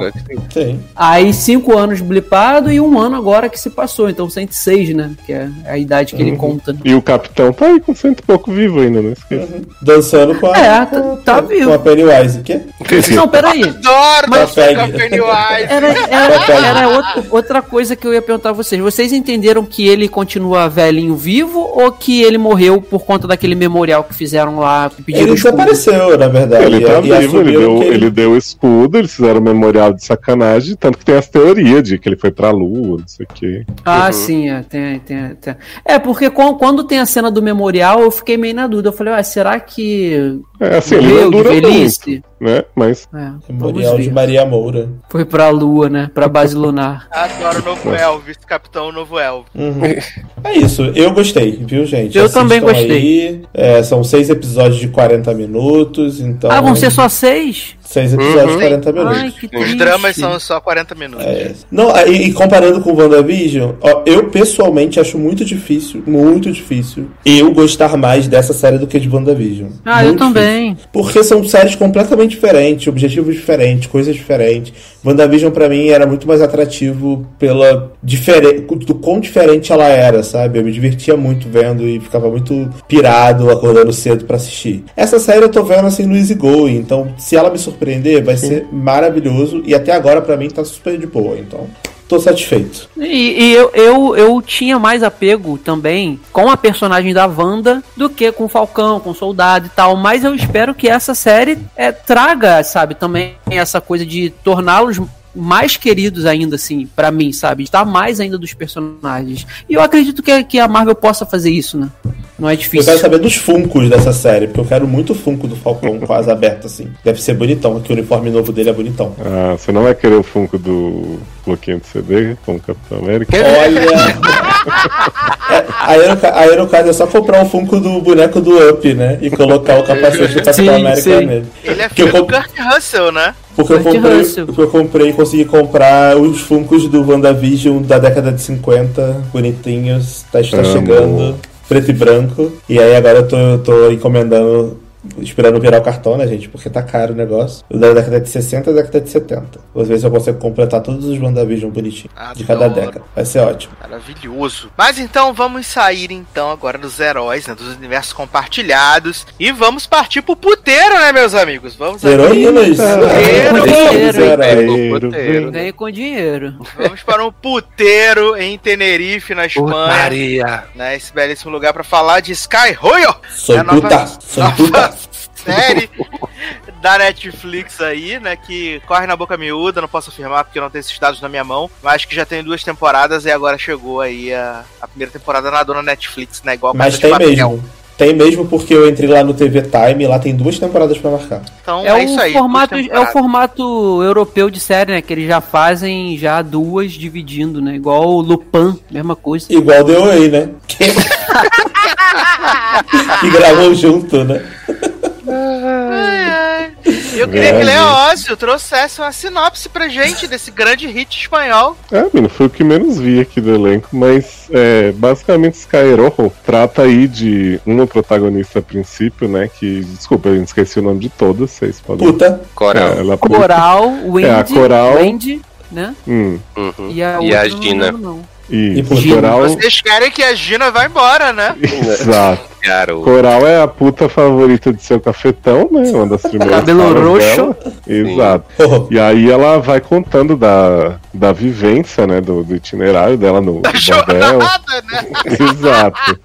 Sim. Aí 5 anos blipado e um ano agora que se passou. Então 106, né? Que é a idade que ele conta. né? E o Capitão tá aí com cento e pouco vivo ainda, não esqueça. Dançando com a, É, tá- com, tá com vivo. a Pennywise. Quê? Não, peraí. Adoro Mas- dançar com a Pennywise. Era, era, era outra, outra coisa que eu ia perguntar a vocês. Vocês entenderam que ele continua velhinho vivo ou que ele morreu por conta daquele memorial que fizeram lá? que Pediram Ele desapareceu, na verdade. Ele tá e vivo, ele deu, que ele deu o escudo, eles fizeram um memorial de sacanagem, tanto que tem as teorias de que ele foi pra lua, não sei o quê. Ah, Uhum. sim, é, tem, tem, tem. É, porque com- quando tem a cena do memorial, eu fiquei meio na dúvida. Eu falei, ah, será que É assim, ele morreu não de dura velhice? muito, né? Mas É, Memorial vamos de. Maria Moura. Foi pra lua, né? Pra base lunar. Adoro o novo Elvis, Capitão Novo Elvis. Uhum. É isso, eu gostei, viu, gente? Eu também gostei. É, são seis episódios de 40 minutos, então. Ah, vão ser só seis? Seis episódios de Uhum. 40 minutos. Ai, que Os triste. dramas são só 40 minutos. É. Não, e, e comparando com o WandaVision, ó, eu pessoalmente acho muito difícil, muito difícil, eu gostar mais dessa série do que de WandaVision. Ah, eu Muito também. Porque são séries completamente diferentes, objetivos diferentes, coisas diferentes. WandaVision pra mim era muito mais atrativo pela difere... do quão diferente ela era, sabe? Eu me divertia muito vendo e ficava muito pirado acordando cedo pra assistir. Essa série eu tô vendo assim no Easy Go, então se ela me surpreender, vai ser maravilhoso e até agora pra mim tá super de boa, então tô satisfeito. E, e eu, eu, eu tinha mais apego também com a personagem da Wanda do que com o Falcão, com o Soldado e tal. Mas eu espero que essa série é, traga, sabe, também essa coisa de torná-los mais queridos ainda, assim, pra mim, sabe? Estar mais ainda dos personagens. E eu acredito que, que a Marvel possa fazer isso, né? Não é Eu difícil. quero saber dos funcos dessa série, porque eu quero muito o funko do Falcão com asa aberta, assim. Deve ser bonitão, que o uniforme novo dele é bonitão. Ah, você não vai querer o Funko do bloquinho de CD com o Capitão América? Olha! É, aí, no, ca- aí no caso é só comprar um funko do boneco do Up, né? E colocar o capacete do Capitão Sim, América sim. nele. Ele é eu do comp- Kurt Russell, né? Porque eu comprei, porque eu comprei e consegui comprar os funcos do WandaVision da década de 50, bonitinhos, tá, está Amo. chegando, preto e branco. E aí agora eu tô, tô encomendando, esperando virar o cartão, né, gente? Porque tá caro o negócio. Da década de 60 e da década de 70. Vou ver se eu consigo completar todos os WandaVision bonitinhos. De cada Adoro. década. Vai ser ótimo. Maravilhoso. Mas então vamos sair então agora dos heróis, né, dos universos compartilhados e vamos partir pro puteiro, né, meus amigos? Vamos Heroínas! Puteiro. Heróis. Puteiro, puteiro. Ganha com dinheiro. Vamos para um puteiro em Tenerife, na Espanha. Putaria. Né, esse belíssimo lugar para falar de Sky Royal, Sou É a nova- puta! Sou nova puta! Série da Netflix aí, né? Que corre na boca miúda, não posso afirmar porque eu não tenho esses dados na minha mão, mas que já tem duas temporadas e agora chegou aí a, a primeira temporada na dona Netflix, né? Igual Mas Casa de tem mesmo. Tem mesmo porque eu entrei lá no TV Time e lá tem duas temporadas pra marcar. Então É, é, isso o aí. formato, é o formato europeu de série, né? Que eles já fazem já duas dividindo, né? Igual o Lupin, mesma coisa. Igual deu aí, né? Que gravou junto, né? Eu queria que Léo Ósio trouxesse uma sinopse pra gente desse grande hit espanhol. É, menino, foi o que menos vi aqui do elenco, mas é, basicamente Sky Rojo trata aí de uma protagonista a princípio, né? Que, desculpa, eu esqueci o nome de todas, vocês podem. Puta. Coral. É, ela Coral, Wendy, É, a Coral- Wendy, né? Hum, Uhum. E a, E a não Gina. lembro, não. E E por Coral. Vocês querem que a Gina vá embora, né? Exato. Garoto. Coral é a puta favorita de seu cafetão, né? Uma das primeiras. Cabelo roxo. dela. Exato. Oh, E aí ela vai contando da, da vivência, né? Do, do itinerário dela no, Da bordel. jornada, né? Exato.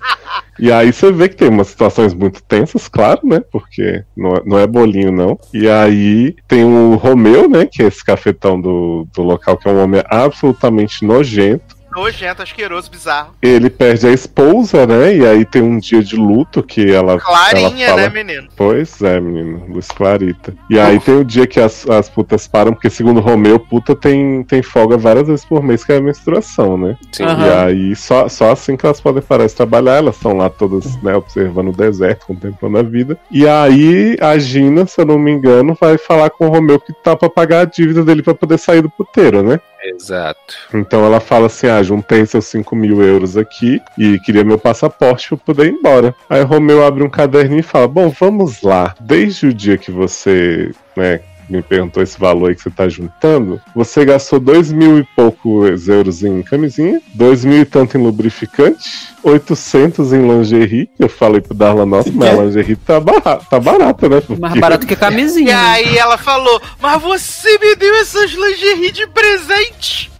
E aí você vê que tem umas situações muito tensas, claro, né? Porque não é, não é bolinho, não. E aí tem o Romeu, né? Que é esse cafetão do, do local, que é um homem absolutamente nojento. Nojento, asqueroso, bizarro. Ele perde a esposa, né? E aí tem um dia de luto que ela. Clarinha, ela fala, né, menino? Pois é, menino, Luz Clarita. E aí tem o dia que as, as putas param, porque segundo o Romeu, puta tem, tem folga várias vezes por mês, que é a menstruação, né? Sim. Aham. E aí só, só assim que elas podem parar de trabalhar, elas estão lá todas, né, observando o deserto, contemplando a vida. E aí a Gina, se eu não me engano, vai falar com o Romeu que tá pra pagar a dívida dele pra poder sair do puteiro, né? Exato. Então ela fala assim: ah, juntei seus 5 mil euros aqui e queria meu passaporte pra poder ir embora. Aí Romeu abre um caderninho e fala: Bom, vamos lá. Desde o dia que você, né, me perguntou esse valor aí que você tá juntando, você gastou dois mil e poucos euros em camisinha, dois mil e tanto em lubrificante, 800 em lingerie. Eu falei pro Darla, nossa, mas a lingerie tá barata, tá barata né? Mais Porque- barato que E camisinha. né? aí ela falou, mas você me deu essas lingerie de presente.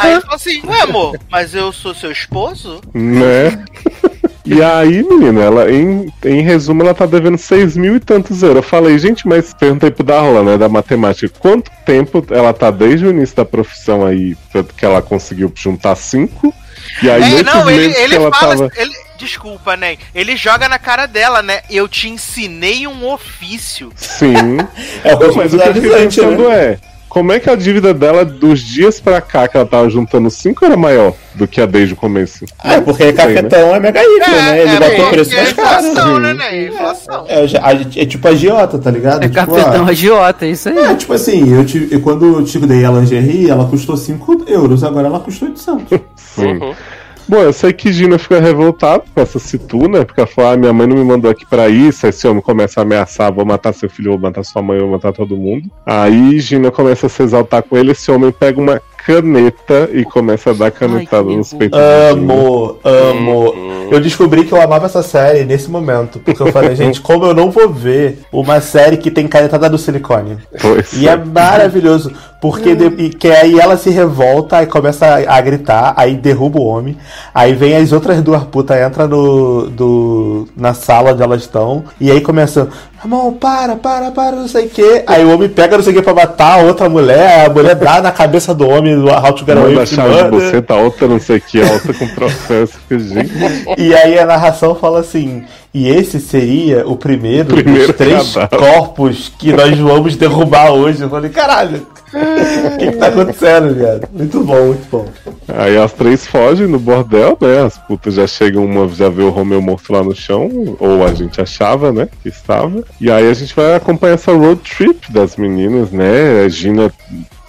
Aí ele falou assim, ué amor, mas eu sou seu esposo? Né? E aí, menina, ela, em, em resumo, ela tá devendo seis mil e tantos euros. Eu falei, gente, mas perguntei pro Darla, né, da matemática, quanto tempo ela tá desde o início da profissão aí, tanto que ela conseguiu juntar cinco? E aí, é, não, ele, ele ela fala. tava... Ele, desculpa, né? Ele joga na cara dela, né? Eu te ensinei um ofício. Sim. é mas o que eu avisante, pensando né? é, como é que a dívida dela dos dias pra cá, que ela tava juntando cinco, era maior do que a desde o começo? Ah, é porque Sei, né? é mega híbrido, né? Ele botou o preço é mais caro. inflação, né, né? Inflação. É, a- é tipo agiota, tá ligado? É tipo, cafetão ah, agiota, é isso aí. É, tipo assim, eu, te, eu- quando eu te dei a lingerie, ela custou 5 euros, agora ela custou 800. Sim. Uhum. Bom, eu sei que Gina fica revoltada com essa situ, né? Porque ela falou, ah, minha mãe não me mandou aqui pra isso. Aí esse homem começa a ameaçar, vou matar seu filho, vou matar sua mãe, vou matar todo mundo. Aí Gina começa a se exaltar com ele, esse homem pega uma caneta e começa a dar canetada nos peitos. Amo, amo. Uhum. Eu descobri que eu amava essa série nesse momento. Porque eu falei, gente, como eu não vou ver uma série que tem canetada do silicone? Pois E é maravilhoso, porque de- e que aí ela se revolta, aí começa a, a gritar, aí derruba o homem, aí vem as outras duas putas, entra no, do, na sala onde elas estão, e aí começa, irmão, para, para, para, não sei o que. Aí o homem pega não sei o que pra matar a outra mulher, a mulher dá na cabeça do homem do How to Get Away with chave de Murder. você, tá outra não sei o que, a outra com processo. Fica, gente. E aí a narração fala assim: e esse seria o primeiro, Primeiro dos três cadáver. corpos que nós vamos derrubar hoje. Eu falei, caralho, o que, que tá acontecendo, viado? Muito bom, muito bom. Aí as três fogem no bordel, né? As putas já chegam, uma já vê o Romeu morto lá no chão, ou a gente achava, né? Que estava. E aí a gente vai acompanhar essa road trip das meninas, né? A Gina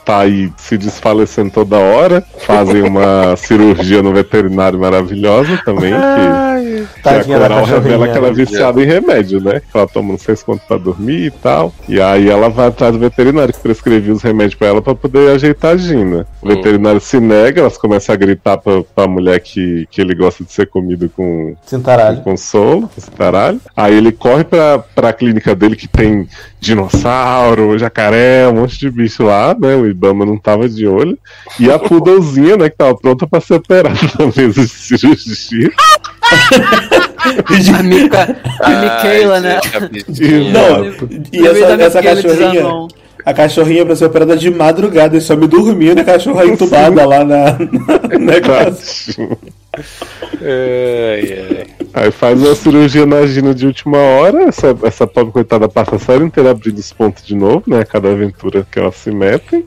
tá aí se desfalecendo toda hora, fazem uma cirurgia no veterinário maravilhosa também, que, a Tadinha da Coral revela cachorrinha, que ela é né? viciada em remédio, né? Que ela toma não sei quanto pra dormir e tal. E aí ela vai atrás do veterinário que prescreveu os remédios pra ela pra poder ajeitar a Gina. O Hum. veterinário se nega, elas começam a gritar pra, pra mulher que, que ele gosta de ser comido com, com Cintaralho. consolo, esse caralho. Aí ele corre pra, pra clínica dele que tem dinossauro, jacaré, um monte de bicho lá, né? O Ibama não tava de olho. E a poodlezinha, né, que tava pronta pra ser operada na mesa de cirurgia. A, Mica, a Micaela, Ai, né? Não, e No essa, essa Micaela cachorrinha. A cachorrinha pra ser operada de madrugada e só me dormindo, a cachorra entubada lá na, na negócio. Tadinho. Ai, ai. Aí faz uma cirurgia na Gina de última hora. Essa, essa pobre coitada passa a série inteira abrindo os pontos de novo, né? Cada aventura que elas se metem.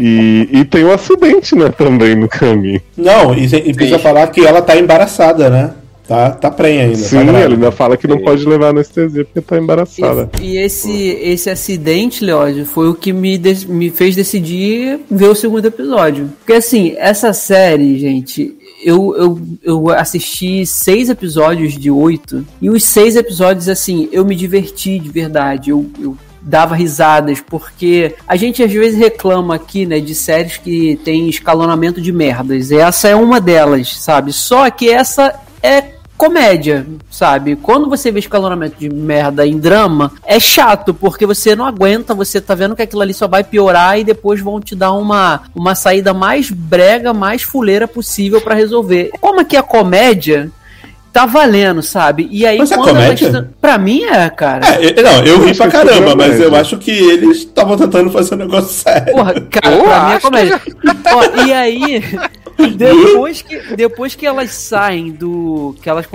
E, e tem um acidente, né? Também no caminho. Não, e, e precisa Sim. falar que ela tá embaraçada, né? Tá, tá prenha ainda. Sim, tá ele ainda fala que não pode levar anestesia porque tá embaraçada. E, e esse, esse acidente, Leódio, foi o que me, de- me fez decidir ver o segundo episódio. Porque assim, essa série, gente, eu, eu, eu assisti seis episódios de oito, e os seis episódios, assim, eu me diverti de verdade. Eu, eu dava risadas, porque a gente às vezes reclama aqui, né, de séries que tem escalonamento de merdas. E essa é uma delas, sabe? Só que essa é comédia, sabe? Quando você vê escalonamento de merda em drama, é chato, porque você não aguenta, você tá vendo que aquilo ali só vai piorar e depois vão te dar uma, uma saída mais brega, mais fuleira possível pra resolver. Como aqui a comédia tá valendo, sabe? E aí Mas é ela comédia? Pra mim é, cara. É, não, eu ri pra caramba, mas eu acho que eles estavam tentando fazer um negócio sério. Porra, cara, Eu pra mim é comédia. Ó, e aí, depois que, depois que elas saem do. que elas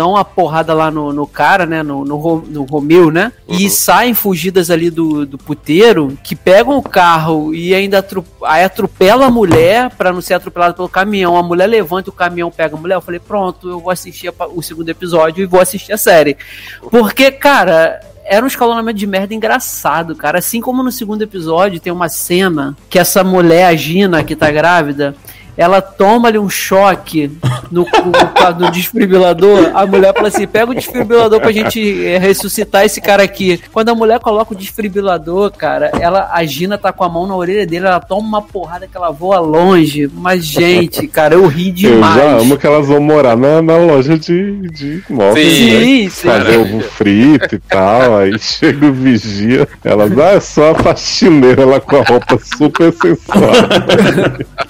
dão uma porrada lá no, no cara, né? No, no, no Romeu, né? E saem fugidas ali do, do puteiro, que pegam o carro e ainda atro, aí atropela a mulher pra não ser atropelada pelo caminhão. A mulher levanta o caminhão, pega a mulher. Eu falei, pronto, eu vou assistir a o segundo episódio e vou assistir a série. Porque, cara, era um escalonamento de merda engraçado, cara. Assim como no segundo episódio tem uma cena que essa mulher, a Gina, que tá grávida, ela toma ali um choque no, no, no desfibrilador. A mulher fala assim: pega o desfibrilador pra gente eh, ressuscitar esse cara aqui. Quando a mulher coloca o desfibrilador, cara, ela, a Gina tá com a mão na orelha dele, ela toma uma porrada que ela voa longe. Mas, gente, cara, eu ri Eu demais. já amo que elas vão morar na, na loja de, de móveis, Sim, né? Sim, sim. Fazer ovo frito e tal, aí chega o vigia, elas, ah, é só a faxineira lá com a roupa super sensual.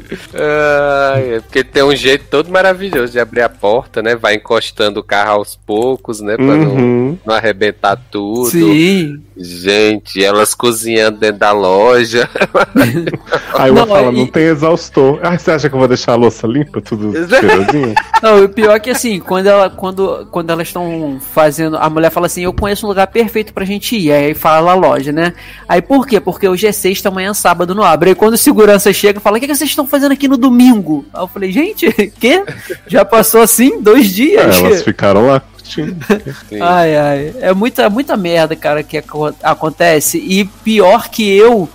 Ai, é porque tem um jeito todo maravilhoso de abrir a porta, né? Vai encostando o carro aos poucos, né? Pra não, Uhum. não arrebentar tudo. Sim. Gente, elas cozinhando dentro da loja. Aí uma Não, fala, e- não tem exaustor. Ah, você acha que eu vou deixar a louça limpa, tudo cheirosinho? Não, o pior é que assim, quando, ela, quando, quando elas estão fazendo. A mulher fala assim: Eu conheço um lugar perfeito pra gente ir. Aí fala a loja, né? Aí por quê? Porque hoje é sexta, amanhã é sábado, não abre. Aí quando o segurança chega, fala: O que, que vocês estão fazendo aqui no domingo? Aí eu falei: Gente, quê? Já passou assim? Dois É, dias? elas ficaram lá curtindo. Ai, ai. É muita, muita merda, cara, que aco- acontece. E pior que eu,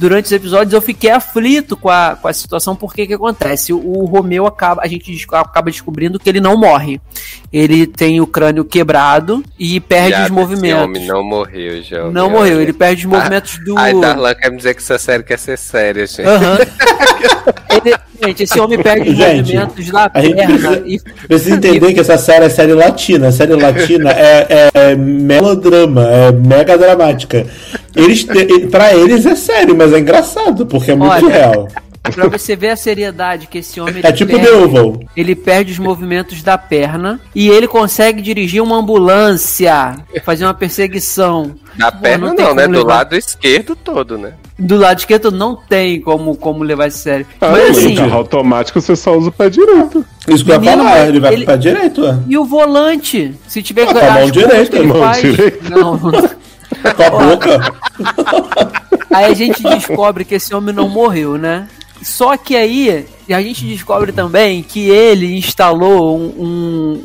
durante os episódios, eu fiquei aflito com a, com a situação, porque que acontece? O, o Romeu acaba, a gente acaba descobrindo que ele não morre. Ele tem o crânio quebrado e perde os movimentos. homem não morreu, já. Não morreu, ele perde os movimentos do. Ai, Darlan quer me dizer que essa série quer ser séria, gente. Aham. Ele- gente, esse homem perde os Gente, movimentos da a gente perna precisa- e Precisa entender que essa série é série latina. A série latina é, é- é melodrama, é mega dramática. Eles, te- pra eles é sério, mas é engraçado, porque é muito Olha, real. Pra você ver a seriedade que esse homem É ele tipo perde, ele perde os movimentos da perna e ele consegue dirigir uma ambulância, fazer uma perseguição. Na Pô, perna não não, né? como Do levar. lado esquerdo todo, né? Do lado esquerdo não tem como, como levar isso a sério. Ah, Mas assim, carro automático você só usa o pé direito. Isso que eu ia falar, ele vai ele- pro pé direito, ué. e o volante? Se tiver Ah, com a mão direita, mão faz- direita. Não. Com a boca. Aí a gente descobre que esse homem não morreu, né? Só que aí a gente descobre também que ele instalou um,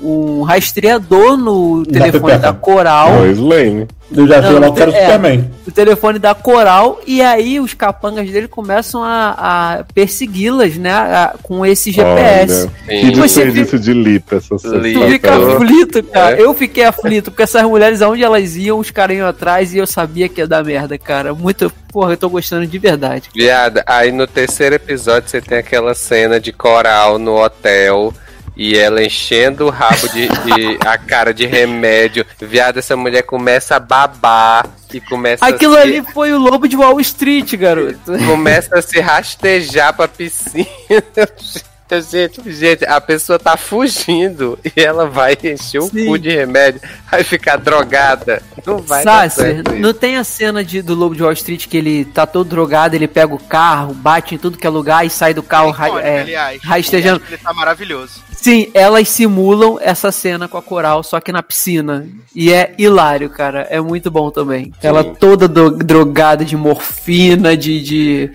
um- um rastreador no telefone da Coral. Lois Lane. Eu já Não, vi lá o não cara do é. Superman. o telefone da Coral e aí os capangas dele começam a, a persegui-las, né, a- com esse GPS. Olha, que desperdício de lita essa. Tu fica aflito, cara. é. Eu fiquei aflito, porque essas mulheres, aonde elas iam, os caras iam atrás e eu sabia que ia dar merda, cara. Muito. Porra, eu tô gostando de verdade. Viada, aí no terceiro episódio você tem aquela cena de coral no hotel. E ela enchendo o rabo de, de- a cara de remédio. Viado, essa mulher começa a babar e começa Aquilo a se, ali foi o lobo de Wall Street, garoto. começa a se rastejar pra piscina. Gente, gente, a pessoa tá fugindo e ela vai encher o Sim. cu de remédio, vai ficar drogada. Não vai dar Sassi, certo isso. não tem a cena de, do Lobo de Wall Street que ele tá todo drogado, ele pega o carro, bate em tudo que é lugar e sai do carro ra- Icônico, é, aliás. rastejando. Ele tá maravilhoso. Sim, elas simulam essa cena com a coral, só que na piscina. E é hilário, cara. É muito bom também. Ela toda drogada de morfina, de. de...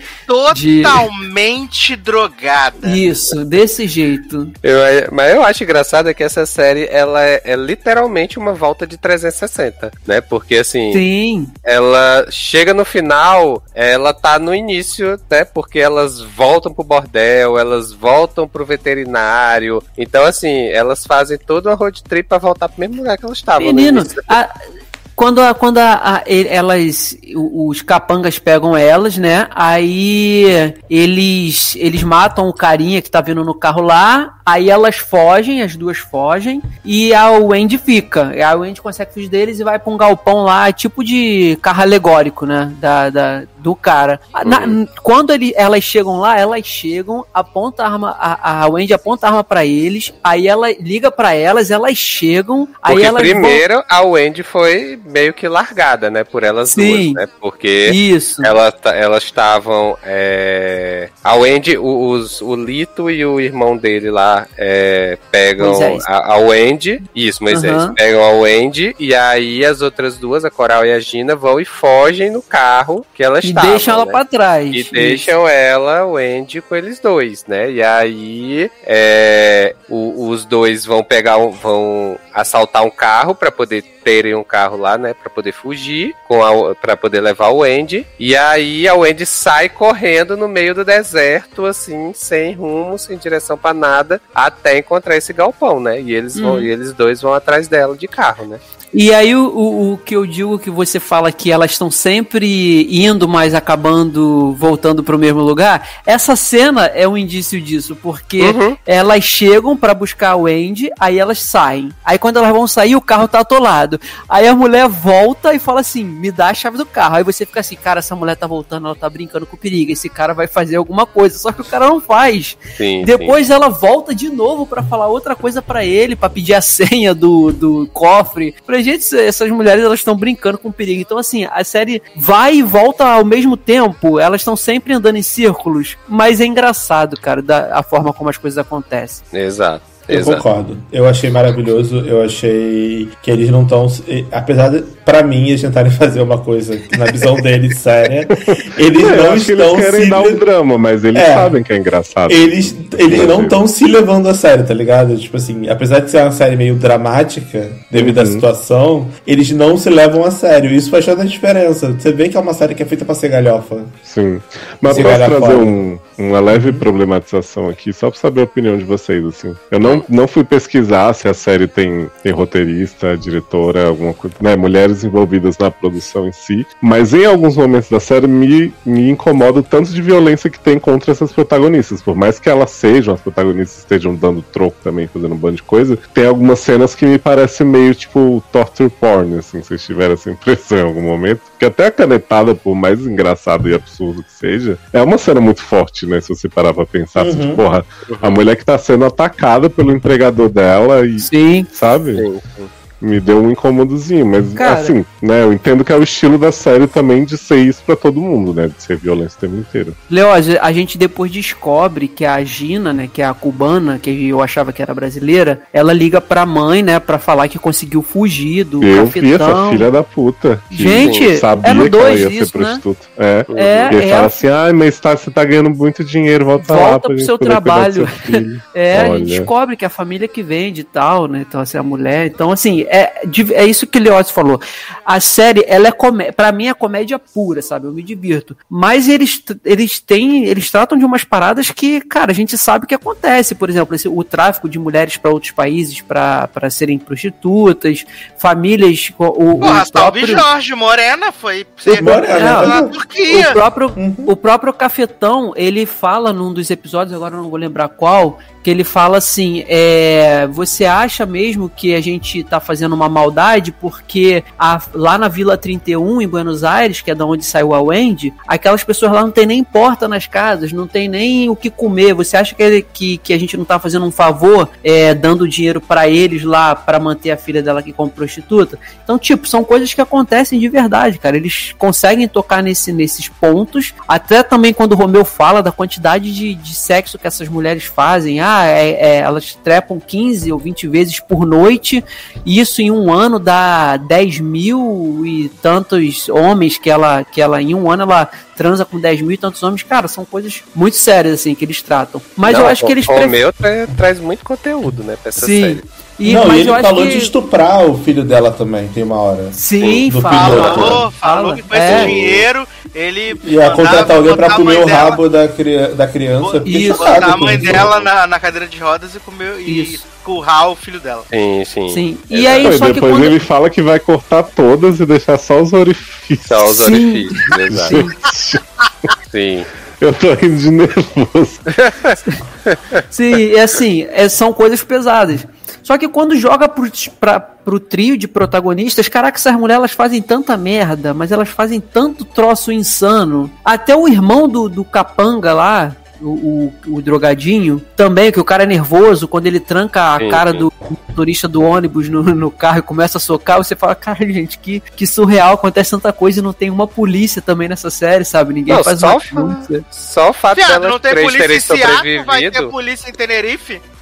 De- Totalmente drogada. Isso, desse jeito. Eu, mas eu acho engraçado é que essa série ela é, é literalmente uma volta de 360, né? Porque assim, Sim. ela chega no final, ela tá no início, né? Porque elas voltam pro bordel, elas voltam pro veterinário. Então, assim, elas fazem toda uma road trip pra voltar pro mesmo lugar que elas estavam. no Menino, a- quando, a- quando a- a- elas, os capangas pegam elas, né? Aí eles, eles matam o carinha que tá vindo no carro lá. Aí elas fogem, as duas fogem. E a Wendy fica. E a Wendy consegue fugir deles e vai pra um galpão lá, tipo de carro alegórico, né? Da, da- do cara. Na- quando ele, elas chegam lá, elas chegam, aponta a arma, a, a Wendy aponta a arma pra eles. Aí ela liga pra elas, elas chegam. aí Porque elas vão- primeiro a Wendy foi meio que largada, né? Por elas Sim. duas, né? Porque Isso. Ela elas estavam. é, A Wendy, o, os- o Lito e o irmão dele lá é, pegam Moisés. a, a Wendy. Isso, Moisés. Aham. Pegam a Wendy e aí as outras duas, a Coral e a Gina, vão e fogem no carro que elas E estavam. deixam ela né? pra trás. E Isso. deixam ela, o Andy, com eles dois, né? E aí é, o- os dois vão pegar, um- vão assaltar um carro pra poder terem um carro lá, né? Pra poder fugir, com a, pra poder levar o Andy. E aí a Wendy sai correndo no meio do deserto, assim, sem rumo, sem direção pra nada, até encontrar esse galpão, né? E eles vão, Uhum. e eles dois vão atrás dela de carro, né? E aí o, o, o que eu digo que você fala que elas estão sempre indo, mas acabando voltando pro mesmo lugar, essa cena é um indício disso, porque Uhum. elas chegam pra buscar o Andy, aí elas saem. Aí quando elas vão sair, o carro tá atolado. Aí a mulher volta e fala assim: "Me dá a chave do carro". Aí você fica assim: "Cara, essa mulher tá voltando, ela tá brincando com o perigo, esse cara vai fazer alguma coisa". Só que o cara não faz. Sim. Depois ela volta de novo pra falar outra coisa pra ele, pra pedir a senha do, do cofre. Pra gente, essas mulheres elas estão brincando com perigo. Então, assim, a série vai e volta ao mesmo tempo. Elas estão sempre andando em círculos. Mas é engraçado, cara, da, a forma como as coisas acontecem. sim. Exato. Eu concordo. Eu achei maravilhoso. Eu achei que eles não estão. Apesar de, pra mim, eles tentarem fazer uma coisa na visão deles, séria, eles É, não estão eles querem se. dar um drama, mas eles É. sabem que é engraçado. Eles, eles não estão se levando a sério, tá ligado? Tipo assim, apesar de ser uma série meio dramática, devido à Uhum. situação, eles não se levam a sério. Isso faz toda a diferença. Você vê que é uma série que é feita pra ser galhofa. Sim. Mas posso trazer um, uma leve problematização aqui, só pra saber a opinião de vocês, assim. Eu não, não fui pesquisar se a série tem, tem roteirista, diretora, alguma coisa, né, mulheres envolvidas na produção em si, mas em alguns momentos da série me, me incomoda o tanto de violência que tem contra essas protagonistas. Por mais que elas sejam, as protagonistas estejam dando troco também, fazendo um bando de coisa, tem algumas cenas que me parecem meio, tipo, torture porn, assim, se vocês tiveram essa impressão em algum momento. Porque até a canetada, por mais engraçado e absurdo que seja, é uma cena muito forte, né? Se você parar pra pensar, assim, Uhum. tipo, porra, a mulher que tá sendo atacada pelo empregador dela e, Sim. sabe? Sim. Me deu um incômodozinho, mas Cara. assim, né? Eu entendo que é o estilo da série também de ser isso pra todo mundo, né? De ser violência o tempo inteiro. Leoz, a gente depois descobre que a Gina, né, que é a cubana, que eu achava que era brasileira, ela liga pra mãe, né, pra falar que conseguiu fugir do eu vi essa cafetão. filha da puta. Gente, sabia é no que ela dois ia isso, ser né? prostituta. É. É, E ele é fala a- assim, ai, mas tá, você tá ganhando muito dinheiro, volta, lá Volta pra pro gente seu trabalho. seu filho." É, a Olha. gente descobre que a família que vende e tal, né? Então, assim, a mulher. Então, assim, é, é isso que o Leoz falou. A série, ela é comé pra mim é comédia pura, sabe? Eu me divirto. Mas eles, eles têm. Eles tratam de umas paradas que, cara, a gente sabe que acontece. Por exemplo, esse- o tráfico de mulheres para outros países para serem prostitutas, famílias. O, o, Porra, o próprio- Jorge, Morena foi. Morena, na? Turquia. o próprio, Uhum. o próprio Cafetão, ele fala num dos episódios, agora eu não vou lembrar qual, que ele fala assim: é, você acha mesmo que a gente tá fazendo uma maldade porque a- lá na Vila 31, em Buenos Aires, que é da onde saiu a Wendy, aquelas pessoas lá não tem nem porta nas casas, não tem nem o que comer. Você acha que, que, que a gente não tá fazendo um favor é, dando dinheiro pra eles lá pra manter a filha dela aqui como prostituta? Então, tipo, são coisas que acontecem de verdade, cara. Eles conseguem tocar nesse, nesses pontos. Até também quando o Romeu fala da quantidade de, de sexo que essas mulheres fazem. Ah, é- é, elas trepam 15 ou 20 vezes por noite. E isso em um ano dá 10 mil e tantos homens que ela, que ela em um ano ela transa com 10 mil e tantos homens. Cara, são coisas muito sérias, assim, que eles tratam. Mas Não, eu acho que eles O Romeu tra- traz muito conteúdo, né, pra essa Sim. série. E, não, mas e ele eu acho falou que... de estuprar o filho dela também, tem uma hora. Sim, do fala. piloto. Falou, falou Fala. que com É. esse dinheiro ele. Ia contratar alguém pra comer o dela- rabo da, cri- da criança. Isso, Botar a mãe dela na, na cadeira de rodas e comer e Isso. currar o filho dela. Sim, sim. Sim. E Exato. aí, e só que depois quando... ele fala que vai cortar todas e deixar só os orifícios. Só os Sim. orifícios, exato. Sim. Eu tô rindo de nervoso. Sim, é assim, é, são coisas pesadas. Só que quando joga pro, pra, pro trio de protagonistas, caraca, essas mulheres elas fazem tanta merda, mas elas fazem tanto troço insano. Até o irmão do, do Capanga lá, o, o, o drogadinho, também, que o cara é nervoso, quando ele tranca a Sim, cara sim. do motorista do ônibus no, no carro e começa a socar, você fala, cara, gente, que, que surreal, acontece tanta coisa e não tem uma polícia também nessa série, sabe? Ninguém Não, faz só uma o fa-. Só o fato Viado, delas não tem três polícia terem em Seattle, vai ter sobrevivido. polícia em Tenerife?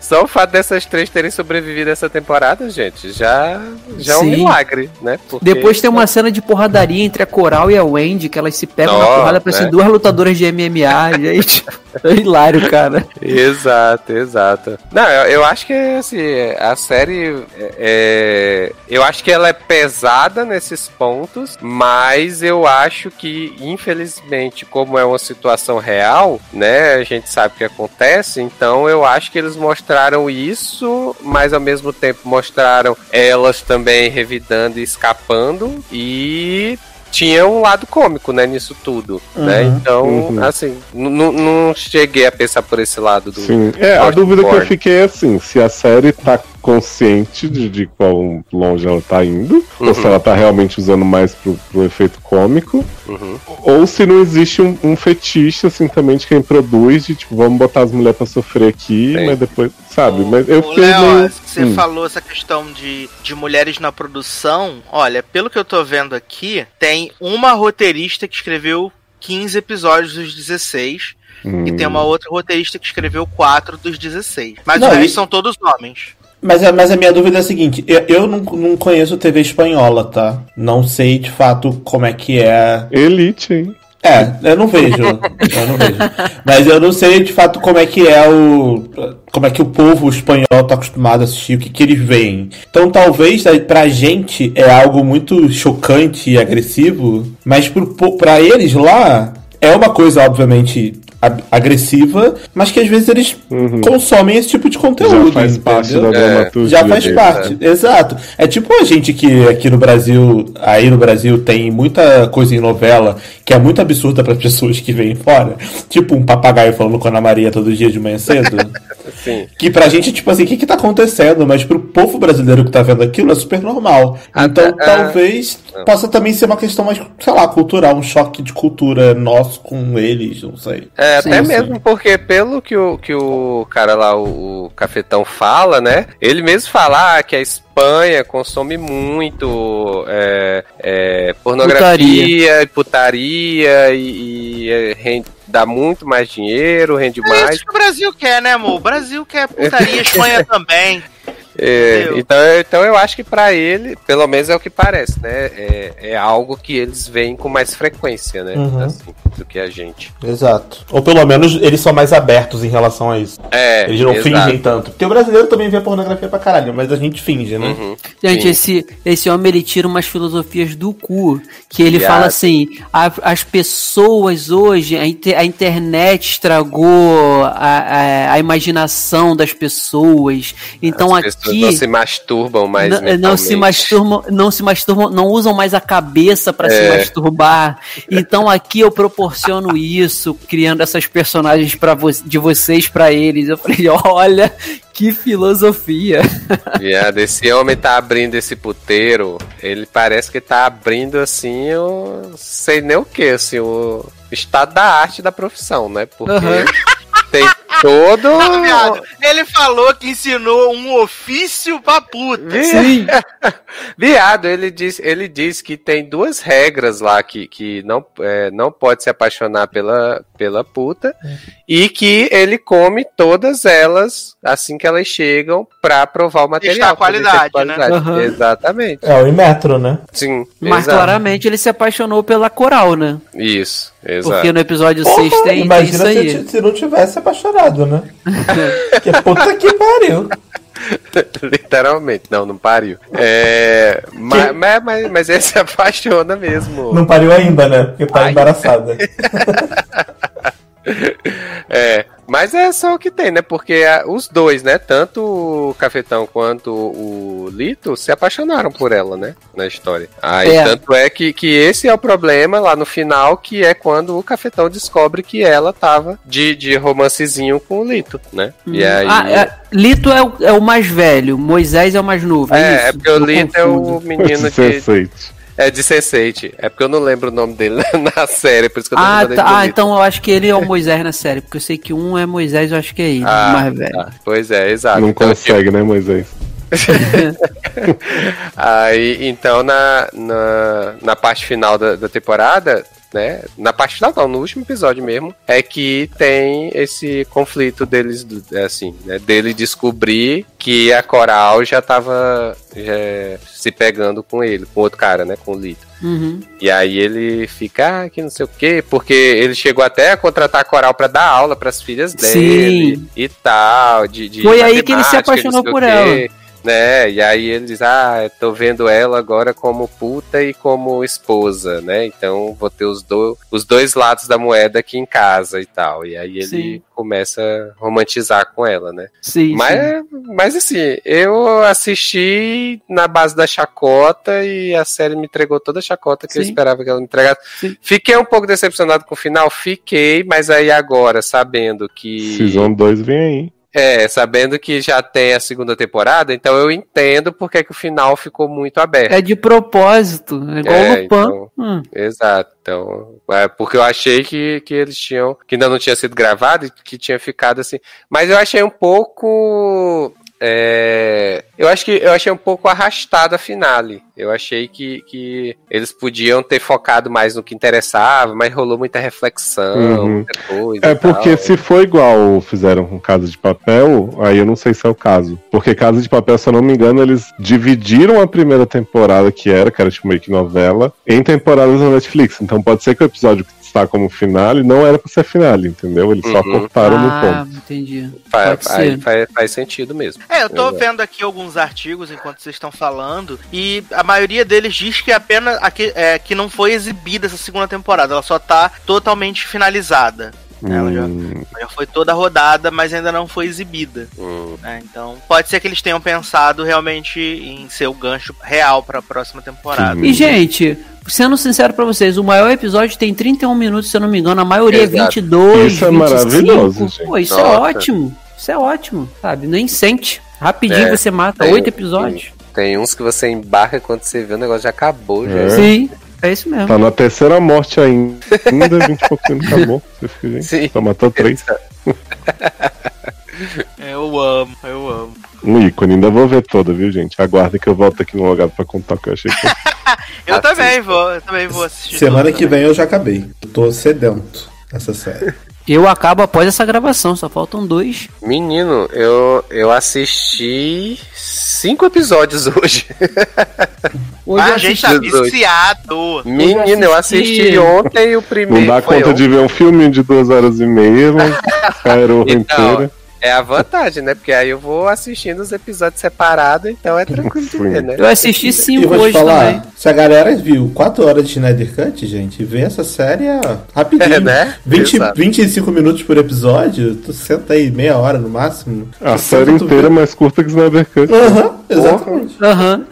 Só o fato dessas três terem sobrevivido essa temporada, gente, já, já é um milagre, né? Porque- Depois tem uma cena de porradaria entre a Coral e a Wendy, que elas se pegam na Ó, porrada, parecem né? duas lutadoras de MMA, gente. É hilário, cara. Exato, exato. Não, eu, eu acho que assim, a série é, é- eu acho que ela é pesada nesses pontos, mas eu acho que infelizmente, como é uma situação real, né, a gente sabe o que acontece, então eu acho que eles mostraram isso, mas ao mesmo tempo mostraram elas também revidando e escapando e tinha um lado cômico, né, nisso tudo, né? Uhum. Então, Uhum. assim, não cheguei a pensar por esse lado do. Sim. É, a dúvida que eu fiquei é assim, se a série tá consciente de, de quão longe ela tá indo, ou se Uhum. ela tá realmente usando mais pro, pro efeito cômico, Uhum. ou se não existe um, um fetiche, assim, também de quem produz, de tipo, vamos botar as mulheres pra sofrer aqui, Sim. mas depois, sabe? O- mas eu fiquei meio... você Hum. falou essa questão de, de mulheres na produção. Olha, pelo que eu tô vendo aqui, tem uma roteirista que escreveu 15 episódios dos 16. Hum. E tem uma outra roteirista que escreveu 4 dos 16. Mas Não, restos e- são todos homens. Mas, a- mas a minha dúvida é a seguinte: eu, eu não, não conheço TV espanhola, tá? Não sei de fato como é que é. Elite, hein? É, eu não vejo. eu não vejo. Mas eu não sei de fato como é que é o. Como é que o povo espanhol tá acostumado a assistir, o que, que eles veem. Então talvez pra gente é algo muito chocante e agressivo, mas pro, pra eles lá é uma coisa, obviamente, agressiva, mas que às vezes eles Uhum. consomem esse tipo de conteúdo. Já faz parte entendeu? da É, dramaturgia. Já faz deles, parte, né? exato. É tipo a gente que aqui no Brasil, aí no Brasil tem muita coisa em novela que é muito absurda para pessoas que vêm fora. Tipo um papagaio falando com a Ana Maria todo dia de manhã cedo. Sim. Que pra gente, tipo assim, o que que tá acontecendo? Mas pro povo brasileiro que tá vendo aquilo é super normal. Então, Até- talvez possa também ser uma questão mais, sei lá, cultural, um choque de cultura nosso com eles, não sei. É, Sim, até sim. mesmo porque, pelo que o, que o cara lá, o, o cafetão, fala, né? Ele mesmo fala ah, que a Espanha consome muito é, é, pornografia, putaria, e, e, é, dá muito mais dinheiro, rende É mais. isso que o Brasil quer, né, amor? O Brasil quer putaria, Espanha também. É, então, então eu acho que pra ele, pelo menos é o que parece, né? É, é algo que eles veem com mais frequência, né? Uhum. Assim, do que a gente. Exato. Ou pelo menos eles são mais abertos em relação a isso. É, Eles não exato. fingem tanto. Porque o brasileiro também vê pornografia pra caralho, mas a gente finge, né? Uhum. Gente, Sim. esse, esse homem ele tira umas filosofias do cu. Que ele Viado. fala assim: a- as pessoas hoje, a, inte- a internet estragou a, a, a imaginação das pessoas. Então As pessoas aqui. não se masturbam mais Não, não se masturbam, não se masturbam, não usam mais a cabeça pra se É. masturbar. Então aqui eu proporciono isso, criando essas personagens para de vocês pra eles. Eu falei, olha que filosofia. Viado, esse homem tá abrindo esse puteiro, ele parece que tá abrindo assim, eu sei nem o que, assim, o estado da arte da profissão, né? Porque Aham. Tem todo. Ele falou que ensinou um ofício pra puta. Vi- Viado, ele diz, ele diz que tem duas regras lá que, que não, é, não pode se apaixonar pela, pela puta e que ele come todas elas assim que elas chegam pra provar o material. a se é qualidade, de né? qualidade. Exatamente. É, o Imetro, né? Sim. Mas exato. claramente ele se apaixonou pela coral, né? Isso, exato. Porque no episódio Porra, 6 tem, tem imagina isso aí. se, se não tivesse apaixonado, né? que puta que pariu. Literalmente, não, não pariu. É, mas, mas, mas, mas ele se apaixona mesmo. Não pariu ainda, né? Porque tá Ai. embaraçada. É, mas é só o que tem, né? Porque ah, os dois, né? Tanto o Cafetão quanto o Lito se apaixonaram por ela, né? Na história. Aí, É. tanto é que, que esse é o problema lá no final, que é quando o Cafetão descobre que ela tava de, de romancezinho com o Lito, né? E aí. Ah, é, Lito é o, é o mais velho, Moisés é o mais novo. É, É, isso? é porque o Eu Lito é confundo. o menino de. Sense8. É de Sense8. É porque eu não lembro o nome dele na série, por isso que eu tô Ah, tá, ah, então eu acho que ele é o Moisés na série, porque eu sei que um é Moisés, eu acho que é ele, Ah, mais velho. tá. Pois é, exato. Não Então, consegue, né, Moisés? Aí, então, na, na, na parte final da, da temporada, né? Na parte final, não, no último episódio mesmo, é que tem esse conflito deles, do- assim, né? Dele descobrir que a Coral já tava já, se pegando com ele, com outro cara, né? Com o Lito. Uhum. E aí ele fica, ah, que não sei o quê, porque ele chegou até a contratar a Coral pra dar aula pras filhas dele Sim. e tal, de, de Foi aí que ele se apaixonou por quê, Né? E aí ele diz, ah, tô vendo ela agora como puta e como esposa, né? Então vou ter os, do, os dois lados da moeda aqui em casa e tal. E aí ele Sim. começa a romantizar com ela, né? Sim, sim. Mas, mas assim, eu assisti na base da chacota e a série me entregou toda a chacota que eu Sim. esperava que ela me entregasse. Sim. Fiquei um pouco decepcionado com o final, fiquei, mas aí agora, sabendo que. Season 2 vem aí. É, sabendo que já tem a segunda temporada, então eu entendo porque é que o final ficou muito aberto. É de propósito, é igual É, o Lupin. então- Hum. Exato. Então, é porque eu achei que, que eles tinham. que ainda não tinha sido gravado e que tinha ficado assim. Mas eu achei um pouco. É, eu acho que eu achei um pouco arrastada a finale. Eu achei que, que eles podiam ter focado mais no que interessava, mas rolou muita reflexão, Uhum. muita coisa. É porque tal. se for igual fizeram com Casa de Papel, aí eu não sei se é o caso. Porque Casa de Papel, se eu não me engano, eles dividiram a primeira temporada, que era, que era tipo meio que novela, em temporadas na Netflix. Então pode ser que o episódio que está como finale não era pra ser finale, entendeu? Eles só Uhum. cortaram no Ah, ponto. entendi. Fa- pode aí ser. faz, faz sentido mesmo. É, eu tô Exato. vendo aqui alguns artigos enquanto vocês estão falando, e a maioria deles diz que apenas aqui, é, que não foi exibida essa segunda temporada, ela só tá totalmente finalizada. Ela já, Hum, já foi toda rodada, mas ainda não foi exibida. Hum. né? Então, pode ser que eles tenham pensado realmente em ser o gancho real pra próxima temporada. Sim. E, gente, sendo sincero pra vocês, o maior episódio tem 31 minutos, se eu não me engano, a maioria Exato. é 22, Isso é 25. maravilhoso, gente. Pô, isso é Nossa. ótimo. Isso é ótimo, sabe? Nem sente. Rapidinho É, você mata oito episódios. Tem uns que você embarca quando você vê o negócio já acabou, já. É. Sim, é isso mesmo. Tá na terceira morte ainda. Ainda 20 e pouco tempo acabou. Você fica, gente, Sim. só matou três. Eu amo, eu amo. Um ícone, ainda vou ver toda, viu, gente? Aguardem que eu volto aqui no lugar pra contar o que eu achei que Eu Assista. também vou, eu também vou assistir. Semana que vem eu já acabei. Eu tô sedento essa série. Eu acabo após essa gravação, só faltam dois. Menino, eu, eu assisti cinco episódios hoje. Hoje Ah, eu a gente tá viciado. Menino, eu assisti- assisti ontem o primeiro. Não dá foi conta ontem. de ver um filme de duas horas e meia, mas Então, inteira. É a vantagem, né? Porque aí eu vou assistindo os episódios separados, então é tranquilo de ver, né? Eu assisti cinco vou te hoje falar, também. se a galera viu 4 horas de Snyder Cut, gente, vê essa série rapidinho. É, né? 20, Exato. 25 minutos por episódio, tu senta aí meia hora no máximo. A série inteira é vê. mais curta que Snyder Cut. Aham, exatamente. Aham.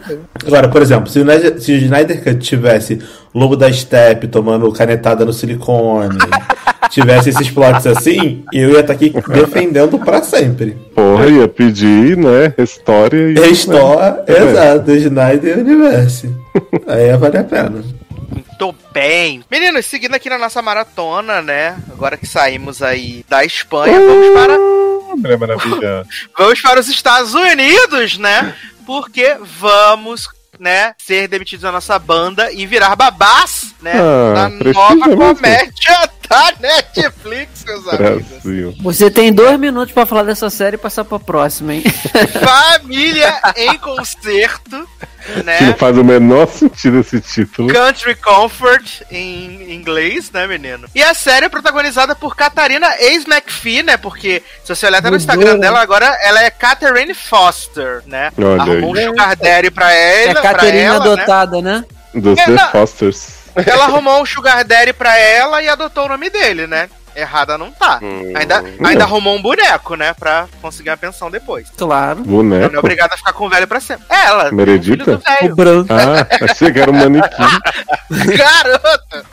Agora, por exemplo, se o, Snyder, se o Snyder Cut tivesse Lobo da Steppe tomando canetada no silicone, tivesse esses plots assim, eu ia estar aqui defendendo pra sempre. Porra, ia pedir, né? História e. Restore, É. exato, Snyder Universe. Aí ia valer a pena. Muito bem. Meninos, seguindo aqui na nossa maratona, né? Agora que saímos aí da Espanha, vamos para, Mulher Maravilha. vamos para os Estados Unidos, né? Porque vamos, né, ser demitidos da nossa banda e virar babás, né? Ah, precisa nova comédia da Netflix, meus amigos. Brasil. Você tem dois minutos pra falar dessa série e passar pra próxima, hein? Família em concerto, Que né? não faz o menor sentido esse título. Country Comfort em inglês, né, menino? E a série é protagonizada por Catarina Ace McPhee, né? Porque se você olhar até no Instagram né? dela, agora ela é Catherine Foster, né? Olha Arrumou um aí. sugar daddy pra É ela, Caterina ela, né? adotada, né? Dos É, The não. Fosters. Ela arrumou um sugar daddy pra ela e adotou o nome dele, né? Errada não tá. Hum. Ainda, ainda arrumou um boneco, né? Pra conseguir uma pensão depois. Claro. Ela não é Boneco. obrigada a ficar com o velho pra sempre. É ela. Meredita? filho do O velho. branco. Ah, achei que era um manequim. Garota!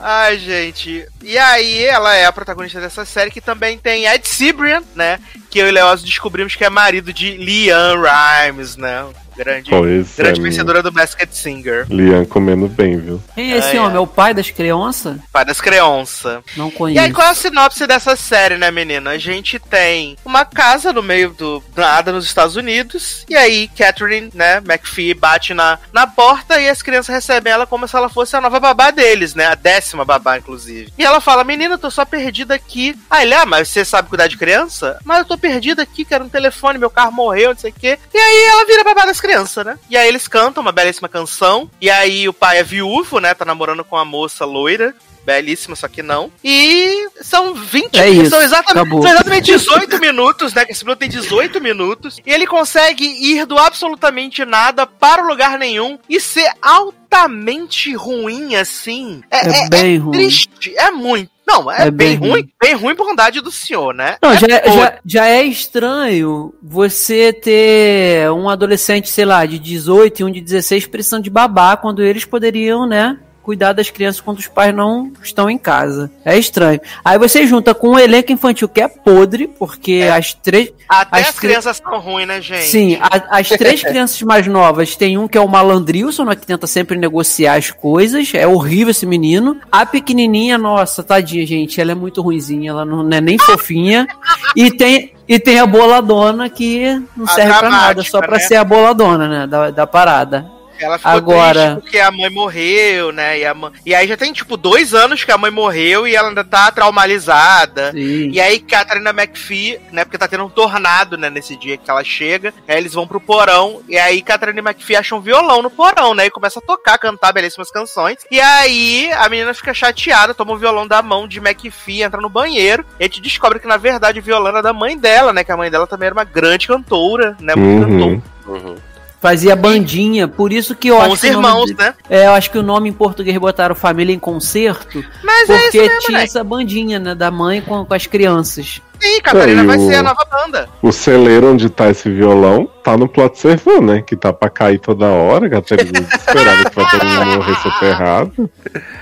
Ai, gente. E aí, ela é a protagonista dessa série que também tem Ed Cibrian, né? Que eu e Leoz descobrimos que é marido de Liam Rimes, né? Grande, Pois é, grande menino. vencedora do Basket Singer. Lian comendo bem, viu? Quem é esse Ai, homem? É o pai das crianças? Pai das crianças. Não E conheço. aí, qual é a sinopse dessa série, né, menina? A gente tem uma casa no meio do nada nos Estados Unidos. E aí, Catherine, né, McPhee bate na, na porta e as crianças recebem ela como se ela fosse a nova babá deles, né? A décima babá, inclusive. E ela fala: Menina, eu tô só perdida aqui. Ah, ele, ah, mas você sabe cuidar de criança? Mas eu tô perdida aqui, quero um telefone, meu carro morreu, não sei o quê. E aí ela vira babá das crianças, né? E aí eles cantam uma belíssima canção. E aí o pai é viúvo, né? Tá namorando com uma moça loira. Belíssima, só que não. E são 20 É isso, são, exatamente, acabou. são exatamente 18 minutos, né? Que esse minuto tem 18 minutos. E ele consegue ir do absolutamente nada para o lugar nenhum e ser altamente ruim, assim. É bem ruim. triste. É muito. Não, é, É bem, bem ruim, bem ruim por bondade do senhor, né? Não, É já, já, já é estranho você ter um adolescente, sei lá, de 18 e um de 16 precisando de babá quando eles poderiam, né? Cuidar das crianças quando os pais não estão em casa. É estranho. Aí você junta com um elenco infantil que é podre, porque as três. Até as as, cri- crianças são ruins, né, gente? Sim, a- as três crianças mais novas tem um que é o malandrilson, né, que tenta sempre negociar as coisas. É horrível esse menino. A pequenininha, nossa, tadinha, gente, ela é muito ruinzinha, ela não é nem fofinha. E tem, e tem a boladona que não A serve pra nada, só pra né? ser a boladona, né, da, da parada. Ela ficou Agora- triste porque a mãe morreu, né? E, a mãe... e aí já tem, tipo, dois anos que a mãe morreu e ela ainda tá traumatizada. Sim. E aí, Catherine McPhee, né? Porque tá tendo um tornado, né? Nesse dia que ela chega. Aí eles vão pro porão. E aí, Catherine McPhee acha um violão no porão, né? E começa a tocar, cantar belíssimas canções. E aí, a menina fica chateada, toma o violão da mão de McPhee, entra no banheiro. E a gente descobre que, na verdade, o violão era da mãe dela, né? Que a mãe dela também era uma grande cantora, né? Muito cantora. Uhum. Fazia bandinha, por isso que eu Com acho os nome irmãos, de- né? É, eu acho que o nome em português botaram Família em Concerto, Mas é porque isso mesmo, tinha né? essa bandinha, né, da mãe com, com as crianças. Sim, Catarina É, e vai o- ser a nova banda. O celeiro onde tá esse violão tá no plot servão, né? Que tá pra cair toda hora, que a Teresa desesperada que vai todo mundo morrer soterrado.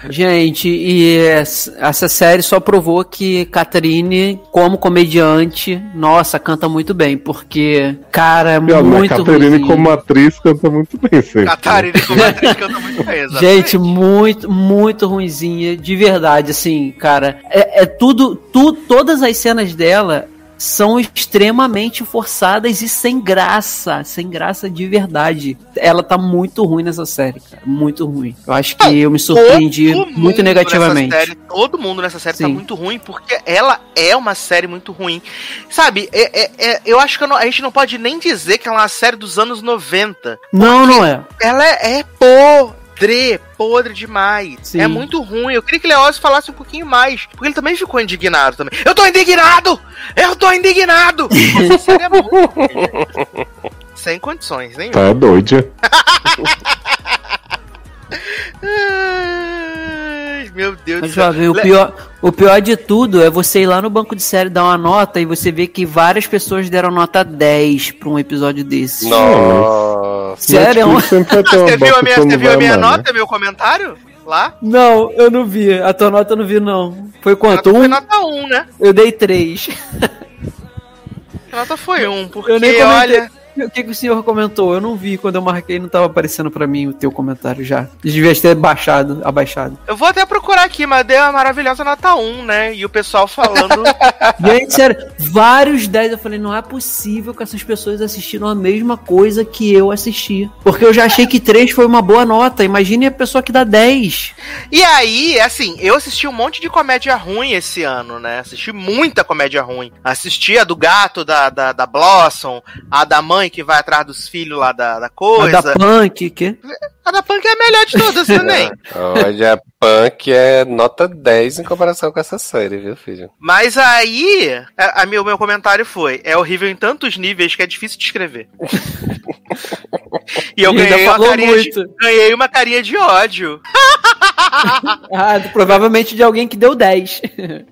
Gente, e es- essa série só provou que Catherine, como comediante, nossa, canta muito bem, porque, cara, é E, ó, a muito Caterine, ruimzinho. como atriz, canta muito bem sempre. Catarina como atriz canta muito bem, exatamente. Gente, muito, muito ruinzinha, de verdade, assim, cara. É, é tudo, tu, todas as cenas dela são extremamente forçadas e sem graça, sem graça de verdade. Ela tá muito ruim nessa série, cara, muito ruim. Eu acho que eu me surpreendi Todo muito negativamente. série, todo mundo nessa série tá Sim. muito ruim, porque ela é uma série muito ruim. Sabe, é- é- é- eu acho que eu não- a gente não pode nem dizer que ela é uma série dos anos 90. Não, não é. Ela é, é podre, podre demais. Sim. É muito ruim. Eu queria que Leoz falasse um pouquinho mais, porque ele também ficou indignado também. Eu tô indignado! Eu tô indignado! Essa série é muito. Sem condições, nem Tá doida. Ai, meu Deus Mas, do céu. jovem, o pior, o pior de tudo é você ir lá no banco de série dar uma nota e você ver que várias pessoas deram nota 10 pra um episódio desse. Nossa. Sério? Você viu a minha, você viu a vai minha amar, né? nota, meu comentário? Lá? Não, eu não vi. A tua nota eu não vi, não. Foi quanto? nota foi Um? nota 1, né? Eu dei 3. A nota foi 1, porque Eu nem comentei. olha. O que, que o senhor comentou? Eu não vi. Quando eu marquei, não tava aparecendo pra mim o teu comentário já. Devia ter baixado, abaixado. Eu vou até procurar aqui, mas deu uma maravilhosa nota 1, né? E o pessoal falando. Gente, sério, vários 10 eu falei, não é possível que essas pessoas assistiram a mesma coisa que eu assisti. Porque eu já achei que 3 foi uma boa nota. Imagine a pessoa que dá 10. e aí, assim, eu assisti um monte de comédia ruim esse ano, né? Assisti muita comédia ruim. Assisti a do gato da, da, da Blossom, a da mãe que vai atrás dos filhos lá da, da A coisa. da Punk, que? A da Punk é a melhor de todas também. Olha, Punk é nota 10 em comparação com essa série, viu, filho? Mas aí, a, a meu, meu comentário foi: é horrível em tantos níveis que é difícil de escrever. e eu E ganhei uma, falou carinha de, muito. ganhei uma carinha de ódio. Ah, provavelmente de alguém que deu 10.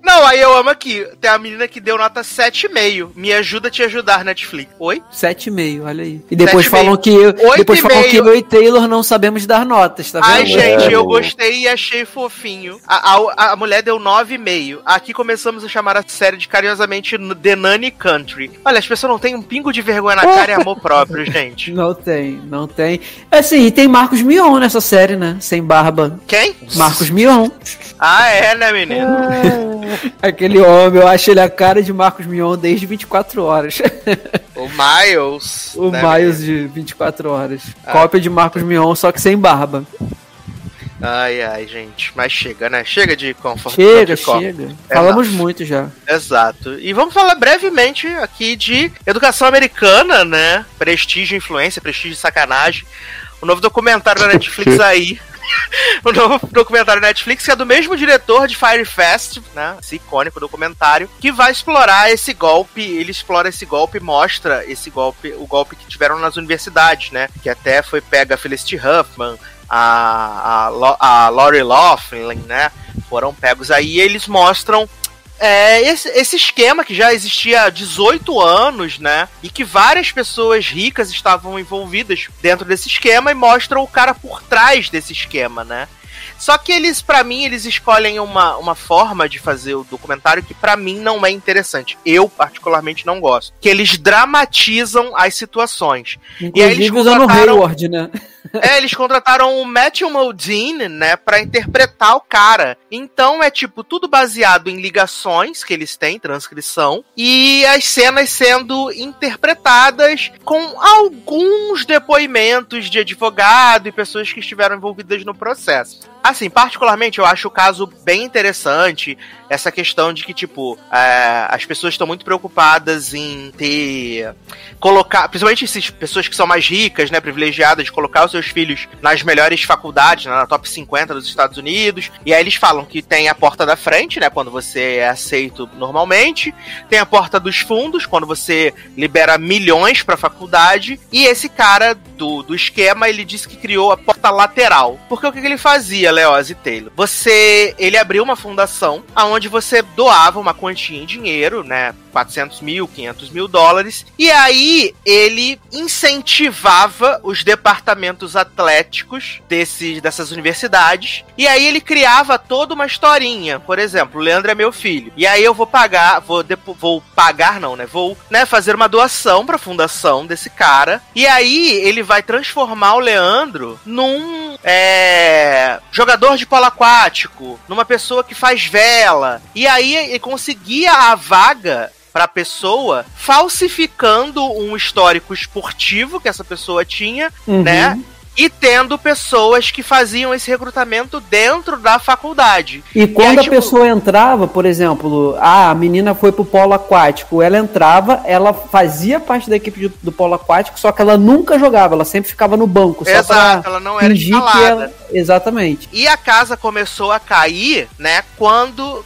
Não, aí eu amo aqui. Tem a menina que deu nota 7,5. Me ajuda a te ajudar, Netflix. Oi? 7,5, olha aí. E depois 7,5. falam que eu, depois falam 8,5. que eu e Taylor não sabemos dar notas, tá vendo? Ai, gente, É. eu gostei e achei fofinho. A, a, a mulher deu 9,5. Aqui começamos a chamar a série de carinhosamente The Nanny Country. Olha, as pessoas não têm um pingo de vergonha na cara e amor próprio, gente. Não tem, não tem. Assim, e tem Marcos Mion nessa série, né? Sem barba. Quem? Marcos Mion. Ah, é, né, menino? Aquele homem, eu acho ele a cara de Marcos Mion desde 24 horas. O Miles. o né, Miles de 24 horas. Ah. Cópia de Marcos Mion, só que sem barba. Ai, ai, gente. Mas chega, né? Chega de conforto. Chega, de chega. Falamos muito já. Exato. E vamos falar brevemente aqui de educação americana, né? Prestígio, influência, prestígio e sacanagem. O novo documentário da Netflix aí. o novo documentário Netflix que é do mesmo diretor de Fire Fest, né? Esse icônico documentário, que vai explorar esse golpe. Ele explora esse golpe mostra esse golpe, o golpe que tiveram nas universidades, né? Que até foi pega a Felicity Huffman, a, a, a Lori Loughlin, né? Foram pegos aí e eles mostram é, esse, esse esquema que já existia há 18 anos, né? E que várias pessoas ricas estavam envolvidas dentro desse esquema e mostram o cara por trás desse esquema, né? Só que eles, pra mim, eles escolhem uma, uma forma de fazer o documentário que pra mim não é interessante. Eu, particularmente, não gosto. Que eles dramatizam as situações. E aí eles Inclusive usando o contrataram- Hayward, né? É, eles contrataram o Matthew Modine, né, pra interpretar o cara. Então é tipo tudo baseado em ligações que eles têm, transcrição, e as cenas sendo interpretadas com alguns depoimentos de advogado e pessoas que estiveram envolvidas no processo. Assim, particularmente eu acho o caso bem interessante, essa questão de que, tipo, é, as pessoas estão muito preocupadas em ter. colocar. Principalmente essas pessoas que são mais ricas, né, privilegiadas, de colocar os seus filhos nas melhores faculdades, né, na top 50 dos Estados Unidos. E aí eles falam que tem a porta da frente, né, quando você é aceito normalmente, tem a porta dos fundos, quando você libera milhões pra faculdade, e esse cara do, do esquema, ele disse que criou a porta lateral. Porque o que, que ele fazia, Leoz e Taylor? Você, ele abriu uma fundação aonde você doava uma quantia em dinheiro, né, 400 mil, 500 mil dólares. E aí ele incentivava os departamentos atléticos desses, dessas universidades. E aí ele criava toda uma historinha. Por exemplo, o Leandro é meu filho. E aí eu vou pagar, vou, vou pagar não, né? Vou né, fazer uma doação para a fundação desse cara. E aí ele vai transformar o Leandro num é, jogador de polo aquático, numa pessoa que faz vela. E aí ele conseguia a vaga para a pessoa, falsificando um histórico esportivo que essa pessoa tinha, uhum. né? E tendo pessoas que faziam esse recrutamento dentro da faculdade. E quando e aí, a tipo... pessoa entrava, por exemplo, ah, a menina foi pro polo aquático, ela entrava, ela fazia parte da equipe do polo aquático, só que ela nunca jogava, ela sempre ficava no banco. Exato, ela não era instalada. Ela... Exatamente. E a casa começou a cair, né, quando,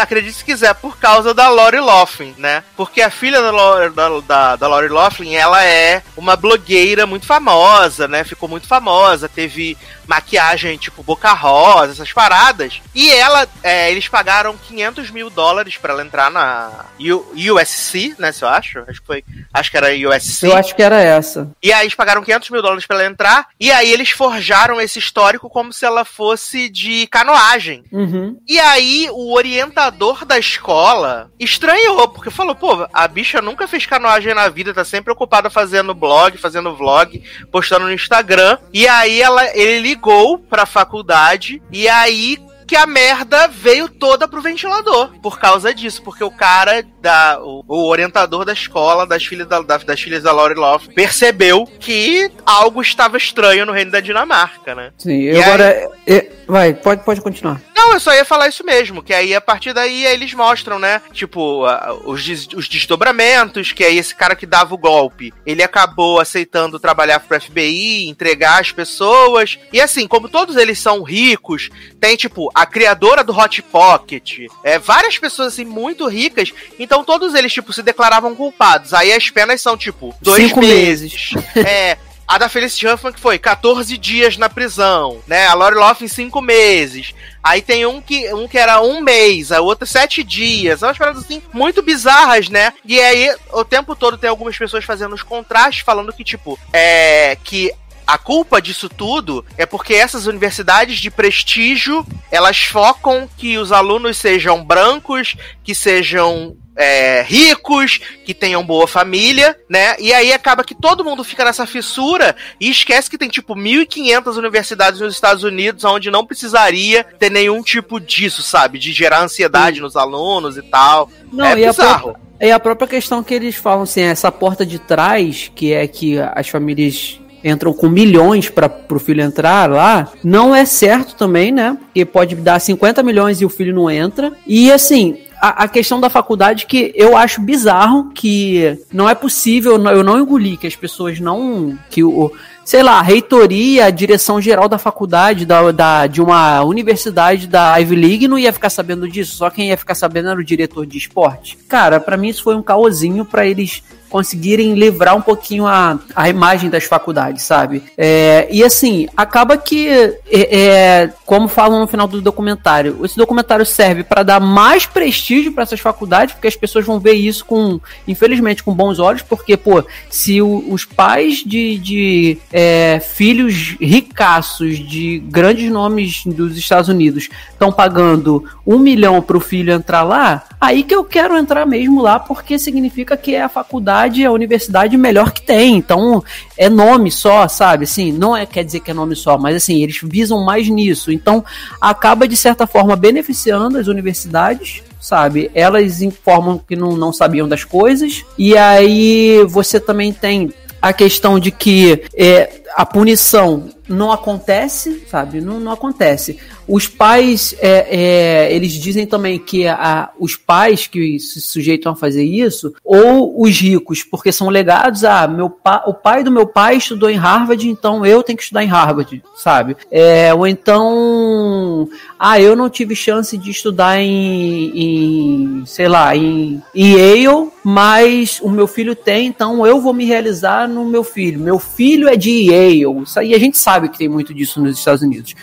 acredite se quiser, por causa da Lori Loughlin, né? Porque a filha da Lori, da, da, da Lori Loughlin, ela é uma blogueira muito famosa, né? Ficou muito famosa, teve maquiagem tipo Boca Rosa, essas paradas. E ela, é, eles pagaram 500 mil dólares para ela entrar na USC, né? Se eu acho. Acho que foi. Acho que era USC. Eu acho que era essa. E aí eles pagaram 500 mil dólares para ela entrar. E aí eles forjaram esse histórico como se ela fosse de canoagem. Uhum. E aí o orientador da escola estranhou, porque falou: pô, a bicha nunca fez canoagem na vida, tá sempre ocupada fazendo blog, fazendo vlog, postando no Instagram. E aí ela, ele ligou pra faculdade e aí que a merda veio toda pro ventilador por causa disso, porque o cara da o, o orientador da escola das filhas da, da, das filhas da Laurie Loft percebeu que algo estava estranho no reino da Dinamarca, né? Sim, e agora aí... vai, pode pode continuar. Não, eu só ia falar isso mesmo, que aí a partir daí eles mostram, né? Tipo, os, des os desdobramentos, que aí esse cara que dava o golpe, ele acabou aceitando trabalhar pro FBI, entregar as pessoas. E assim, como todos eles são ricos, tem tipo a criadora do Hot Pocket, é, várias pessoas assim muito ricas, então todos eles tipo se declaravam culpados. Aí as penas são tipo dois Cinco meses. meses. é, a da Felicity Huffman que foi 14 dias na prisão, né? A Lori Loughlin 5 meses. Aí tem um que, um que era um mês, a outra sete dias. Umas paradas assim muito bizarras, né? E aí, o tempo todo tem algumas pessoas fazendo os contrastes, falando que, tipo, é. que a culpa disso tudo é porque essas universidades de prestígio elas focam que os alunos sejam brancos, que sejam é, ricos, que tenham boa família, né? E aí acaba que todo mundo fica nessa fissura e esquece que tem tipo 1.500 universidades nos Estados Unidos onde não precisaria ter nenhum tipo disso, sabe? De gerar ansiedade Sim. nos alunos e tal. Não, é e bizarro. A e a própria questão que eles falam assim, essa porta de trás, que é que as famílias entram com milhões para o filho entrar lá, não é certo também, né? Porque pode dar 50 milhões e o filho não entra. E assim, a, questão da faculdade que eu acho bizarro que não é possível, eu não engoli que as pessoas não. que o. Sei lá, a reitoria, a direção geral da faculdade, da, da, de uma universidade da Ivy League não ia ficar sabendo disso, só quem ia ficar sabendo era o diretor de esporte. Cara, para mim isso foi um caosinho para eles conseguirem livrar um pouquinho a, a imagem das faculdades, sabe? É, e assim, acaba que, é, é, como falam no final do documentário, esse documentário serve para dar mais prestígio para essas faculdades, porque as pessoas vão ver isso com, infelizmente, com bons olhos, porque, pô, se o, os pais de, de é, filhos ricaços de grandes nomes dos Estados Unidos estão pagando um milhão para o filho entrar lá, aí que eu quero entrar mesmo lá, porque significa que é a faculdade faculdade, a universidade melhor que tem. Então, é nome só, sabe? Assim, não é quer dizer que é nome só, mas assim, eles visam mais nisso. Então, acaba de certa forma beneficiando as universidades sabe? Elas informam que não, não sabiam das coisas, e aí você também tem a questão de que é, a punição não acontece, sabe? Não, não acontece. Os pais, é, é, eles dizem também que a, os pais que se sujeitam a fazer isso, ou os ricos, porque são legados a meu pa, o pai do meu pai estudou em Harvard, então eu tenho que estudar em Harvard, sabe? É, ou então, ah, eu não tive chance de estudar em, em sei lá, em, em Yale, mas o meu filho tem, então eu vou me realizar no meu filho. Meu filho é de Yale. Aí a gente sabe que tem muito disso nos Estados Unidos.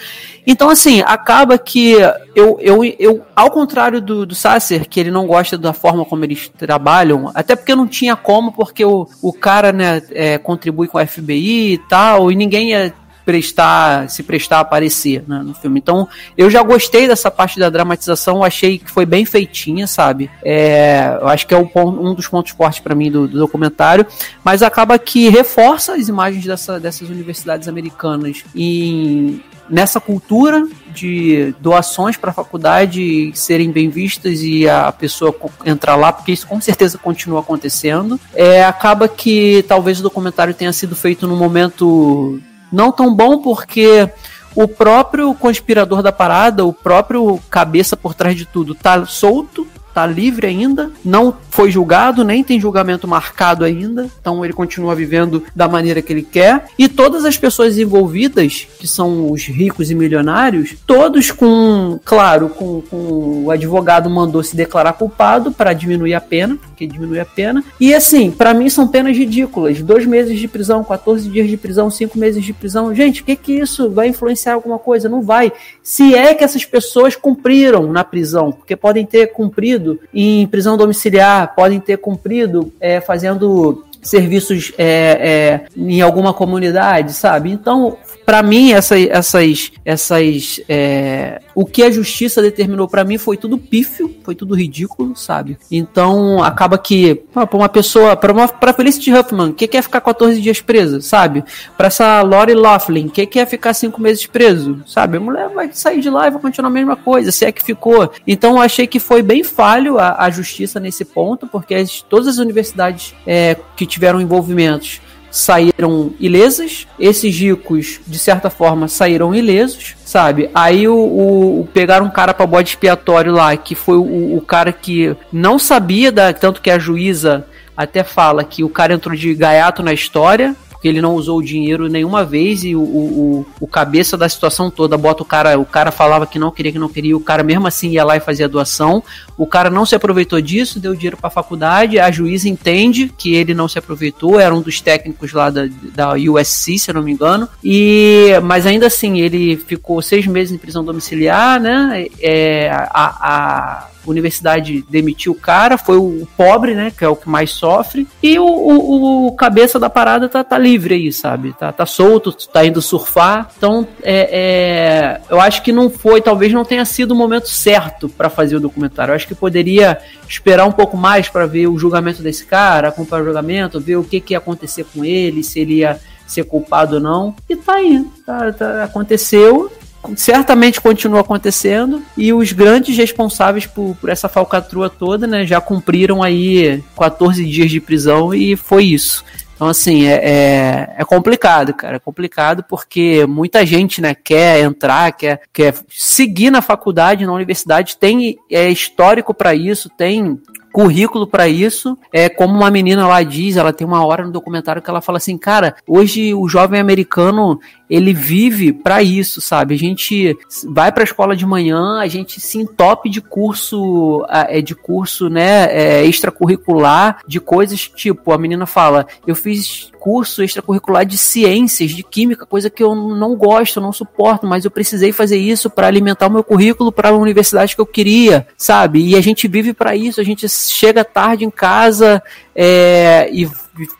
Então, assim, acaba que eu, eu, eu ao contrário do, do Sasser, que ele não gosta da forma como eles trabalham, até porque não tinha como, porque o, o cara, né, é, contribui com a FBI e tal, e ninguém ia prestar, se prestar a aparecer né, no filme. Então, eu já gostei dessa parte da dramatização, achei que foi bem feitinha, sabe? É, eu acho que é um, um dos pontos fortes para mim do, do, documentário, mas acaba que reforça as imagens dessa, dessas universidades americanas em nessa cultura de doações para a faculdade serem bem vistas e a pessoa entrar lá, porque isso com certeza continua acontecendo, é, acaba que talvez o documentário tenha sido feito num momento não tão bom porque o próprio conspirador da parada, o próprio cabeça por trás de tudo, tá solto está livre ainda, não foi julgado, nem tem julgamento marcado ainda, então ele continua vivendo da maneira que ele quer. E todas as pessoas envolvidas, que são os ricos e milionários, todos com, claro, com, com o advogado mandou se declarar culpado para diminuir a pena, porque diminui a pena. E assim, para mim são penas ridículas: dois meses de prisão, 14 dias de prisão, cinco meses de prisão. Gente, o que que isso vai influenciar alguma coisa? Não vai. Se é que essas pessoas cumpriram na prisão, porque podem ter cumprido cumprido em prisão domiciliar, podem ter cumprido é, fazendo serviços é, é, em alguma comunidade, sabe? Então, para mim, essa, essas, essas, é, o que a justiça determinou para mim foi tudo pífio, foi tudo ridículo, sabe? Então, acaba que, para uma pessoa, para uma, para Felicity Huffman, que quer ficar 14 dias presa, sabe? Para essa Lori Laughlin, que quer ficar 5 meses preso, sabe? A mulher vai sair de lá e vai continuar a mesma coisa, se é que ficou. Então, eu achei que foi bem falho a, a justiça nesse ponto, porque as, todas as universidades é, que tiveram envolvimentos saíram ilesas, esses ricos, de certa forma, saíram ilesos, sabe? Aí o, o pegaram um cara para bode expiatório lá, que foi o, o, cara que não sabia, da, tanto que a juíza até fala que o cara entrou de gaiato na história, porque ele não usou o dinheiro nenhuma vez e o, o, o cabeça da situação toda bota o cara, o cara falava que não queria, que não queria, o cara mesmo assim ia lá e fazia doação. O cara não se aproveitou disso, deu dinheiro para a faculdade, a juíza entende que ele não se aproveitou, era um dos técnicos lá da, da USC, se eu não me engano. E mas ainda assim ele ficou seis meses em prisão domiciliar, né? É, a, a universidade demitiu o cara, foi o pobre, né, que é o que mais sofre, e o, o, o cabeça da parada tá, tá livre aí, sabe? Tá, tá solto, tá indo surfar. Então, é, é, eu acho que não foi, talvez não tenha sido o momento certo para fazer o documentário. Eu acho que poderia esperar um pouco mais para ver o julgamento desse cara, acompanhar o julgamento, ver o que, que ia acontecer com ele, se ele ia ser culpado ou não. E tá aí, tá, tá, aconteceu certamente continua acontecendo e os grandes responsáveis por, por, essa falcatrua toda, né, já cumpriram aí 14 dias de prisão e foi isso. Então, assim, é, é, é, complicado, cara. É complicado porque muita gente, né, quer entrar, quer, quer seguir na faculdade, na universidade, tem é, histórico para isso, tem currículo para isso. É como uma menina lá diz, ela tem uma hora no documentário que ela fala assim, cara, hoje o jovem americano ele vive para isso, sabe? A gente vai para a escola de manhã, a gente se entope de curso, é de curso, né, é, extracurricular, de coisas tipo, a menina fala, eu fiz curso extracurricular de ciências, de química, coisa que eu não gosto, não suporto, mas eu precisei fazer isso para alimentar o meu currículo para a universidade que eu queria, sabe? E a gente vive para isso, a gente chega tarde em casa é, e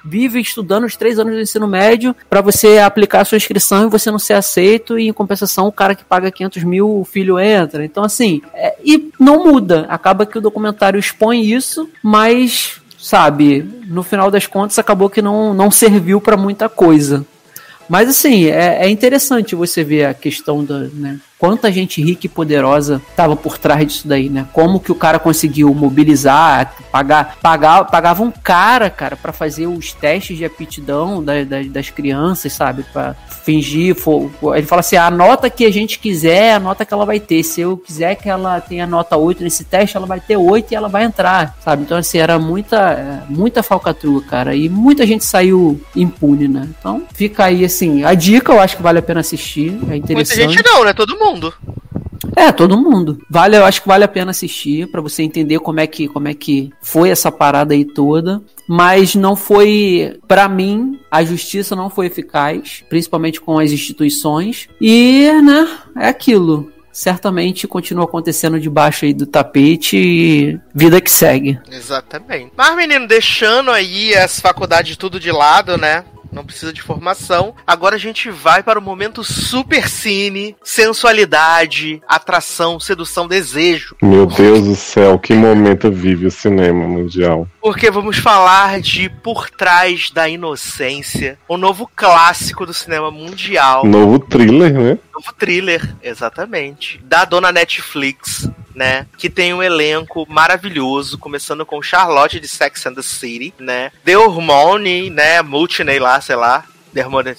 vive estudando os três anos do ensino médio para você aplicar a sua inscrição e você não ser aceito e em compensação o cara que paga 500 mil o filho entra. Então assim, é, e não muda. Acaba que o documentário expõe isso, mas sabe, no final das contas acabou que não, não serviu para muita coisa. Mas assim, é, é, interessante você ver a questão da, né, quanta gente rica e poderosa estava por trás disso daí, né? Como que o cara conseguiu mobilizar, pagar, pagar pagava um cara, cara, para fazer os testes de aptidão das, das, das crianças, sabe? Para fingir, for, ele fala assim, a nota que a gente quiser, a nota que ela vai ter. Se eu quiser que ela tenha nota 8 nesse teste, ela vai ter 8 e ela vai entrar, sabe? Então assim, era muita muita falcatrua, cara, e muita gente saiu impune, né? Então, fica aí assim, a dica eu acho que vale a pena assistir, é interessante. Muita gente não, né? Todo mundo. É, todo mundo. Vale, eu acho que vale a pena assistir para você entender como é que como é que foi essa parada aí toda mas não foi, para mim, a justiça não foi eficaz, principalmente com as instituições. E, né, é aquilo certamente continua acontecendo debaixo aí do tapete e vida que segue. Exatamente. Mas, menino, deixando aí as faculdades tudo de lado, né? Não precisa de formação. Agora a gente vai para o momento super cine, sensualidade, atração, sedução, desejo. Meu Deus do céu, que momento vive o cinema mundial. Porque vamos falar de Por Trás da Inocência, o novo clássico do cinema mundial. Novo thriller, né? Novo thriller, exatamente. Da dona Netflix, né? Que tem um elenco maravilhoso, começando com Charlotte de Sex and the City, né? The Hormone, né? Multiney lá, sei lá. The Hormone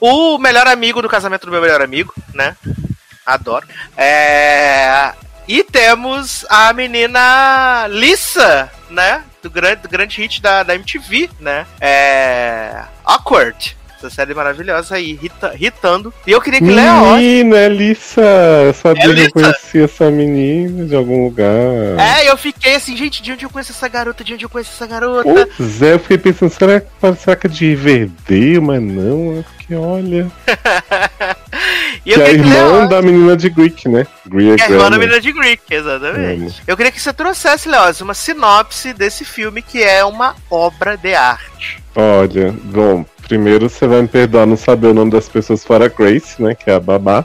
O melhor amigo do casamento do meu melhor amigo, né? Adoro. É... E temos a menina Lisa, né? Do grande, do grande hit da, da MTV, né? É... Awkward. Essa série maravilhosa aí, hita, hitando. E eu queria que Léo. Menina, Elissa! Eu sabia é que eu conhecia essa menina de algum lugar. É, eu fiquei assim, gente, de onde eu conheço essa garota? De onde eu conheço essa garota? Pois é, eu fiquei pensando, será, será que é de Verdeu? Mas não, é porque olha. e eu que é a irmã da menina de Greek, né? Greek é a irmã da menina de Greek, exatamente. Eu queria que você trouxesse, Leoz, uma sinopse desse filme que é uma obra de arte. Olha, bom, primeiro você vai me perdoar não saber o nome das pessoas fora Grace, né? Que é a babá.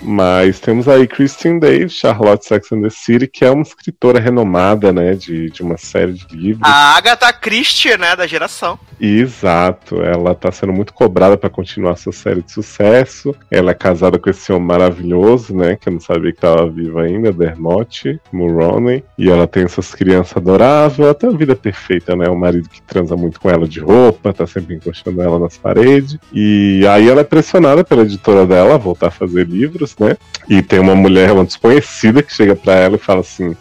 Mas temos aí Christine Davis, Charlotte Sex and the City, que é uma escritora renomada, né, de, de uma série de livros. A Agatha Christie, né, da geração. Exato, ela tá sendo muito cobrada para continuar sua série de sucesso. Ela é casada com esse homem maravilhoso, né, que eu não sabia que tava vivo ainda, Dermot Mulroney. E ela tem essas crianças adoráveis, ela tem uma vida perfeita, né, um marido que transa muito com ela de roupa, tá sempre encostando ela nas paredes. E aí ela é pressionada pela editora dela a voltar a fazer livros né? E tem uma mulher, uma desconhecida, que chega para ela e fala assim: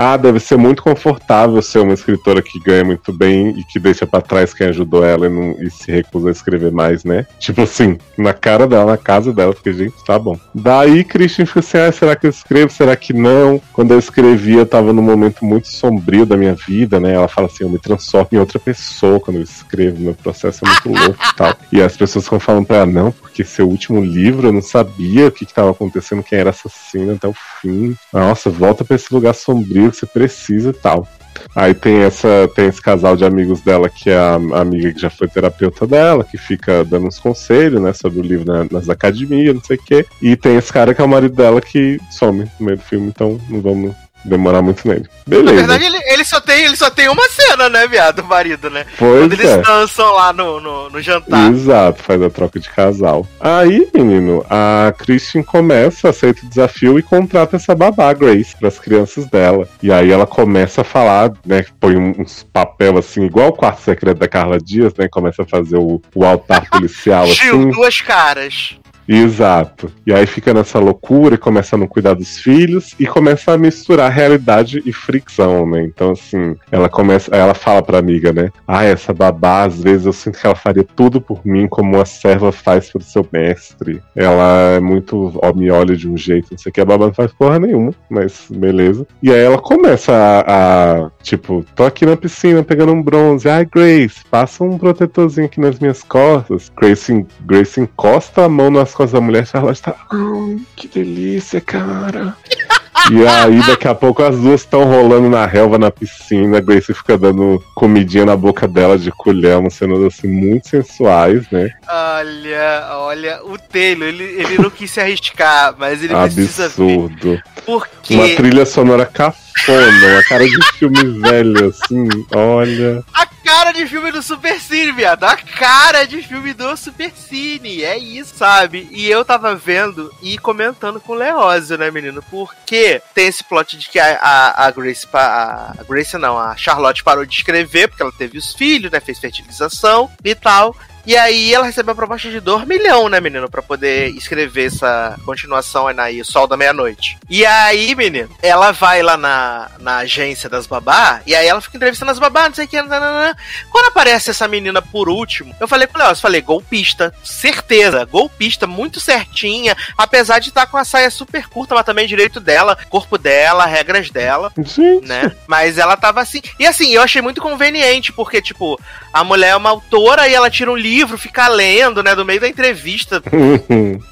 ah, deve ser muito confortável ser uma escritora que ganha muito bem e que deixa para trás quem ajudou ela e, não, e, se recusa a escrever mais, né? Tipo assim, na cara dela, na casa dela, porque, gente, tá bom. Daí Christian fica assim: ah, será que eu escrevo? Será que não? Quando eu escrevi, eu tava num momento muito sombrio da minha vida, né? Ela fala assim: eu me transformo em outra pessoa quando eu escrevo, meu processo é muito louco e tal. E as pessoas ficam falando pra ela: não, porque seu último livro eu não sabia o que, que tava acontecendo, quem era assassino até fim. Nossa, volta pra esse lugar sombrio que você precisa e tal. Aí tem essa tem esse casal de amigos dela que é a, amiga que já foi terapeuta dela, que fica dando uns conselhos, né, sobre o livro na, nas academias, não sei o quê. E tem esse cara que é o marido dela que some no meio do filme, então não vamos demorar muito nele. Beleza. Na verdade, ele, ele, só tem, ele só tem uma cena, né, viado, o marido, né? Pois Quando eles é. dançam lá no, no, no, jantar. Exato, faz a troca de casal. Aí, menino, a Christian começa, aceita o desafio e contrata essa babá, Grace, para as crianças dela. E aí ela começa a falar, né, põe uns papel assim, igual o quarto secreto da Carla Dias, né, começa a fazer o, o altar policial Gil, assim. duas caras. Exato. E aí fica nessa loucura e começa a não cuidar dos filhos e começa a misturar realidade e fricção, né? Então, assim, ela começa. Ela fala pra amiga, né? Ah, essa babá, às vezes eu sinto que ela faria tudo por mim como uma serva faz pro seu mestre. Ela é muito. Ó, me olha de um jeito, não sei o que. A babá não faz porra nenhuma, mas beleza. E aí ela começa a, a tipo, tô aqui na piscina pegando um bronze. Ai, Grace, passa um protetorzinho aqui nas minhas costas. Grace, Grace encosta a mão nas costas da mulher, Charlotte tá. Ai, que delícia, cara. E aí, daqui a pouco, as duas estão rolando na relva, na piscina. A Grace fica dando comidinha na boca dela de colher, umas cenas assim muito sensuais, né? Olha, olha, o Taylor, ele, ele não quis se arriscar, mas ele Absurdo. precisa ver. Porque... Uma trilha sonora cafona, uma cara de filme velho, assim, olha. A cara de filme do Super Cine, viado. A cara de filme do Super Cine. É isso, sabe? E eu tava vendo e comentando com o Leózio, né, menino? Porque tem esse plot de que a, a, a Grace. A, a Grace não, a Charlotte parou de escrever porque ela teve os filhos, né? Fez fertilização e tal. E aí ela recebeu a proposta de 2 milhão, né, menino? Pra poder escrever essa continuação aí na Sol da Meia-Noite. E aí, menino, ela vai lá na, na agência das babá, e aí ela fica entrevistando as babá, não sei o que. Nananana. Quando aparece essa menina por último, eu falei com Léo, eu falei, golpista, certeza, golpista, muito certinha, apesar de estar com a saia super curta, mas também direito dela, corpo dela, regras dela, Gente. né? Mas ela tava assim. E assim, eu achei muito conveniente, porque, tipo, a mulher é uma autora e ela tira um livro, fica lendo, né, do meio da entrevista.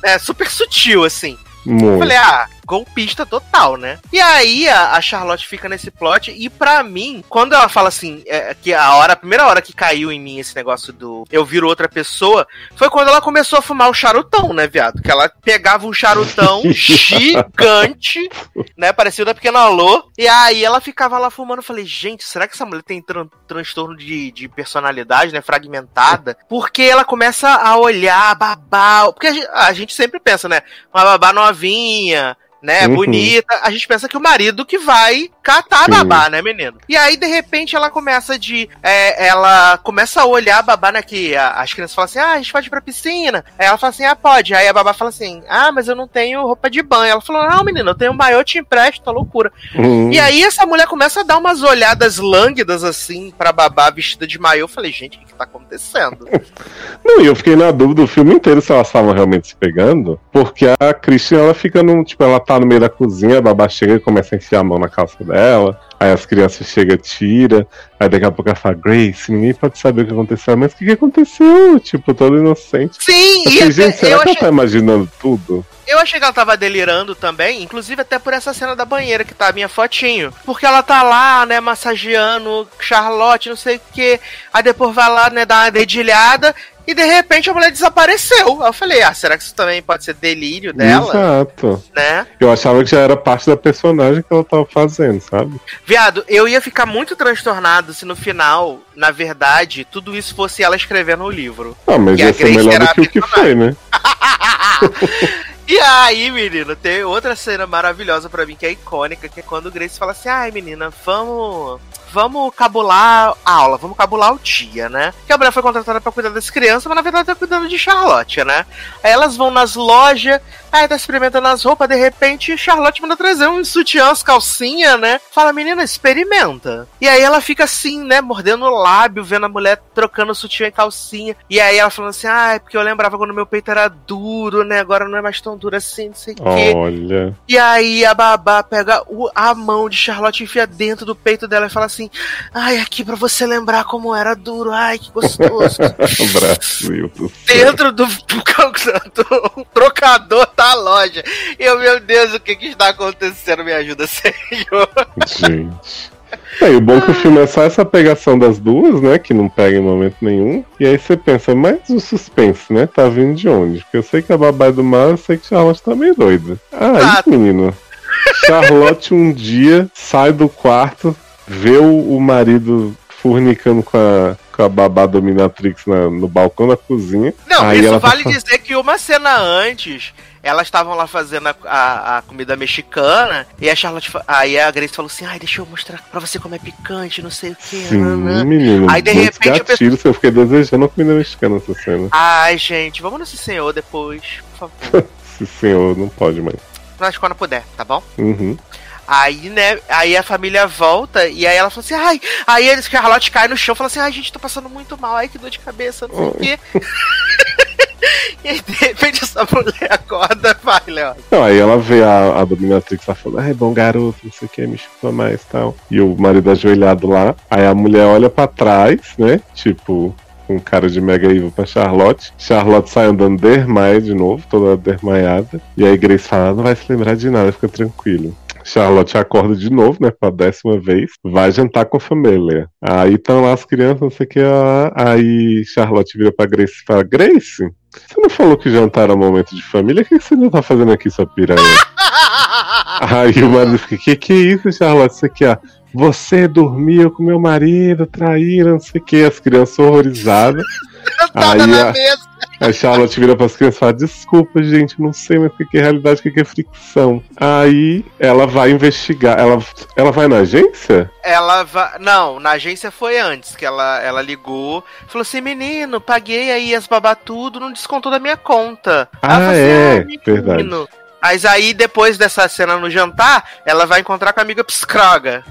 É super sutil, assim. Eu Muito. falei, ah, golpista total, né? E aí a, a Charlotte fica nesse plot, e pra mim, quando ela fala assim, é, que a hora, a primeira hora que caiu em mim esse negócio do eu viro outra pessoa, foi quando ela começou a fumar o charutão, né, viado? Que ela pegava um charutão gigante, né? Parecia da pequena Alô, e aí ela ficava lá fumando. Eu falei, gente, será que essa mulher tem tran- transtorno de, de personalidade, né? Fragmentada? Porque ela começa a olhar, babar. Porque a gente, a gente sempre pensa, né? Uma babá novinha, né? Uhum. Bonita. A gente pensa que o marido que vai catar a Sim. babá, né, menino? E aí, de repente, ela começa de. é, ela começa a olhar a babá, né? Que a- as crianças falam assim: ah, a gente pode ir pra piscina. Aí ela fala assim: ah, pode. Aí a babá fala assim: ah, mas eu não tenho roupa de banho. Ela falou: não, menino, eu tenho um maiô, eu te empresto, tá loucura. Hum. E aí essa mulher começa a dar umas olhadas lânguidas assim pra babá vestida de maiô. Eu falei, gente, o que, que tá acontecendo? Não, e eu fiquei na dúvida o filme inteiro se elas estavam realmente se pegando, porque a Christian, ela fica num, tipo, ela tá no meio da cozinha, a babá chega e começa a enfiar a mão na calça dela, aí as crianças chegam, tira, aí daqui a pouco ela fala, Grace, ninguém pode saber o que aconteceu, mas o que, que aconteceu? Tipo, todo inocente. Sim, Eu e falei, até- gente, será eu, que ela achei, tá imaginando tudo? eu achei que ela tava delirando também, inclusive até por essa cena da banheira que tá a minha fotinho. Porque ela tá lá, né, massageando Charlotte, não sei o que. Aí depois vai lá, né, dar uma dedilhada. E de repente a mulher desapareceu. Aí eu falei, ah, será que isso também pode ser delírio dela? Exato. Né? Eu achava que já era parte da personagem que ela tava fazendo, sabe? Viado, eu ia ficar muito transtornado se no final, na verdade, tudo isso fosse ela escrevendo o livro. Ah, mas E a ia ser Grace melhor era do que o que foi, né? e aí, menino, tem outra cena maravilhosa pra mim que é icônica, que é quando o Grace fala assim: ai, menina, vamos. Vamos cabular a aula, vamos cabular o dia, né? Que a mulher foi contratada pra cuidar das crianças, mas na verdade tá cuidando de Charlotte, né? Aí elas vão nas lojas, aí tá experimentando as roupas, de repente Charlotte manda trazer um sutiã, as calcinhas, né? Fala, menina, experimenta. E aí ela fica assim, né, mordendo o lábio, vendo a mulher trocando sutiã e calcinha. E aí ela falando assim, ah, é porque eu lembrava quando meu peito era duro, né? Agora não é mais tão duro assim, não sei o quê. Olha. E aí a babá pega o- a mão de Charlotte e enfia dentro do peito dela e fala assim: Ai, aqui pra você lembrar como era duro, ai, que gostoso. Do céu. dentro do, do trocador da loja. E eu, meu Deus, o que que está acontecendo? Me ajuda, Senhor. Gente. É, e o bom é que o filme é só essa pegação das duas, né? Que não pega em momento nenhum. E aí você pensa, mas o suspense, né? Tá vindo de onde? Porque eu sei que a babá do mal, eu sei que Charlotte tá meio doida. Aí, Exato. menino. Charlotte um dia sai do quarto, vê o, o marido fornicando com a, com a babá dominatrix na- no balcão da cozinha. Não, isso tá vale falando- dizer que uma cena antes. Elas estavam lá fazendo a, a- a comida mexicana e a Charlotte. Aí a Grace falou assim: Ai, deixa eu mostrar pra você como é picante, não sei o que. Sim, menino. Aí, de repente, o gatilhos, eu fiquei desejando a comida mexicana essa cena. Ai, gente, vamos nesse senhor depois, por favor. Esse senhor não pode mais. Mas quando puder, tá bom? Uhum. Aí, né, aí a família volta e aí ela fala assim, ai, aí eles, Charlotte cai no chão e fala assim, ai, gente, tô passando muito mal, ai, que dor de cabeça, não sei o quê. e aí, de repente, essa mulher acorda vai, Léo. Não, aí ela vê a, a dominatrix lá falando, ai, bom garoto, não sei o que, me chupa mais e tal. E o marido ajoelhado lá. Aí a mulher olha pra trás, né? Tipo, com cara de mega evil pra Charlotte. Charlotte sai andando dermaia de novo, toda dermaiada. E aí Grace fala, "Ah, não vai se lembrar de nada, fica tranquilo. Charlotte acorda de novo, né, pela décima vez, vai jantar com a família. Aí estão lá as crianças, não sei o que, ó. aí Charlotte vira pra Grace e fala, Grace, você não falou que jantar era um momento de família? O que você não tá fazendo aqui, sua piranha? Aí o marido fica, que que é isso, Charlotte? Isso aqui, ó. Você dormiu com meu marido, traíram, não sei o que, as crianças horrorizadas. Aí na a- mesa. A Charlotte vira pras crianças e fala: Desculpa, gente, não sei mais o que é realidade, o que é ficção. Aí ela vai investigar. Ela, ela vai na agência? Ela vai. Não, na agência foi antes, que ela, ela ligou. Falou assim: menino, paguei aí as babá tudo, não descontou da minha conta. Ah, assim, é, menino. verdade. Mas aí, depois dessa cena no jantar, ela vai encontrar com a amiga psicóloga.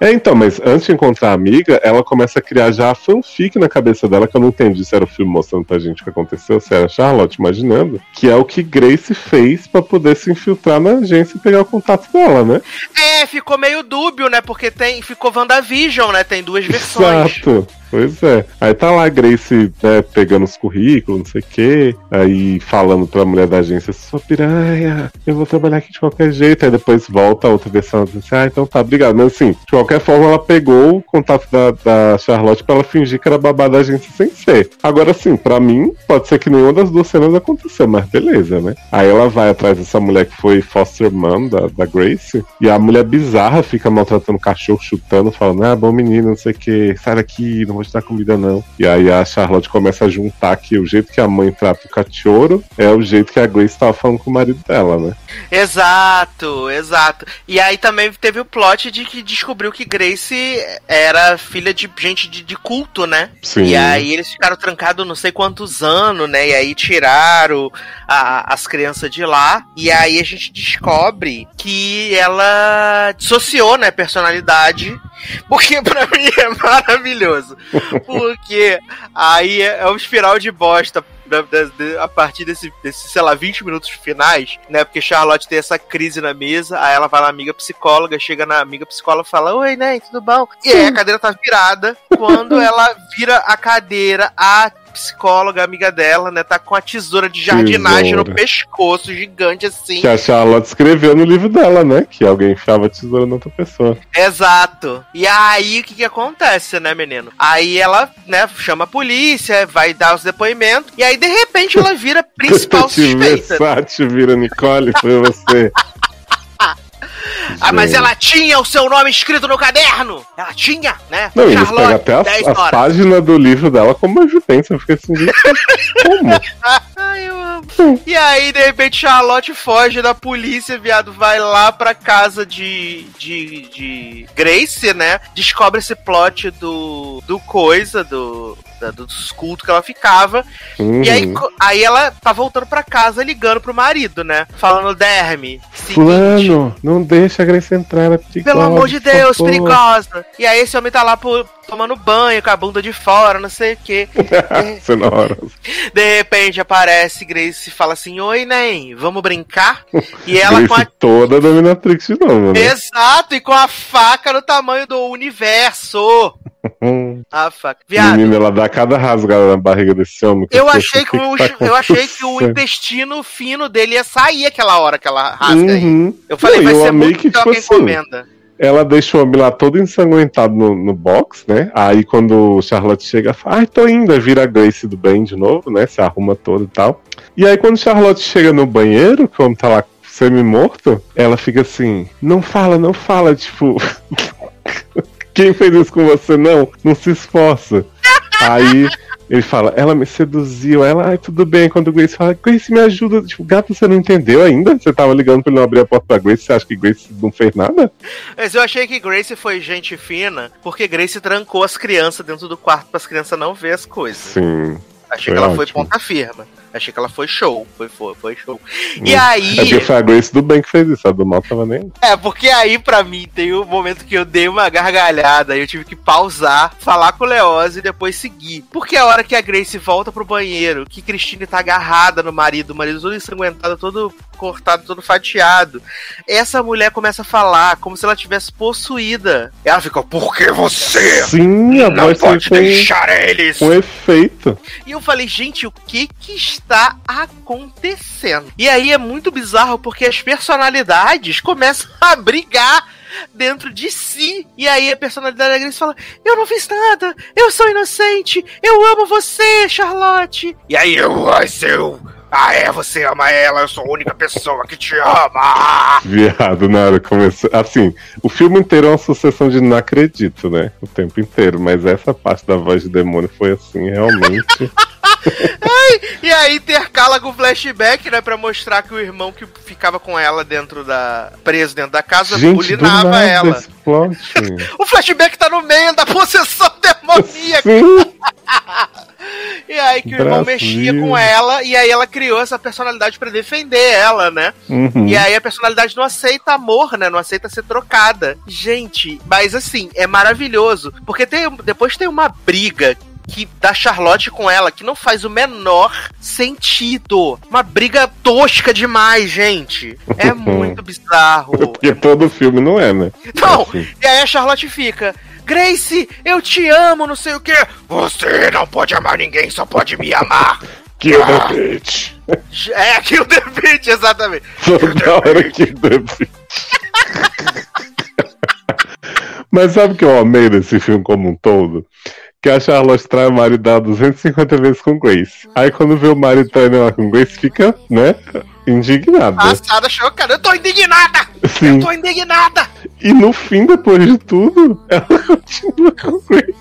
É, então, mas antes de encontrar a amiga, ela começa a criar já a fanfic na cabeça dela, que eu não entendi se era o filme mostrando pra gente o que aconteceu, se era a Charlotte imaginando, que é o que Grace fez pra poder se infiltrar na agência e pegar o contato dela, né? É, ficou meio dúbio, né? Porque tem, ficou WandaVision, né? Tem duas versões. Exato. Pois é. Aí tá lá a Grace né, pegando os currículos, não sei o quê. Aí falando pra mulher da agência, sou piranha, eu vou trabalhar aqui de qualquer jeito. Aí depois volta a outra versão diz assim, ah, então tá, obrigado. Mas assim, de qualquer forma, ela pegou o contato da, da Charlotte pra ela fingir que era babá da agência sem ser. Agora assim, pra mim, pode ser que nenhuma das duas cenas aconteceu, mas beleza, né? Aí ela vai atrás dessa mulher que foi foster mom da, da Grace. E a mulher bizarra fica maltratando o cachorro, chutando, falando, ah, bom menino, não sei o que, sai daqui, não vou te dar comida não. E aí a Charlotte começa a juntar que o jeito que a mãe trata o cachorro é o jeito que a Grace tava falando com o marido dela, né? Exato, exato. E aí também teve o plot de que descobriu que Grace era filha de gente de, de culto, né? Sim. E aí eles ficaram trancados não sei quantos anos, né? E aí tiraram a- as crianças de lá. E aí a gente descobre que ela dissociou, né? Personalidade. Porque pra mim é maravilhoso. Porque aí é é um espiral de bosta a partir desse, desse, sei lá, 20 minutos finais, né? Porque Charlotte tem essa crise na mesa, aí ela vai na amiga psicóloga, chega na amiga psicóloga e fala: Oi, né? Tudo bom? E aí a cadeira tá virada. Quando ela vira a cadeira, a psicóloga, amiga dela, né? Tá com a tesoura de jardinagem no Tesoura. pescoço, gigante assim. Que a Charlotte escreveu no livro dela, né? Que alguém enfiava a tesoura na outra pessoa. Exato. E aí, o que que acontece, né, menino? Aí ela, né, chama a polícia, vai dar os depoimentos, e aí, de repente, ela vira principal suspeita. Versace vira Nicole, foi você. Ah, mas ela tinha o seu nome escrito no caderno! Ela tinha, né? Não, eles pegam até as, 10 as horas. páginas do livro dela como evidência. Eu fiquei assim, como? Ai, eu amo. E aí, de repente, Charlotte foge da polícia, viado, vai lá pra casa de, de, de Grace, né? Descobre esse plot do, do coisa, do, da- dos cultos que ela ficava. E aí, Uhum. aí ela tá voltando pra casa ligando pro marido, né? Falando, Derme, seguinte, Fulano, não deixa a Grace entrar, ela é perigosa, pelo amor de Deus, favor. perigosa. E aí esse homem tá lá por- tomando banho, com a bunda de fora, não sei o quê. Cena horrorosa. De repente aparece Grace e fala assim: Oi, Nen, vamos brincar? E ela Grace com a. toda dominatrix novo, né? Exato, e com a faca no tamanho do universo. A faca. Viado, Menina, ela dá cada rasgada na barriga desse homem. eu achei que, o, tá eu achei que o intestino fino dele ia sair aquela hora que ela rasga aí. Uhum. Eu falei, Não, vai eu ser muito que, tipo assim, encomenda. Ela deixa o lá todo ensanguentado no, no box, né? Aí quando o Charlotte chega, fala, ai, tô indo, vira a Grace do bem de novo, né? Se arruma todo e tal. E aí quando Charlotte chega no banheiro, que o homem tá lá semi-morto, ela fica assim, não fala, não fala, tipo. Quem fez isso com você? Não, não se esforça. Aí ele fala, ela me seduziu, ela, ai, tudo bem. Quando o Grace fala, Grace, me ajuda. Tipo, gato, você não entendeu ainda? Você tava ligando pra ele não abrir a porta pra Grace, você acha que Grace não fez nada? Mas eu achei que Grace foi gente fina, porque Grace trancou as crianças dentro do quarto para as crianças não ver as coisas. Sim. Achei Foi que ela foi ótimo. ponta firma. Achei que ela foi show. Foi, foi, foi show. E Hum. aí. É porque foi a Grace do bem que fez isso, a do mal tava nem. É, porque aí pra mim tem o momento que eu dei uma gargalhada, eu tive que pausar, falar com o Leoz e depois seguir. Porque a hora que a Grace volta pro banheiro, que Christine tá agarrada no marido, o marido todo ensanguentado, todo cortado, todo fatiado, essa mulher começa a falar como se ela tivesse possuída. Ela fica, por que você Sim, a não voz pode deixar eles? com efeito. E eu falei, gente, o que que está acontecendo? E aí é muito bizarro porque as personalidades começam a brigar dentro de si. E aí a personalidade da Grace fala: Eu não fiz nada, eu sou inocente, eu amo você, Charlotte. E aí eu, ai, seu. Ah, é, você ama ela, eu sou a única pessoa que te ama. Viado, na hora que começou. Assim, o filme inteiro é uma sucessão de não acredito, né? O tempo inteiro. Mas essa parte da voz de demônio foi assim, realmente. E aí intercala com o flashback, né? Pra mostrar que o irmão que ficava com ela dentro da. preso dentro da casa Gente, bulinava ela. O flashback tá no meio da possessão demoníaca. E aí que o irmão Brasil. mexia com ela, e aí ela criou essa personalidade pra defender ela, né? uhum. E aí a personalidade não aceita amor, né? Não aceita ser trocada. Gente, mas assim, é maravilhoso. Porque tem, depois tem uma briga que da Charlotte com ela que não faz o menor sentido. Uma briga tosca demais, gente. É muito bizarro. Porque todo filme não é, né? Não, Assim. e aí a Charlotte fica. Grace, eu te amo, não sei o quê. Você não pode amar ninguém, só pode me amar. Kill the bitch. É, Kill the Bitch, exatamente. Toda hora Kill the bitch. Mas sabe o que eu amei desse filme como um todo? Que a Charlotte trai o marido dela 250 vezes com Grace. Aí quando vê o marido traindo ela com Grace, fica, né, indignada. Passada chocada. Eu tô indignada! Sim. Eu tô indignada! E no fim, depois de tudo, ela continua com Grace.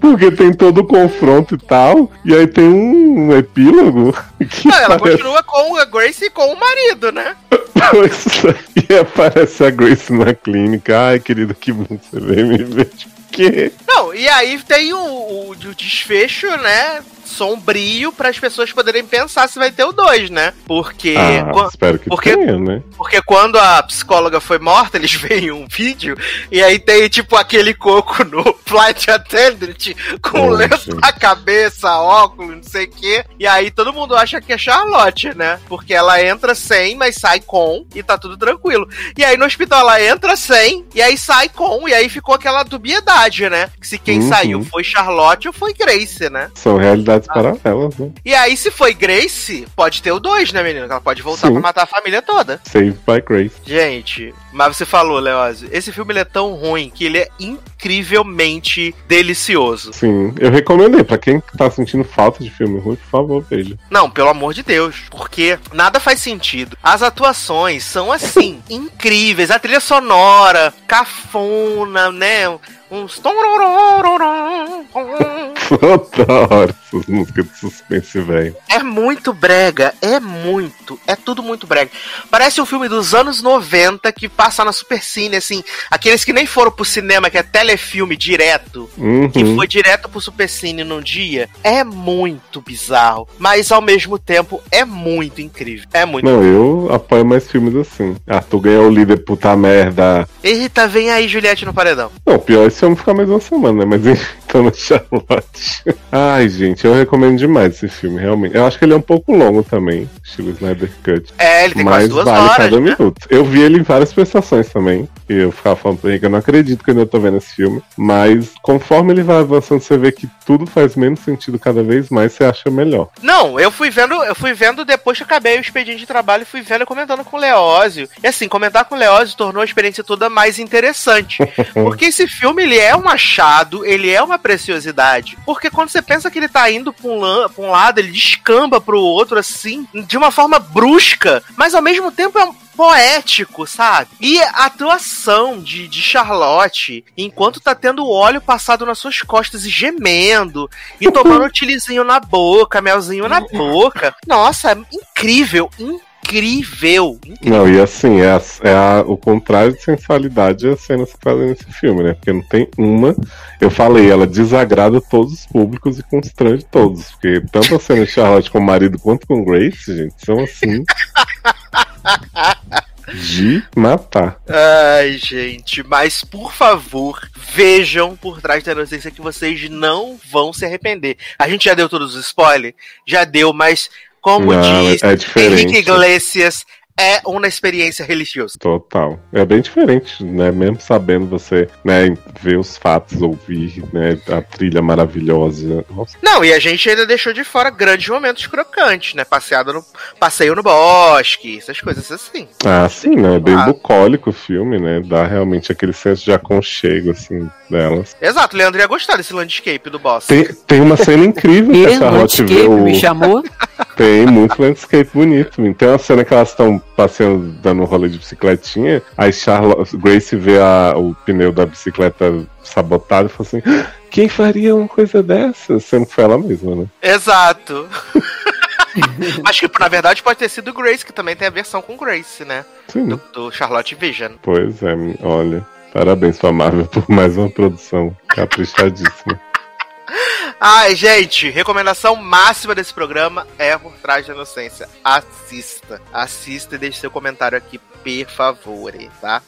Porque tem todo o confronto e tal, e aí tem um epílogo que Não, ela parece... continua com a Grace e com o marido, né? Pois é, e aparece a Grace na clínica. Ai, querido, que bom que você veio me ver. Que? Não, e aí tem o, o, o desfecho, né? Sombrio para as pessoas poderem pensar se vai ter o 2, né? Porque. Ah, quan- espero que porque- tenha, né? Porque quando a psicóloga foi morta, eles veem um vídeo e aí tem tipo aquele coco no flight attendant com Oh, lenço gente. na cabeça, óculos, não sei o quê. E aí todo mundo acha que é Charlotte, né? Porque ela entra sem, mas sai com e tá tudo tranquilo. E aí no hospital ela entra sem e aí sai com e aí ficou aquela dubiedade, né? Que se quem Uhum. saiu foi Charlotte ou foi Grace, né? São realidades Ah. paralelas, né? E aí se foi Grace, pode ter o 2, né, menino? Que Ela pode voltar Sim. pra matar a família toda. Saved by Grace. Gente, mas você falou, Leózio, esse filme é tão ruim que ele é incrivelmente delicioso. Sim, eu recomendei. Pra quem tá sentindo falta de filme ruim, por favor, veja. Não, pelo amor de Deus, porque nada faz sentido. As atuações são assim, incríveis. A trilha sonora, cafona, né? Uns. Toda hora essas músicas de suspense, velho. É muito brega, é muito, é tudo muito brega. Parece um filme dos anos 90 que passa na Supercine, assim, aqueles que nem foram pro cinema, que é telefilme direto. que Uhum. foi direto pro Supercine num dia, é muito bizarro. Mas ao mesmo tempo é muito incrível. É muito. Não, eu apoio mais filmes assim. Arthur ganhou o líder puta merda. Eita, vem aí, Juliette no paredão. Não, pior é filme ficar mais uma semana, né? Mas então no Charlotte. Ai, gente, eu recomendo demais esse filme, realmente. Eu acho que ele é um pouco longo também, estilo Snyder Cut. É, ele tem quase Mas duas vale horas. cada né? minuto. Eu vi ele em várias prestações também. E eu ficava falando pra ele que eu não acredito que eu ainda tô vendo esse filme. Mas conforme ele vai avançando, você vê que tudo faz menos sentido cada vez mais, você acha melhor. Não, eu fui vendo, eu fui vendo depois que acabei o expediente de trabalho e fui vendo e comentando com o Leózio. E assim, comentar com o Leózio tornou a experiência toda mais interessante. Porque esse filme, ele é um achado, ele é uma preciosidade. Porque quando você pensa que ele tá indo pra um, pra um lado, ele descamba pro outro, assim, de uma forma brusca, mas ao mesmo tempo é um poético, sabe? E a atuação de, de Charlotte, enquanto tá tendo óleo passado nas suas costas e gemendo, e tomando tilizinho na boca, melzinho na boca. Nossa, é incrível, incrível. Não, e assim, é, a- é a- o contrário de sensualidade as cenas que fazem nesse filme, né? Porque não tem uma. Eu falei, ela desagrada todos os públicos e constrange todos. Porque tanto a cena de Charlotte com o marido quanto com Grace, gente, são assim. de matar. Ai, gente, mas por favor, vejam por trás da inocência que vocês não vão se arrepender. A gente já deu todos os spoilers? Já deu, mas como Não, diz é. Henrique Iglesias, é uma experiência religiosa. Total. É bem diferente, né? Mesmo sabendo você, né, ver os fatos, ouvir, né, a trilha maravilhosa. Nossa. Não, e a gente ainda deixou de fora grandes momentos crocantes, né? Passeado no, passeio no bosque, essas coisas assim. Ah, sim, né? É bem Ah. bucólico o filme, né? Dá realmente aquele senso de aconchego, assim, delas. Exato, o Leandro ia gostar desse landscape do boss. Tem, tem uma cena incrível que E a Charlotte vê Landscape o... me chamou. Tem muito landscape bonito. Tem uma cena que elas estão passeando, dando um rolê de bicicletinha. Aí Charlotte, Grace vê a- o pneu da bicicleta sabotado e fala assim: "Ah, quem faria uma coisa dessa? Sendo que foi ela mesma, né? Exato. Mas que na verdade pode ter sido Grace, que também tem a versão com Grace, né? Sim, Do, do Charlotte Vision. pois é, olha. Parabéns pra Marvel por mais uma produção caprichadíssima. Ai, gente, recomendação máxima desse programa é Por Trás da Inocência. Assista. Assista e deixe seu comentário aqui, por favor, tá?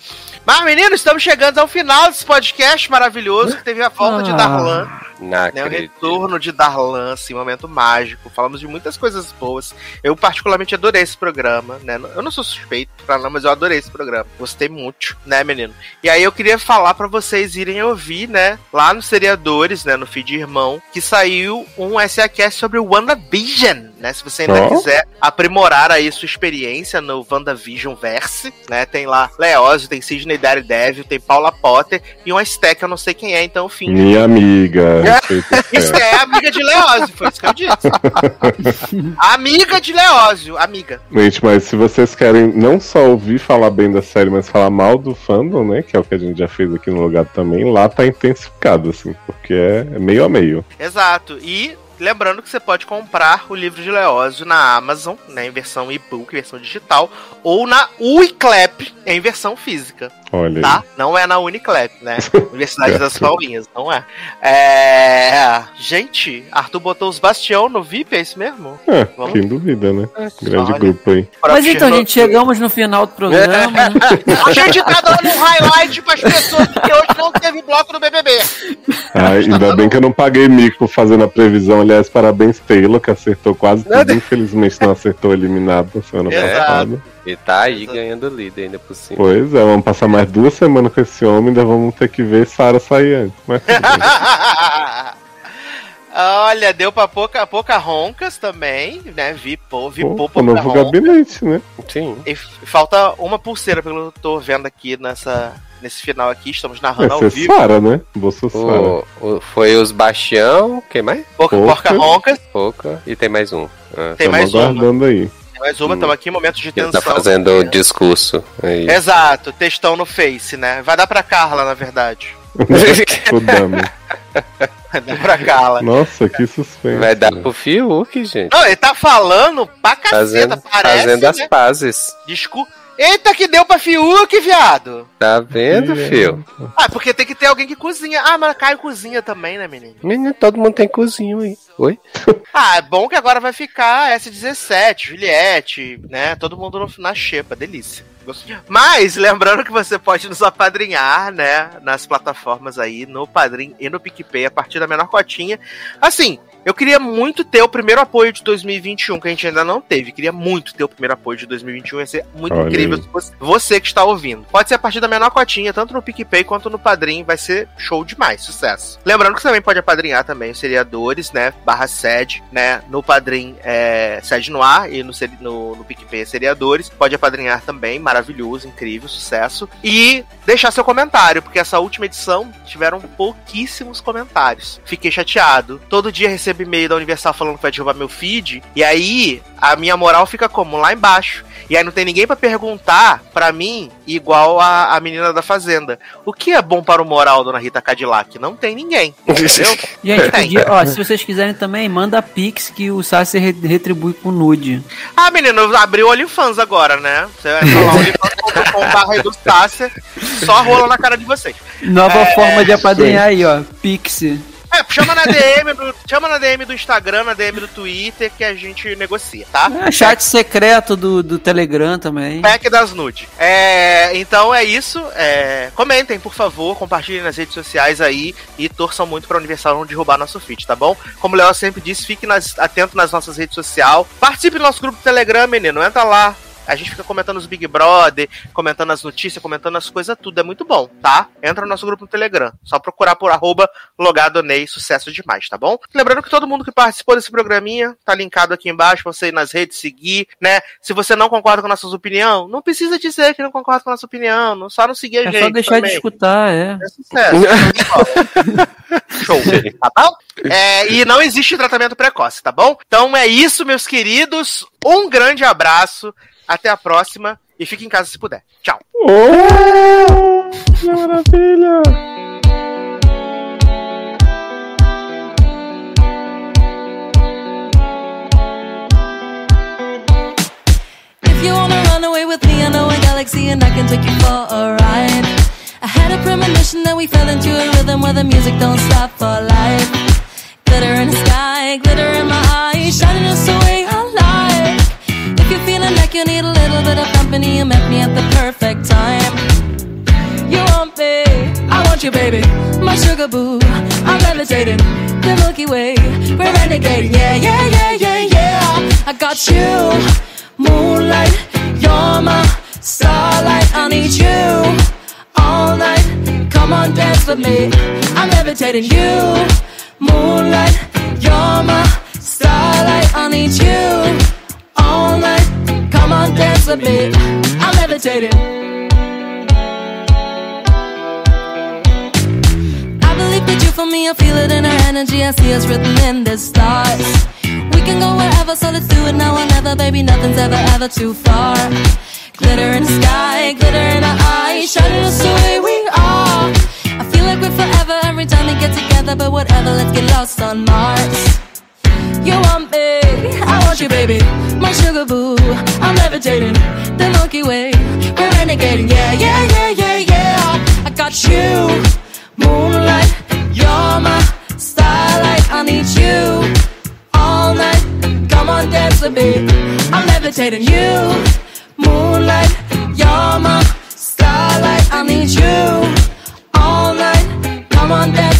Mas, meninos, estamos chegando ao final desse podcast maravilhoso que teve a volta de Ah. Darlan. Não né, o retorno de Darlan, assim, momento mágico. Falamos de muitas coisas boas. Eu, particularmente, adorei esse programa, né? Eu não sou suspeito pra não, mas eu adorei esse programa. Gostei muito, né, menino? E aí eu queria falar pra vocês irem ouvir, né, lá nos seriadores, né, no feed irmão, que saiu um SACast sobre o WandaVision, né? Se você ainda Ó. quiser aprimorar aí sua experiência no WandaVision Verse, né? Tem lá Leózio, tem Sidney Daredevil, tem Paula Potter e uma stack, eu não sei quem é, então fim. Minha amiga. respeita o Isso é amiga de Leózio, foi isso que eu disse. amiga de Leózio, amiga. Gente, mas se vocês querem não só ouvir falar bem da série, mas falar mal do fandom, né? Que é o que a gente já fez aqui no lugar também, lá tá intensificado, assim, porque é meio a meio. Exato. E lembrando que você pode comprar o livro de Leózio na Amazon, né, em versão e-book, versão digital, ou na Uiclep, em versão física, Olha aí. tá? Não é na Uniclep, né? Universidade das Palminhas, não é. É. Gente, Arthur botou os Bastião no VIP, é isso mesmo? É, Vamos. quem duvida, né? Grande Olha. grupo aí. Mas então, gente, chegamos no final do programa. né? A gente tá dando um highlight pras pessoas porque hoje não teve bloco do BBB. Ai, ainda bem que eu não paguei mico fazendo a previsão. Aliás, parabéns, Taylor, que acertou quase tudo. Infelizmente não acertou eliminado na semana Exato. passada. E tá aí ganhando líder ainda por cima. Pois é, vamos passar mais duas semanas com esse homem, ainda vamos ter que ver Sarah sair antes. Mas. Olha, deu pra pouca, pouca roncas também, né? Vi, pô, vi Pô, pô, o novo pouca ronca. gabinete, né? Sim. E falta uma pulseira, pelo que eu tô vendo aqui nessa, nesse final aqui. Estamos narrando ao ser vivo. Sara, né? Bolsa Sara. O, o- foi os Bastião, quem mais? Porca, Porca. porca roncas. Pouca. E tem mais um. Ah, Tem mais aguardando aí. Mais uma, estamos aqui em momentos de ele tensão. tá fazendo o discurso. Aí. Exato, textão no Face, né? Vai dar pra Carla, na verdade. o Dami. Vai dar pra Carla. Nossa, que suspense. Vai dar pro Fiuk, gente. Não, ele tá falando pra caceta, Fazendo, parece, fazendo as né? pazes. Desculpa. Eita, que deu pra Fiuk, viado! Tá vendo, fio? Ah, porque tem que ter alguém que cozinha. Ah, mas Caio cozinha também, né, menino? Menino, todo mundo tem cozinho aí. Oi? Ah, é bom que agora vai ficar S17, Juliette, né? Todo mundo no- na xepa, delícia. Gostei. Mas, lembrando que você pode nos apadrinhar, né? Nas plataformas aí, no Padrim e no PicPay, a partir da menor cotinha. Assim, eu queria muito ter o primeiro apoio de 2021, que a gente ainda não teve. Queria muito ter o primeiro apoio de 2021. Ia ser muito Olha incrível aí. fosse você que está ouvindo. Pode ser a partir da menor cotinha, tanto no PicPay quanto no Padrim. Vai ser show demais, sucesso. Lembrando que você também pode apadrinhar também os seriadores, né? Barra sede, né? No Padrim é sede no ar e no, no, no PicPay é seriadores. Pode apadrinhar também, maravilhoso, incrível, sucesso. E deixar seu comentário, porque essa última edição tiveram pouquíssimos comentários. Fiquei chateado. Todo dia recebo e-mail da Universal falando que vai derrubar meu feed. E aí a minha moral fica como? Lá embaixo. E aí não tem ninguém pra perguntar pra mim, igual a, a menina da Fazenda. O que é bom para o moral, dona Rita Cadillac? Não tem ninguém. Entendeu? Gente, podia, ó, se vocês quiserem também, manda Pix que o Sassi re- retribui com nude. Ah, menino, abriu o OnlyFans agora, né? Você vai falar onlyfans.com.br do Sácia, só rola na cara de vocês. Nova É, forma de apadrinhar aí, ó. Pix. É, chama na DM do, chama na DM do Instagram, na DM do Twitter, que a gente negocia, tá? É, chat secreto do, do Telegram também. Pack das nude. É, então é isso. é, comentem, por favor, compartilhem nas redes sociais aí e torçam muito pra Universal não derrubar nosso feed, tá bom? Como o Léo sempre disse, fique nas- atento nas nossas redes sociais. Participe do nosso grupo do Telegram, menino. Entra lá. A gente fica comentando os Big Brother, comentando as notícias, comentando as coisas, tudo. É muito bom, tá? Entra no nosso grupo no Telegram. Só procurar por arroba logadonei, sucesso demais, tá bom? Lembrando que todo mundo que participou desse programinha tá linkado aqui embaixo pra você ir nas redes, seguir, né? Se você não concorda com nossas opiniões, não precisa dizer que não concorda com a nossa opinião. Não, só não seguir a É gente. só deixar também. de escutar, é. É sucesso. Show, tá bom? É, e não existe tratamento precoce, tá bom? Então é isso, meus queridos. Um grande abraço. Até a próxima. E fique em casa se puder. Tchau. Oh, que maravilha! If you wanna run away with me, I know a galaxy and I can take you for a ride. I had a premonition that we fell into a rhythm where the music don't stop for life. Glitter in the sky, glitter in my eyes, shining us away like you need a little bit of company, you met me at the perfect time. You want me, I want you, baby, my sugar boo. I'm levitating, the Milky Way, we're renegading, yeah, yeah, yeah, yeah, yeah. I got you, moonlight, you're my starlight. I need you all night. Come on, dance with me. I'm levitating you, moonlight, you're my starlight. I need you all night. Come on, dance with me. I'm levitating. I believe that you for me, I feel it in our energy. I see us written in the stars. We can go wherever, so let's do it now or never, baby. Nothing's ever, ever too far. Glitter in the sky, glitter in our eyes, shining us the way we are. I feel like we're forever every time we get together, but whatever, let's get lost on Mars. You want me, I want you, baby. My sugar boo, I'm levitating. The Milky Way, we're renegading. Yeah, yeah, yeah, yeah, yeah. I got you, moonlight. You're my starlight. I need you all night. Come on, dance with me. I'm levitating. You, moonlight. You're my starlight. I need you all night. Come on, dance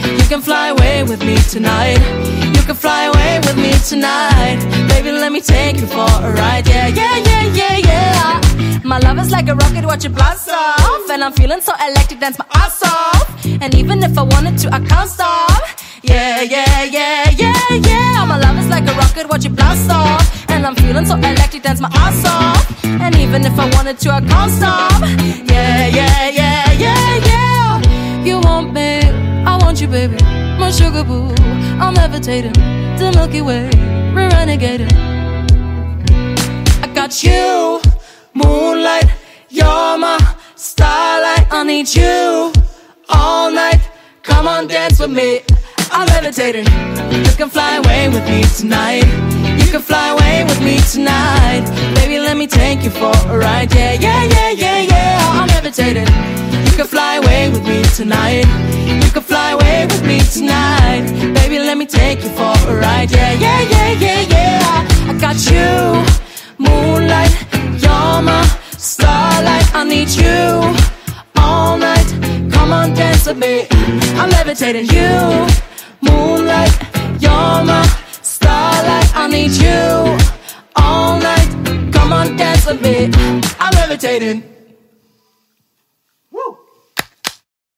You can fly away with me tonight. You can fly away with me tonight. Baby, let me take you for a ride. Yeah, yeah, yeah, yeah, yeah. My love is like a rocket, watch it blast off. And I'm feeling so electric, dance my ass off. And even if I wanted to, I can't stop. Yeah, yeah, yeah, yeah, yeah. My love is like a rocket, watch it blast off. And I'm feeling so electric, dance my ass off. And even if I wanted to, I can't stop. Yeah, yeah, yeah, yeah, yeah. You want me, I want you, baby. My sugar boo, I'm levitating. The Milky Way, we're renegading. I got you, moonlight. You're my starlight. I need you all night. Come on, dance with me. I'm levitating. You can fly away with me tonight. You can fly away with me tonight. Baby, let me take you for a ride. Yeah, yeah, yeah, yeah, yeah. I'm levitating. You can fly away with me tonight. You can fly away with me tonight. Baby, let me take you for a ride. Yeah, yeah, yeah, yeah, yeah. I got you, moonlight. You're my starlight. I need you all night. Come on, dance with me. I'm levitating you, moonlight. You're my starlight. I need you all night. Come on, dance with me. I'm levitating.